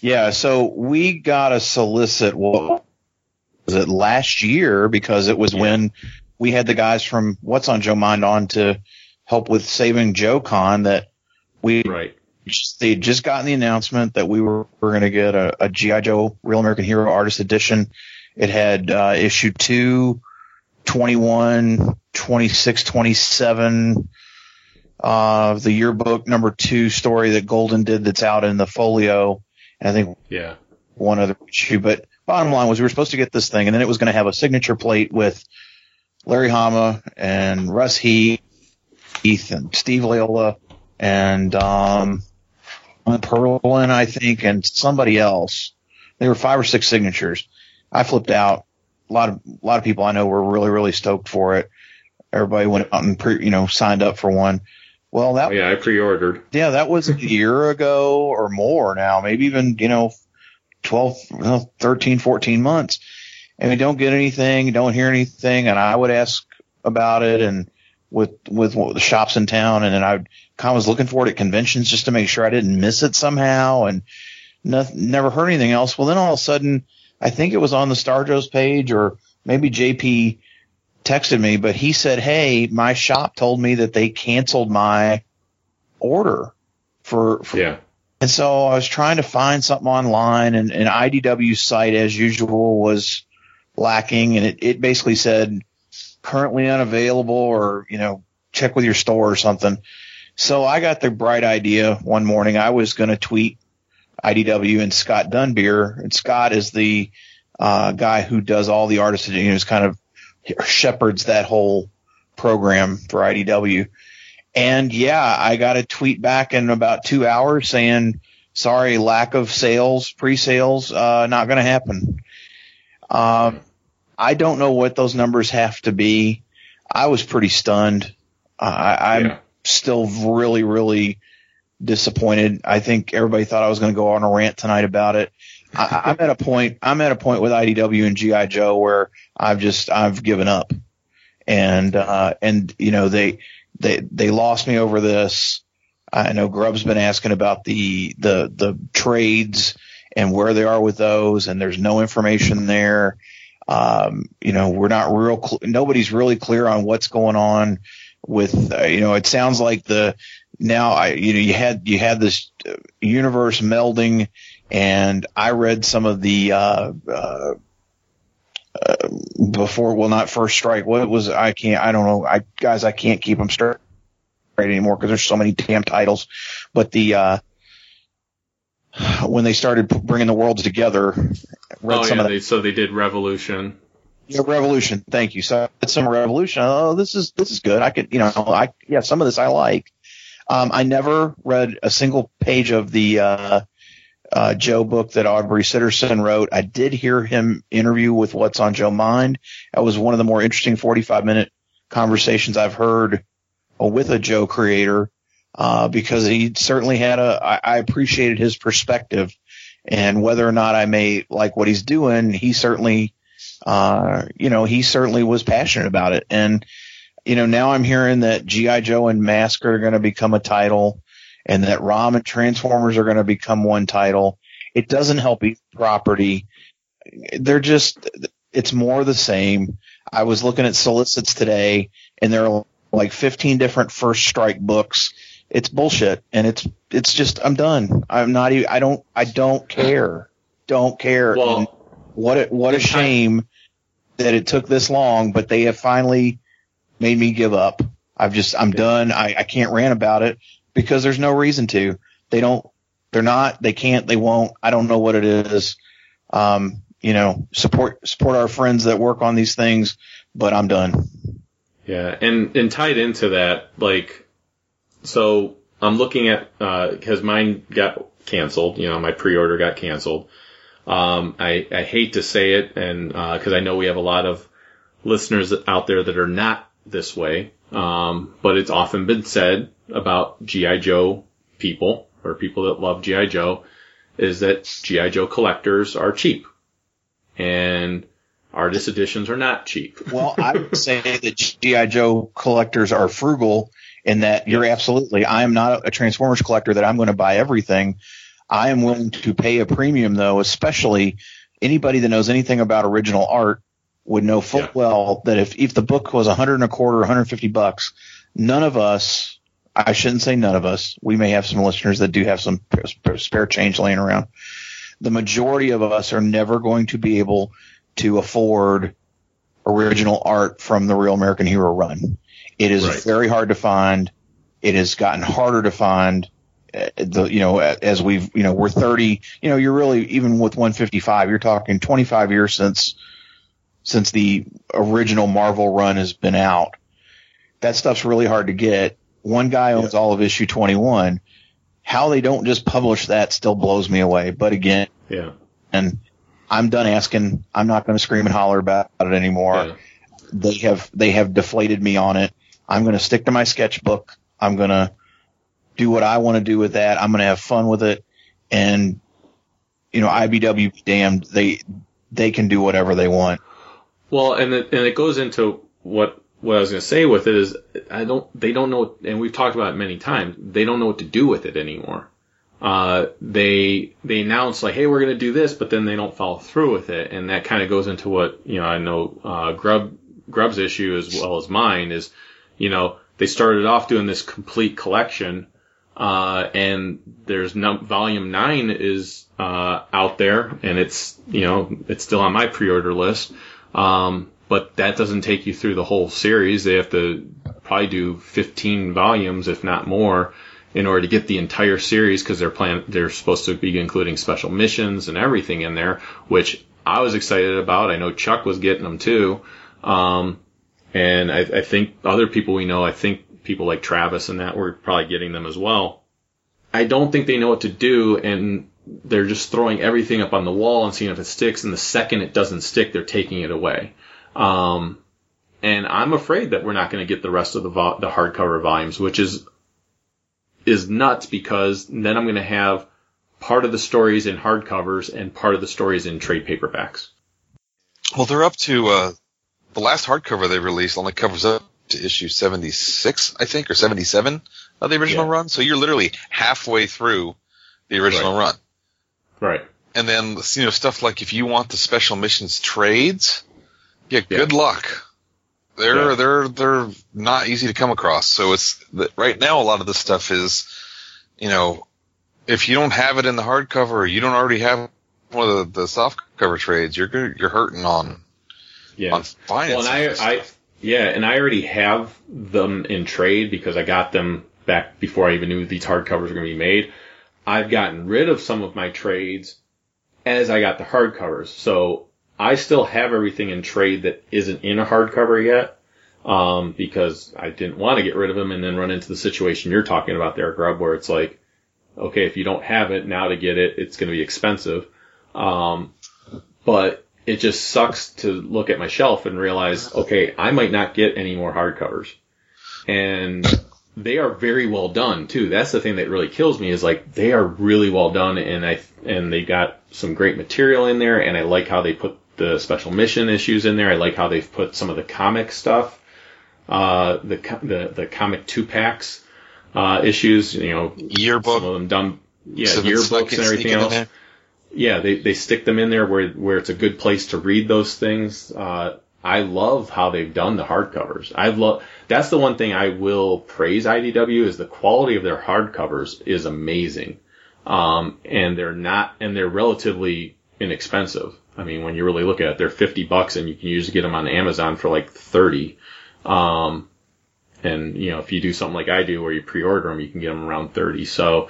Yeah, Yeah, so we got to solicit what was it last year because it was Yeah. when we had the guys from What's on Joe Mind on to help with saving Joe Con that we right. just, they just gotten the announcement that we were, were going to get a, a GI Joe Real American Hero Artist Edition. It had uh, issue two, 21, 26, 27, uh, the yearbook number two story that Golden did that's out in the folio. And I think Yeah, one other issue, but bottom line was we were supposed to get this thing and then it was going to have a signature plate with Larry Hama and Russ Heath and Steve Leialoha and, um, Perlin, I think, and somebody else. There were five or six signatures. I flipped out. A lot of, a lot of people I know were really, really stoked for it. Everybody went out and pre, you know, signed up for one. Well, that oh, yeah. I pre-ordered. yeah, that was a year ago or more now, maybe even, you know, 12, 13, 14 months. And we don't get anything, don't hear anything. And I would ask about it and with, with the shops in town. And then I kind of was looking for it at conventions just to make sure I didn't miss it somehow and nothing, never heard anything else. Well, then all of a sudden, I think it was on the Star Joe's page or maybe JP texted me, but he said, Hey, my shop told me that they canceled my order for, for Yeah, and so I was trying to find something online and, and IDW's site as usual was lacking and it, it basically said currently unavailable or, you know, check with your store or something. So I got the bright idea one morning. I was going to tweet IDW and Scott Dunbier and Scott is the, uh, guy who does all the artists, you know, who's kind of shepherds that whole program for IDW. And yeah, I got a tweet back in about two hours saying, sorry, lack of sales, pre-sales, uh, not going to happen. Um, I don't know what those numbers have to be. I was pretty stunned. I, I'm Yeah. still really, really disappointed. I think everybody thought I was going to go on a rant tonight about it. I, I'm at a point, I'm at a point with IDW and GI Joe where I've just, I've given up and, uh, and, you know, they, they, they lost me over this. I know Grubb's been asking about the, the, the trades and where they are with those and there's no information there. Um, you know, we're not real, cl- nobody's really clear on what's going on with, uh, you know, it sounds like the, now I, you know, you had, you had this uh, universe melding and I read some of the, uh, uh, uh, before, well, not first strike. What was, I can't, I don't know. I, guys, I can't keep them straight anymore because there's so many damn titles, but the, uh, when they started p- bringing the worlds together, read Oh some yeah. of They, so they did Revolution. Yeah, Revolution. Thank you. So it's some Revolution. Oh, this is this is good. I could, you know, I yeah, some of this I like. Um, I never read a single page of the uh, uh, Joe book that Aubrey Sitterson wrote. I did hear him interview with What's on Joe Mind. That was one of the more interesting 45 minute conversations I've heard uh, with a Joe creator uh, because he certainly had a. I, I appreciated his perspective, and whether or not I may like what he's doing, he certainly uh, you know, he certainly was passionate about it. And, you know, now I'm hearing that G.I. Joe and Mask are going to become a title. and that ROM and Transformers are going to become one title. It doesn't help each property. They're just, it's more the same. I was looking at solicits today and there are like 15 different first strike books. It's bullshit. And it's, it's just, I'm done. I'm not even, I don't, I don't care. Don't care. Well, And what a, what a shame that it took this long, but they have finally made me give up. I've just, I'm done. I, I can't rant about it because there's no reason to. They don't, they're not, they can't, they won't. I don't know what it is. Um, you know, support, support our friends that work on these things, but I'm done. Yeah, and and tied into that, like, so I'm looking at uh, because mine got canceled. You know, my pre-order got canceled. Um, I I hate to say it, and because I know we have a lot of listeners out there that are not this way, um, but it's often been said about GI Joe people or people that love GI Joe is that GI Joe collectors are cheap, and artist editions are not cheap. Well, I would say that GI Joe collectors are frugal in that you're absolutely. I am not a Transformers collector that I'm going to buy everything. I am willing to pay a premium though, especially anybody that knows anything about original art would know full Yeah. well that if if the book was a hundred and a quarter, 150 bucks, none of us. I shouldn't say none of us. We may have some listeners that do have some sp- spare change laying around. The majority of us are never going to be able to afford original art from the Real American Hero run. It is Right. very hard to find. It has gotten harder to find. Uh, The you know as we've you know we're 30. You know you're really even with 155. You're talking 25 years since since the original Marvel run has been out. That stuff's really hard to get. One guy owns all of issue 21. How they don't just publish that still blows me away. But again, Yeah. and I'm done asking. I'm not going to scream and holler about it anymore. Yeah. They have they have deflated me on it. I'm going to stick to my sketchbook. I'm going to do what I want to do with that. I'm going to have fun with it, and you know, IDW, damned, they they can do whatever they want. Well, and it, and it goes into what what I was going to say with it is I don't they don't know and we've talked about it many times they don't know what to do with it anymore. Uh, they they announce like hey we're going to do this but then they don't follow through with it and that kind of goes into what you know I know uh, Grub Grub's issue as well as mine is you know they started off doing this complete collection uh, and there's volume nine is uh, out there and it's you know it's still on my pre-order list. Um, but that doesn't take you through the whole series. They have to probably do 15 volumes, if not more, in order to get the entire series because they're plan they're supposed to be including special missions and everything in there, which I was excited about. I know Chuck was getting them too. Um, and I, I think other people we know, I think people like Travis and that were probably getting them as well. I don't think they know what to do and they're just throwing everything up on the wall and seeing if it sticks. And the second it doesn't stick, they're taking it away. Um, and I'm afraid that we're not going to get the rest of the vo- the hardcover volumes, which is is nuts because then I'm going to have part of the stories in hardcovers and part of the stories in trade paperbacks. Well, they're up to uh, the last hardcover they released only covers up to issue 76, I think, or 77 of the original Yeah. run. So you're literally halfway through the original run. Right. And then, you know, stuff like if you want the special missions trades, yeah, Yeah. good luck. They're Yeah. they're they're not easy to come across. So it's right now a lot of this stuff is, you know, if you don't have it in the hardcover, or you don't already have one of the, the soft cover trades, you're you're hurting on Yeah. on financing. Well, and I, I. yeah, and I already have them in trade because I got them back before I even knew these hardcovers were going to be made. I've gotten rid of some of my trades as I got the hardcovers. So I still have everything in trade that isn't in a hardcover yet. Um, because I didn't want to get rid of them and then run into the situation you're talking about there, Grub, where it's like, okay, if you don't have it now to get it, it's going to be expensive. Um, but it just sucks to look at my shelf and realize, okay, I might not get any more hardcovers. And they are very well done too. That's the thing that really kills me is like they are really well done and I and they got some great material in there and I like how they put the special mission issues in there. I like how they've put some of the comic stuff, uh, the the the comic two packs uh, issues. You know, Yearbook. some of them done, yeah, some yearbooks sneak- and everything sneaking in else. Yeah, they they stick them in there where where it's a good place to read those things. Uh, I love how they've done the hardcovers. I love that's the one thing I will praise IDW is the quality of their hardcovers is amazing. Um, and they're not and they're relatively inexpensive. I mean, when you really look at it, they're 50 bucks and you can usually get them on Amazon for like 30. Um, and you know, if you do something like I do where you pre-order them, you can get them around 30. So,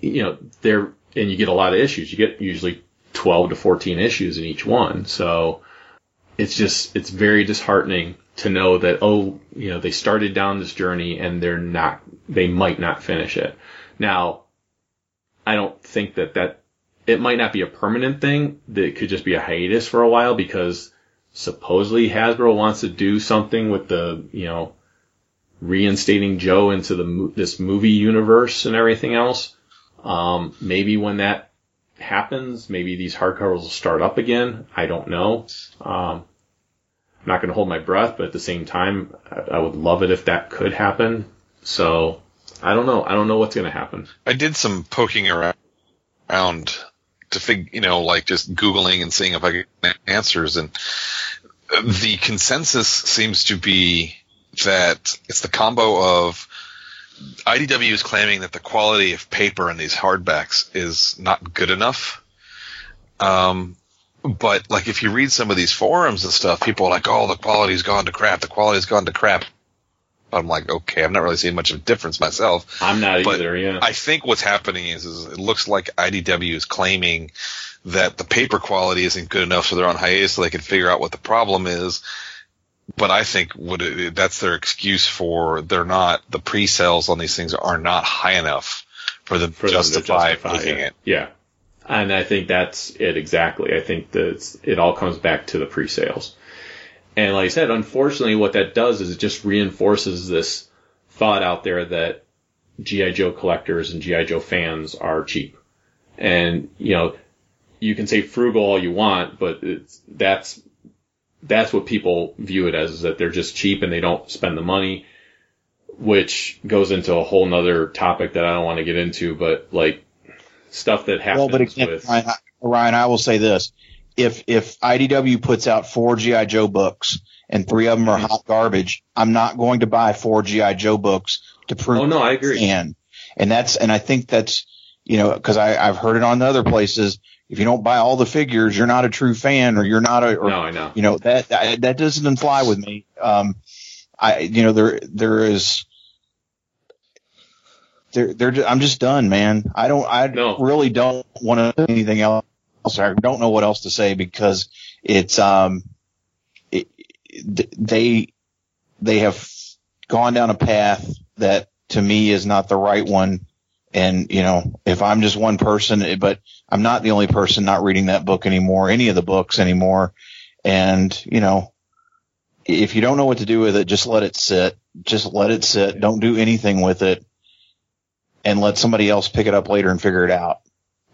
you know, they're, and you get a lot of issues. You get usually 12 to 14 issues in each one. So it's just, it's very disheartening to know that, oh, you know, they started down this journey and they're not, they might not finish it. Now, I don't think that that, it might not be a permanent thing. That could just be a hiatus for a while because supposedly Hasbro wants to do something with the, you know, reinstating Joe into the this movie universe and everything else. Um, maybe when that happens, maybe these hardcovers will start up again. I don't know. Um, I'm not going to hold my breath, but at the same time, I, I would love it if that could happen. So I don't know. I don't know what's going to happen. I did some poking around, to fig, you know, like just googling and seeing if I get answers, and the consensus seems to be that it's the combo of IDW is claiming that the quality of paper in these hardbacks is not good enough. Um, but like if you read some of these forums and stuff, people are like, "Oh, the quality's gone to crap. The quality's gone to crap." I'm like, okay, I'm not really seeing much of a difference myself. I'm not But either. Yeah. I think what's happening is, is it looks like IDW is claiming that the paper quality isn't good enough, so they're on hiatus so they can figure out what the problem is. But I think that's their excuse for they're not the pre-sales on these things are not high enough for them for to them to justify, justify it. it. Yeah. And I think that's it exactly. I think that it all comes back to the pre-sales. And like I said, unfortunately what that does is it just reinforces this thought out there that G.I. Joe collectors and G.I. Joe fans are cheap. And, you know, you can say frugal all you want, but it's, that's, that's what people view it as, is that they're just cheap and they don't spend the money, which goes into a whole nother topic that I don't want to get into, but like stuff that happens Well, but again, with, Ryan, I- Ryan, I will say this: if if IDW puts out four GI Joe books and three of them are mm-hmm. hot garbage, I'm not going to buy four GI Joe books to prove. Oh, no, I agree. And and that's and I think that's you know because I I've heard it on other places. If you don't buy all the figures, you're not a true fan, or you're not a. Or, no, I know. you know that that that doesn't fly with me. Um, I you know there there is there there I'm just done, man. I don't I No. really don't want to anything else. I don't know what else to say because it's um it, they they have gone down a path that to me is not the right one. And you know, if I'm just one person, eh, but I'm not the only person not reading that book anymore, any of the books anymore. And you know, if you don't know what to do with it, just let it sit. Just let it sit. Don't do anything with it, and let somebody else pick it up later and figure it out.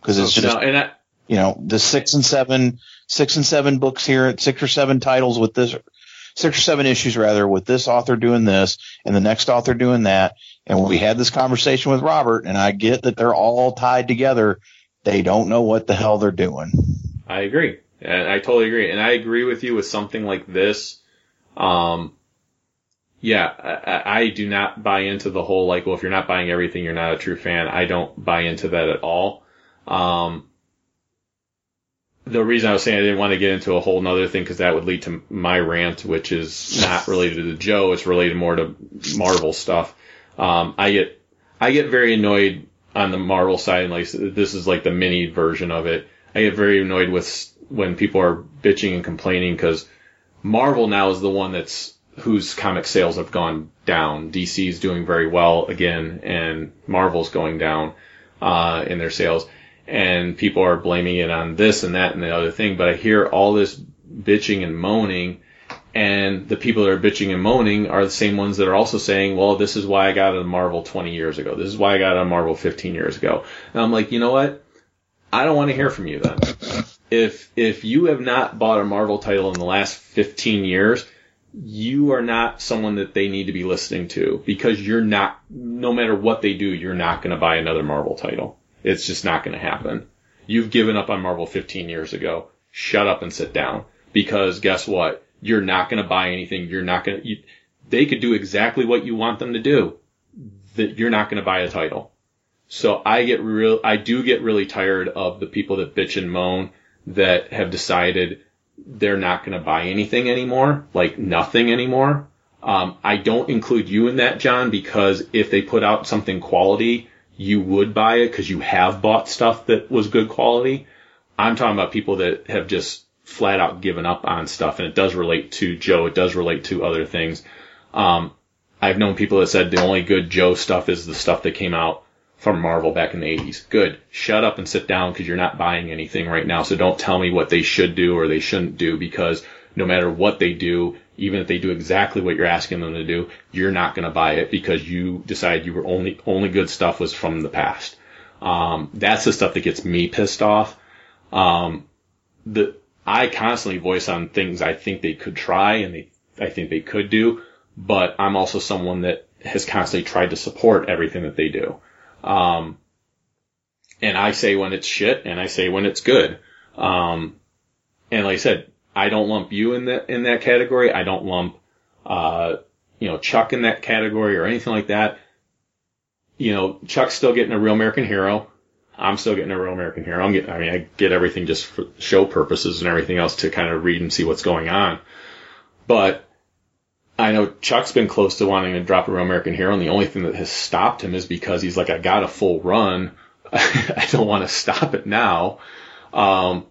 Because it's oh, just no, and I, you know the six and seven, six and seven books here, six or seven titles with this, six or seven issues rather with this author doing this and the next author doing that. And when we had this conversation with Robert, and I get that they're all tied together. They don't know what the hell they're doing. I agree. And I totally agree. And I agree with you with something like this. Um, yeah, I- I do not buy into the whole like, well, if you're not buying everything, you're not a true fan. I don't buy into that at all. Um, the reason I was saying I didn't want to get into a whole nother thing because that would lead to my rant, which is not related to Joe. It's related more to Marvel stuff. Um, I get, I get very annoyed on the Marvel side, and like this is like the mini version of it. I get very annoyed with when people are bitching and complaining because Marvel now is the one that's whose comic sales have gone down. DC is doing very well again, and Marvel's going down uh, in their sales, and people are blaming it on this and that and the other thing. But I hear all this bitching and moaning, and the people that are bitching and moaning are the same ones that are also saying, "Well, this is why I got out of Marvel 20 years ago. This is why I got out of Marvel 15 years ago." And I'm like, you know what? I don't want to hear from you then. If if you have not bought a Marvel title in the last 15 years, you are not someone that they need to be listening to because you're not, no matter what they do, you're not going to buy another Marvel title. It's just not going to happen. You've given up on Marvel 15 years ago. Shut up and sit down because guess what? You're not going to buy anything. You're not going to, they could do exactly what you want them to do. That you're not going to buy a title. So I get real, I do get really tired of the people that bitch and moan that have decided they're not going to buy anything anymore, like nothing anymore. Um, I don't include you in that, John, because if they put out something quality, you would buy it because you have bought stuff that was good quality. I'm talking about people that have just flat out given up on stuff, and it does relate to Joe. It does relate to other things. Um, I've known people that said the only good Joe stuff is the stuff that came out from Marvel back in the 80s. Good. Shut up and sit down because you're not buying anything right now. So don't tell me what they should do or they shouldn't do because no matter what they do, even if they do exactly what you're asking them to do, you're not going to buy it because you decide you were only, only good stuff was from the past. Um, that's the stuff that gets me pissed off. Um, the, I constantly voice on things I think they could try and they, I think they could do, but I'm also someone that has constantly tried to support everything that they do. Um, and I say when it's shit and I say when it's good. Um, and like I said, I don't lump you in that, in that category. I don't lump, uh, you know, Chuck in that category or anything like that. You know, Chuck's still getting a real American hero. I'm still getting a real American hero. I'm getting, I mean, I get everything just for show purposes and everything else to kind of read and see what's going on. But I know Chuck's been close to wanting to drop a real American hero, and the only thing that has stopped him is because he's like, I got a full run. I don't want to stop it now. Um,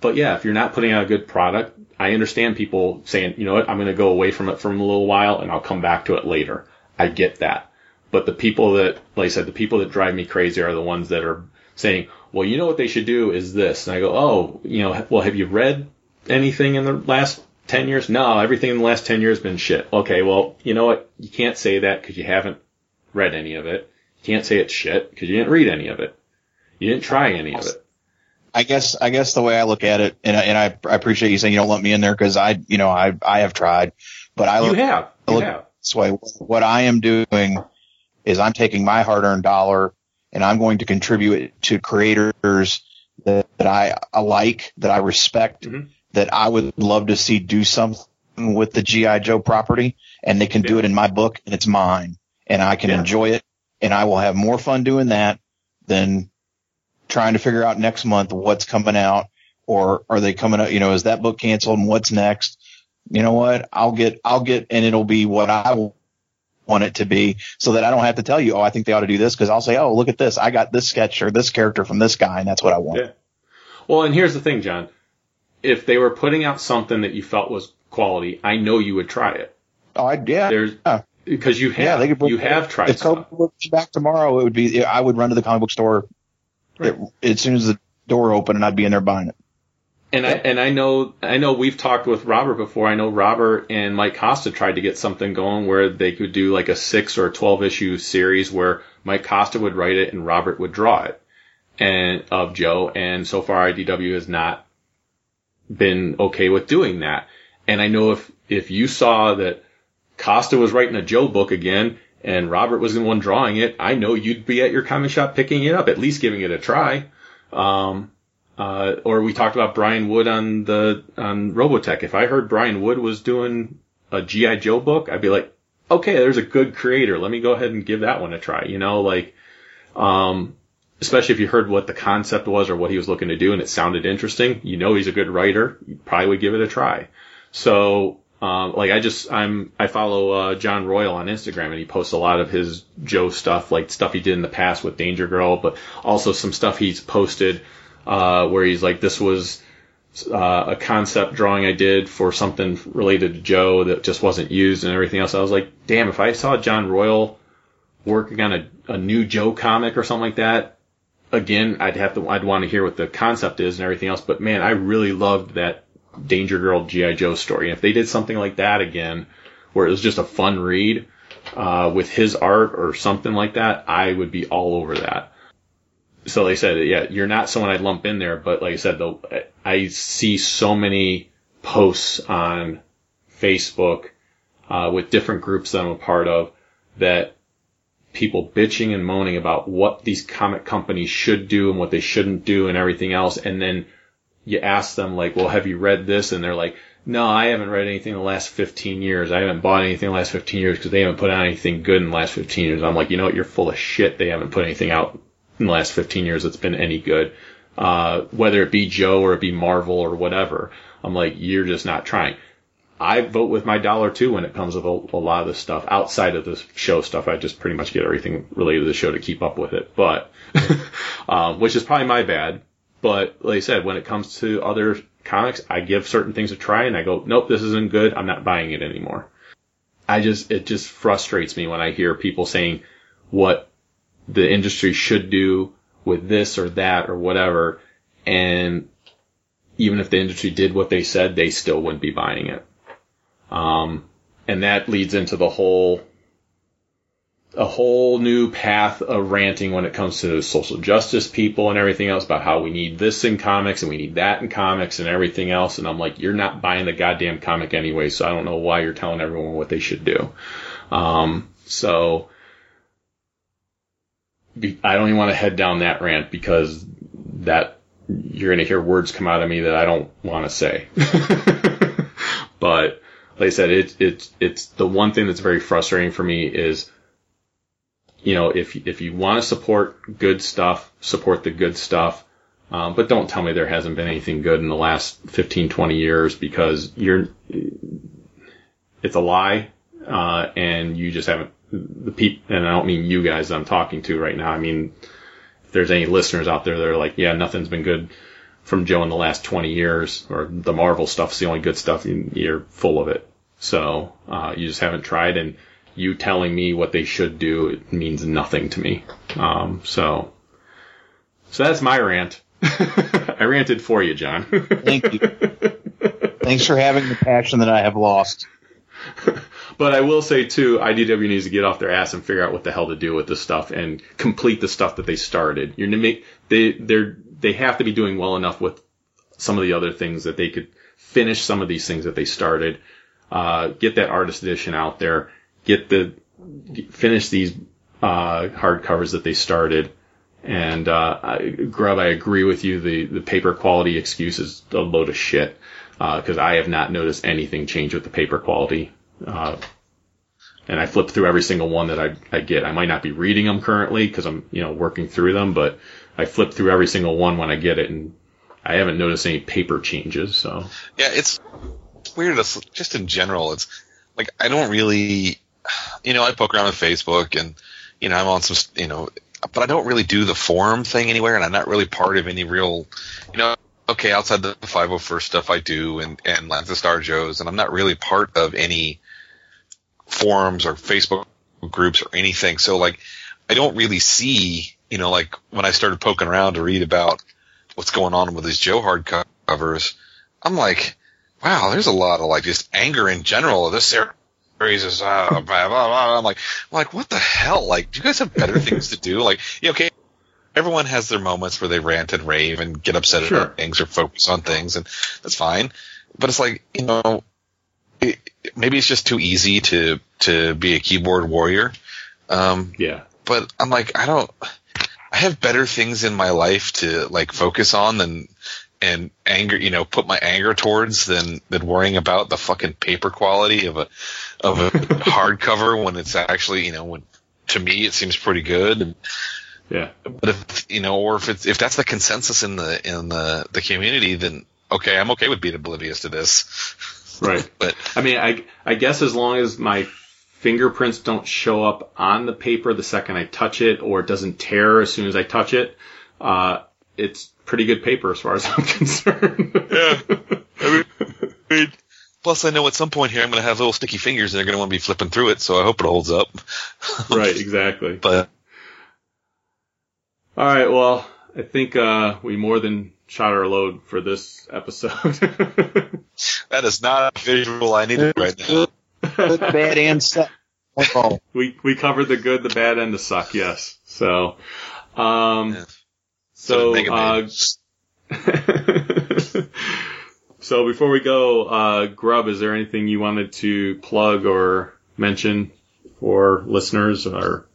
but yeah, if you're not putting out a good product, I understand people saying, you know what, I'm going to go away from it for a little while and I'll come back to it later. I get that. But the people that, like I said, the people that drive me crazy are the ones that are saying, well, you know what they should do is this. And I go, oh, you know, well, have you read anything in the last 10 years? No, everything in the last 10 years has been shit. Okay, well, you know what? You can't say that because you haven't read any of it. You can't say it's shit because you didn't read any of it. You didn't try any of it. I guess I guess the way I look at it, and I- and I, I appreciate you saying you don't let me in there because I you know I I have tried, but I You look, have. I You look have. this way. What I am doing is I'm taking my hard-earned dollar and I'm going to contribute it to creators that, that I, I like, that I respect, Mhm. that I would love to see do something with the GI Joe property, and they can do it in my book, and it's mine, and I can Yeah. enjoy it, and I will have more fun doing that than trying to figure out next month what's coming out, or are they coming out? You know, is that book canceled, and what's next? You know what? I'll get, I'll get, and it'll be what I want it to be, so that I don't have to tell you, oh, I think they ought to do this, because I'll say, oh, look at this, I got this sketch or this character from this guy, and that's what I want. Yeah. Well, and here's the thing, John. If they were putting out something that you felt was quality, I know you would try it. Oh, I, yeah, There's Yeah. because you have Yeah, they could you have tried if. Kobe would back tomorrow, it would be I would run to the comic book store Right. as soon as the door opened, and I'd be in there buying it. And I and I know I know we've talked with Robert before. I know Robert and Mike Costa tried to get something going where they could do like a six or twelve issue series where Mike Costa would write it and Robert would draw it, and of Joe. And so far, IDW has not been okay with doing that. And I know if if you saw that Costa was writing a Joe book again and Robert was the one drawing it, I know you'd be at your comic shop picking it up, at least giving it a try. Um, uh, or we talked about Brian Wood on the on Robotech. If I heard Brian Wood was doing a GI Joe book, I'd be like, okay, there's a good creator. Let me go ahead and give that one a try. You know, like, um, especially if you heard what the concept was or what he was looking to do and it sounded interesting. You know, he's a good writer. You probably would give it a try. So, um, like I just, I'm, I follow, uh, John Royle on Instagram and he posts a lot of his Joe stuff, like stuff he did in the past with Danger Girl, but also some stuff he's posted, uh, where he's like, this was, uh, a concept drawing I did for something related to Joe that just wasn't used and everything else. I was like, damn, if I saw John Royle working on a, a new Joe comic or something like that, again, I'd have to, I'd want to hear what the concept is and everything else. But man, I really loved that Danger Girl G.I. Joe story. And if they did something like that again, where it was just a fun read, uh, with his art or something like that, I would be all over that. So they said, yeah, you're not someone I'd lump in there, but like I said, though, I see so many posts on Facebook uh, with different groups that I'm a part of that people bitching and moaning about what these comic companies should do and what they shouldn't do and everything else. And then you ask them like, well, have you read this? And they're like, no, I haven't read anything in the last 15 years. I haven't bought anything in the last 15 years because they haven't put out anything good in the last 15 years. I'm like, you know what? You're full of shit. They haven't put anything out in the last 15 years that's been any good. Uh, whether it be Joe or it be Marvel or whatever. I'm like, you're just not trying. I vote with my dollar too when it comes to a, a lot of this stuff outside of the show stuff. I just pretty much get everything related to the show to keep up with it, but, um, which is probably my bad. But like I said, when it comes to other comics, I give certain things a try and I go, nope, this isn't good. I'm not buying it anymore. I just, it just frustrates me when I hear people saying what the industry should do with this or that or whatever. And even if the industry did what they said, they still wouldn't be buying it. Um, and that leads into the whole, a whole new path of ranting when it comes to social justice people and everything else about how we need this in comics and we need that in comics and everything else. And I'm like, you're not buying the goddamn comic anyway, so I don't know why you're telling everyone what they should do. Um, so I don't even want to head down that rant because that you're going to hear words come out of me that I don't want to say. but like I said, it's it's it's the one thing that's very frustrating for me is, you know, if if you want to support good stuff, support the good stuff. Um, but don't tell me there hasn't been anything good in the last 15, 20 years because you're, it's a lie, uh, and you just haven't, the people, and I don't mean you guys I'm talking to right now. I mean, if there's any listeners out there that are like, yeah, nothing's been good from Joe in the last 20 years, or the Marvel stuff's the only good stuff, you're full of it. So, uh, you just haven't tried and you telling me what they should do, it means nothing to me. Um, so, so that's my rant. I ranted for you, John. Thank you. Thanks for having the passion that I have lost. But I will say too, IDW needs to get off their ass and figure out what the hell to do with this stuff and complete the stuff that they started. You're make they they're they have to be doing well enough with some of the other things that they could finish some of these things that they started. Uh, get that artist edition out there. Get the finish these uh, hardcovers that they started. And uh, I, Grub, I agree with you. The the paper quality excuse is a load of shit because I have not noticed anything change with the paper quality. Uh, and I flip through every single one that I, I get. I might not be reading them currently because I'm, you know, working through them, but I flip through every single one when I get it and I haven't noticed any paper changes. So Yeah, it's weird. It's just in general, it's like I don't really, you know, I poke around with Facebook and you know I'm on some, you know, but I don't really do the forum thing anywhere, and I'm not really part of any real, you know. Okay, outside the 501st stuff I do and and Lance Star Joes, and I'm not really part of any forums or Facebook groups or anything. So like, I don't really see, you know, like when I started poking around to read about what's going on with these Joe hard covers, I'm like, wow, there's a lot of like just anger in general. Of this is uh, blah, blah, blah. I'm like, I'm like, what the hell? Like, do you guys have better things to do? Like, yeah, okay, everyone has their moments where they rant and rave and get upset Sure. about things or focus on things, and that's fine. But it's like, you know, it, maybe it's just too easy to to be a keyboard warrior. Um, yeah, but I'm like, I don't. I have better things in my life to like focus on than and anger, you know, put my anger towards than than worrying about the fucking paper quality of a of a hardcover when it's actually, you know, when to me it seems pretty good. yeah. But if you know, or if it's if that's the consensus in the in the the community, then okay, I'm okay with being oblivious to this. Right. But I mean, I I guess as long as my fingerprints don't show up on the paper the second I touch it, or it doesn't tear as soon as I touch it, uh, it's pretty good paper as far as I'm concerned. Yeah. I mean, plus, I know at some point here I'm going to have little sticky fingers and they're going to want to be flipping through it, so I hope it holds up. right. Exactly. But All right. Well, I think uh, we more than shot our load for this episode. that is not a visual I needed right now. Good, bad, and stuff. Oh, we we covered the good, the bad, and the suck. Yes. So, um, Yeah. so Mega uh, Man. So before we go, uh, Grub, is there anything you wanted to plug or mention for listeners or?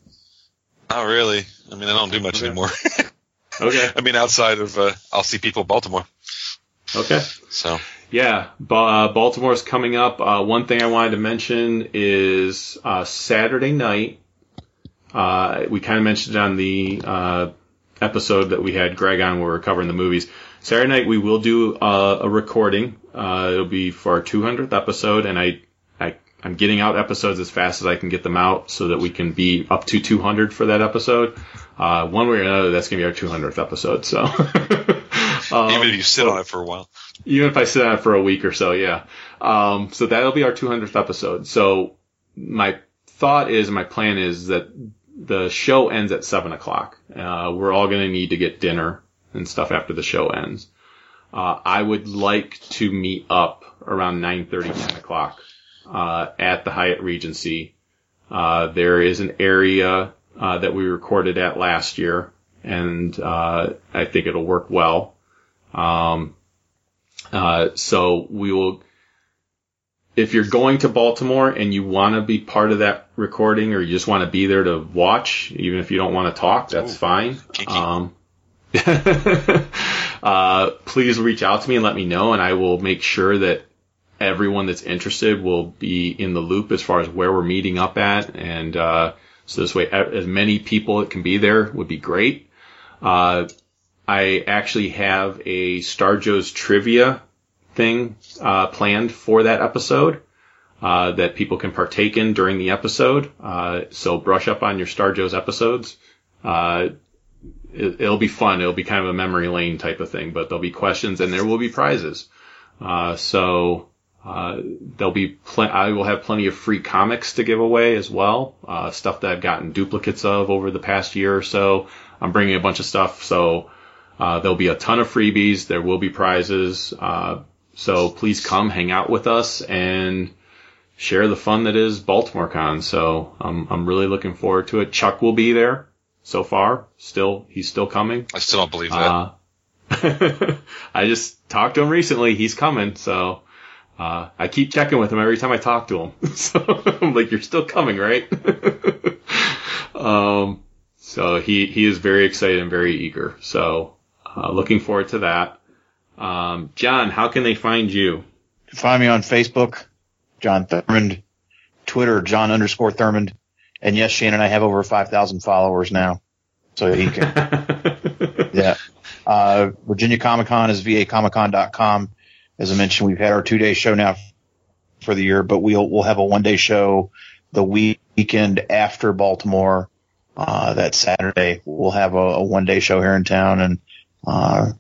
Not really. I mean, I don't do much Okay. anymore. Okay. I mean, outside of uh, I'll see people in Baltimore. Okay. So Yeah, ba- uh, Baltimore's coming up. Uh, one thing I wanted to mention is uh, Saturday night. Uh, we kind of mentioned it on the uh, episode that we had Greg on where we were covering the movies. Saturday night we will do uh, a recording. Uh, it'll be for our 200th episode, and I, I I'm getting out episodes as fast as I can get them out so that we can be up to 200 for that episode. Uh, one way or another, that's gonna be our 200th episode. So. um, even if you sit on it for a while, even if I sit on it for a week or so, yeah. Um, so that'll be our 200th episode. So my thought is, my plan is that the show ends at seven o'clock. Uh, we're all going to need to get dinner and stuff after the show ends. Uh, I would like to meet up around 9:30, 10 o'clock uh, at the Hyatt Regency. Uh, there is an area uh, that we recorded at last year, and uh, I think it'll work well. Um, uh, so we will, if you're going to Baltimore and you want to be part of that recording or you just want to be there to watch, even if you don't want to talk, that's Ooh, fine. Um, uh, please reach out to me and let me know and I will make sure that everyone that's interested will be in the loop as far as where we're meeting up at. And, uh, so this way, as many people that can be there would be great. Uh, I actually have a Star Joe's trivia thing uh, planned for that episode uh, that people can partake in during the episode. Uh, so brush up on your Star Joe's episodes. Uh, it, it'll be fun. It'll be kind of a memory lane type of thing, but there'll be questions and there will be prizes. Uh, so uh, there'll be pl- I will have plenty of free comics to give away as well. Uh, stuff that I've gotten duplicates of over the past year or so. I'm bringing a bunch of stuff, so uh, there'll be a ton of freebies. There will be prizes. Uh, so please come hang out with us and share the fun that is Baltimore Con. So I'm I'm really looking forward to it. Chuck will be there. So far, still he's still coming. I still don't believe that. Uh, I just talked to him recently. He's coming, so uh, I keep checking with him every time I talk to him. so I'm like, "You're still coming, right?" um, so he he is very excited and very eager. So uh, looking forward to that. Um, John, how can they find you? Find me on Facebook, John Thurmond, Twitter, John underscore Thurmond. And yes, Shane and I have over 5,000 followers now. So he can, yeah. Uh, Virginia Comic Con is vacomiccon.com. As I mentioned, we've had our two day show now for the year, but we'll, we'll have a one day show the weekend after Baltimore. Uh, that Saturday we'll have a, a one day show here in town and, uh,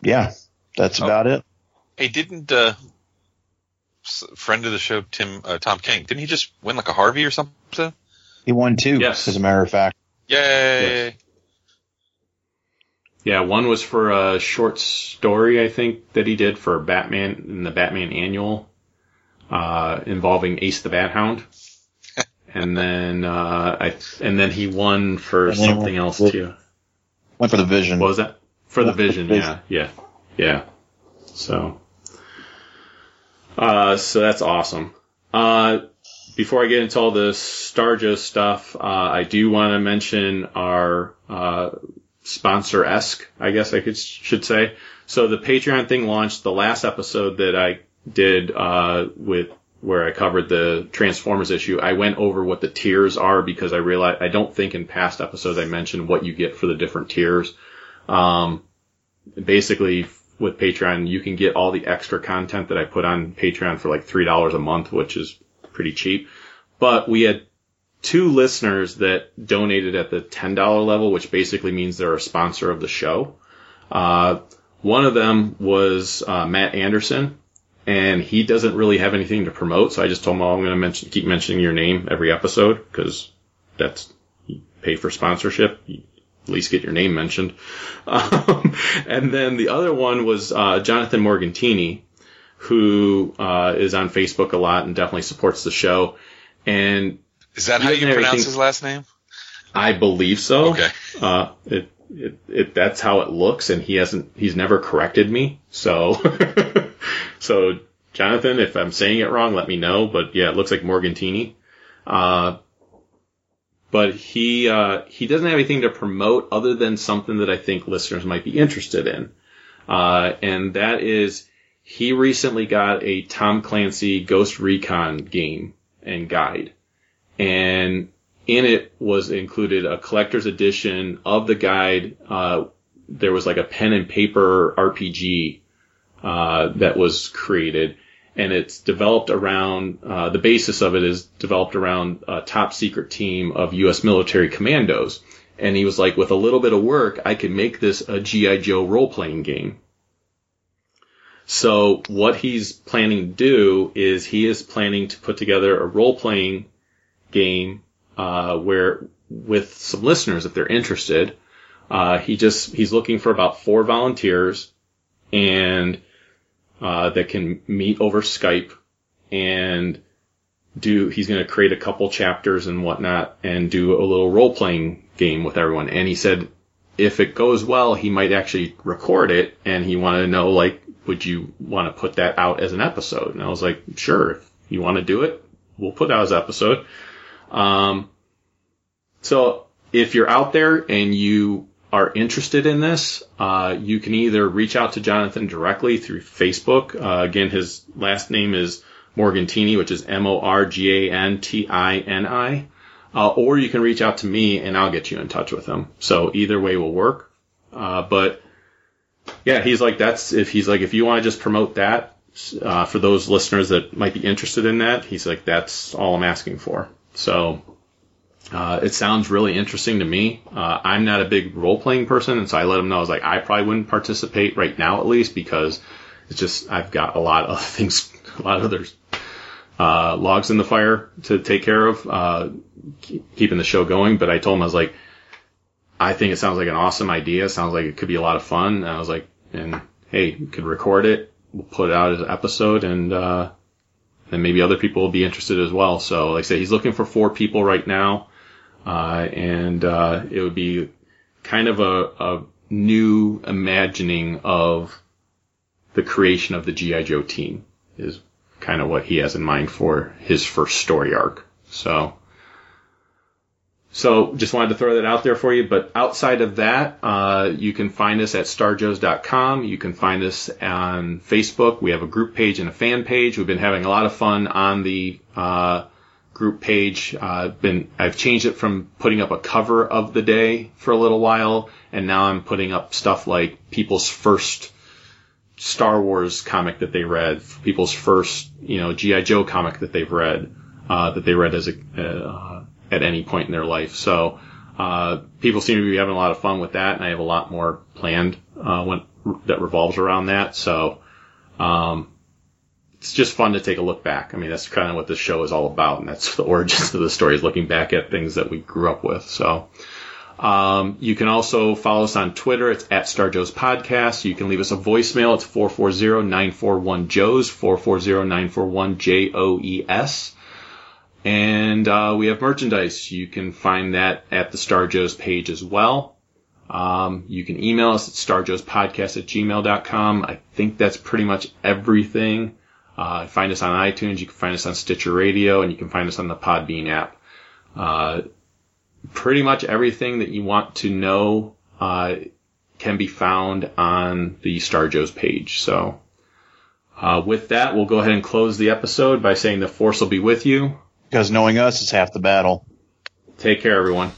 yeah, that's Oh. about it. Hey, didn't uh, s- friend of the show Tim uh, Tom King didn't he just win like a Harvey or something? He won two, Yes. as a matter of fact. Yay! Yeah, one was for a short story, I think, that he did for Batman in the Batman annual, uh, involving Ace the Bat Hound. and then, uh, I, and then he won for And something won else for- too. Went for the vision. What was that? For the Won for the Vision, Vision. yeah, yeah, yeah. So, uh, so that's awesome. Uh, before I get into all the Starjo stuff, uh, I do want to mention our, uh, sponsor-esque, I guess I could, should say. So the Patreon thing launched the last episode that I did, uh, with, where I covered the Transformers issue. I went over what the tiers are because I realized, I don't think in past episodes I mentioned what you get for the different tiers. Um, basically with Patreon, you can get all the extra content that I put on Patreon for like $3 a month, which is pretty cheap. But we had two listeners that donated at the $10 level, which basically means they're a sponsor of the show. Uh, one of them was uh, Matt Anderson, and he doesn't really have anything to promote, so I just told him, oh, I'm going to mention, keep mentioning your name every episode because that's you pay for sponsorship. You at least get your name mentioned. Um, and then the other one was uh, Jonathan Morgantini, who uh, is on Facebook a lot and definitely supports the show. And Is that how you pronounce his last name? I believe so. Okay. Uh, it, it, it that's how it looks, and he hasn't he's never corrected me. So so Jonathan, if I'm saying it wrong, let me know. But yeah, it looks like Morgantini. Uh, but he uh, he doesn't have anything to promote other than something that I think listeners might be interested in, uh, and that is he recently got a Tom Clancy Ghost Recon game and guide, and in it was included a collector's edition of the guide. Uh, there was like a pen and paper RPG uh, that was created, and it's developed around uh, the basis of it is developed around a top secret team of U.S. military commandos. And he was like, with a little bit of work, I could make this a GI Joe role playing game. So what he's planning to do is he is planning to put together a role playing game uh, where with some listeners if they're interested. Uh, he just he's looking for about four volunteers and uh, that can meet over Skype and do. He's going to create a couple chapters and whatnot and do a little role playing game with everyone. And he said if it goes well, he might actually record it and he wanted to know like, would you want to put that out as an episode? And I was like, sure, if you want to do it, we'll put out as an episode. Um, so if you're out there and you are interested in this, uh, you can either reach out to Jonathan directly through Facebook. Uh, again, his last name is Morgantini, which is M-O-R-G-A-N-T-I-N-I. Uh, or you can reach out to me and I'll get you in touch with him. So either way will work. Uh, but yeah, he's like, that's, if he's like, if you want to just promote that, uh, for those listeners that might be interested in that, he's like, that's all I'm asking for. So, uh, it sounds really interesting to me. Uh, I'm not a big role playing person, and so I let him know I was like, I probably wouldn't participate right now at least because it's just I've got a lot of things, a lot of others uh, logs in the fire to take care of, uh, keep, keeping the show going. But I told him I was like, I think it sounds like an awesome idea. Sounds like it could be a lot of fun. And I was like, and hey, you could record it, we'll put it out as an episode, and uh, then maybe other people will be interested as well. So, like I say, he's looking for four people right now. Uh, and uh, it would be kind of a, a new imagining of the creation of the GI Joe team is kind of what he has in mind for his first story arc. So, so just wanted to throw that out there for you. But outside of that, uh, you can find us at starjoes.com. You can find us on Facebook. We have a group page and a fan page. We've been having a lot of fun on the uh, group page. Uh, been I've changed it from putting up a cover of the day for a little while, and now I'm putting up stuff like people's first Star Wars comic that they read, people's first you know GI Joe comic that they've read, uh, that they read as a uh, at any point in their life. So uh, people seem to be having a lot of fun with that, and I have a lot more planned uh, when that revolves around that. So. Um, it's just fun to take a look back. I mean, that's kind of what this show is all about, and that's the origins of the story is looking back at things that we grew up with. So, um, you can also follow us on Twitter. It's at Star Joe's Podcast. You can leave us a voicemail. It's 440-941-JOES, 440-941-J-O-E-S. And, uh, we have merchandise. You can find that at the Star Joe's page as well. Um, you can email us at starjoespodcast at gmail.com. I think that's pretty much everything. Uh, find us on iTunes. You can find us on Stitcher Radio, and you can find us on the Podbean app. Uh, pretty much everything that you want to know uh, can be found on the Star Joe's page. So, uh, with that, we'll go ahead and close the episode by saying the Force will be with you. Because knowing us is half the battle. Take care, everyone.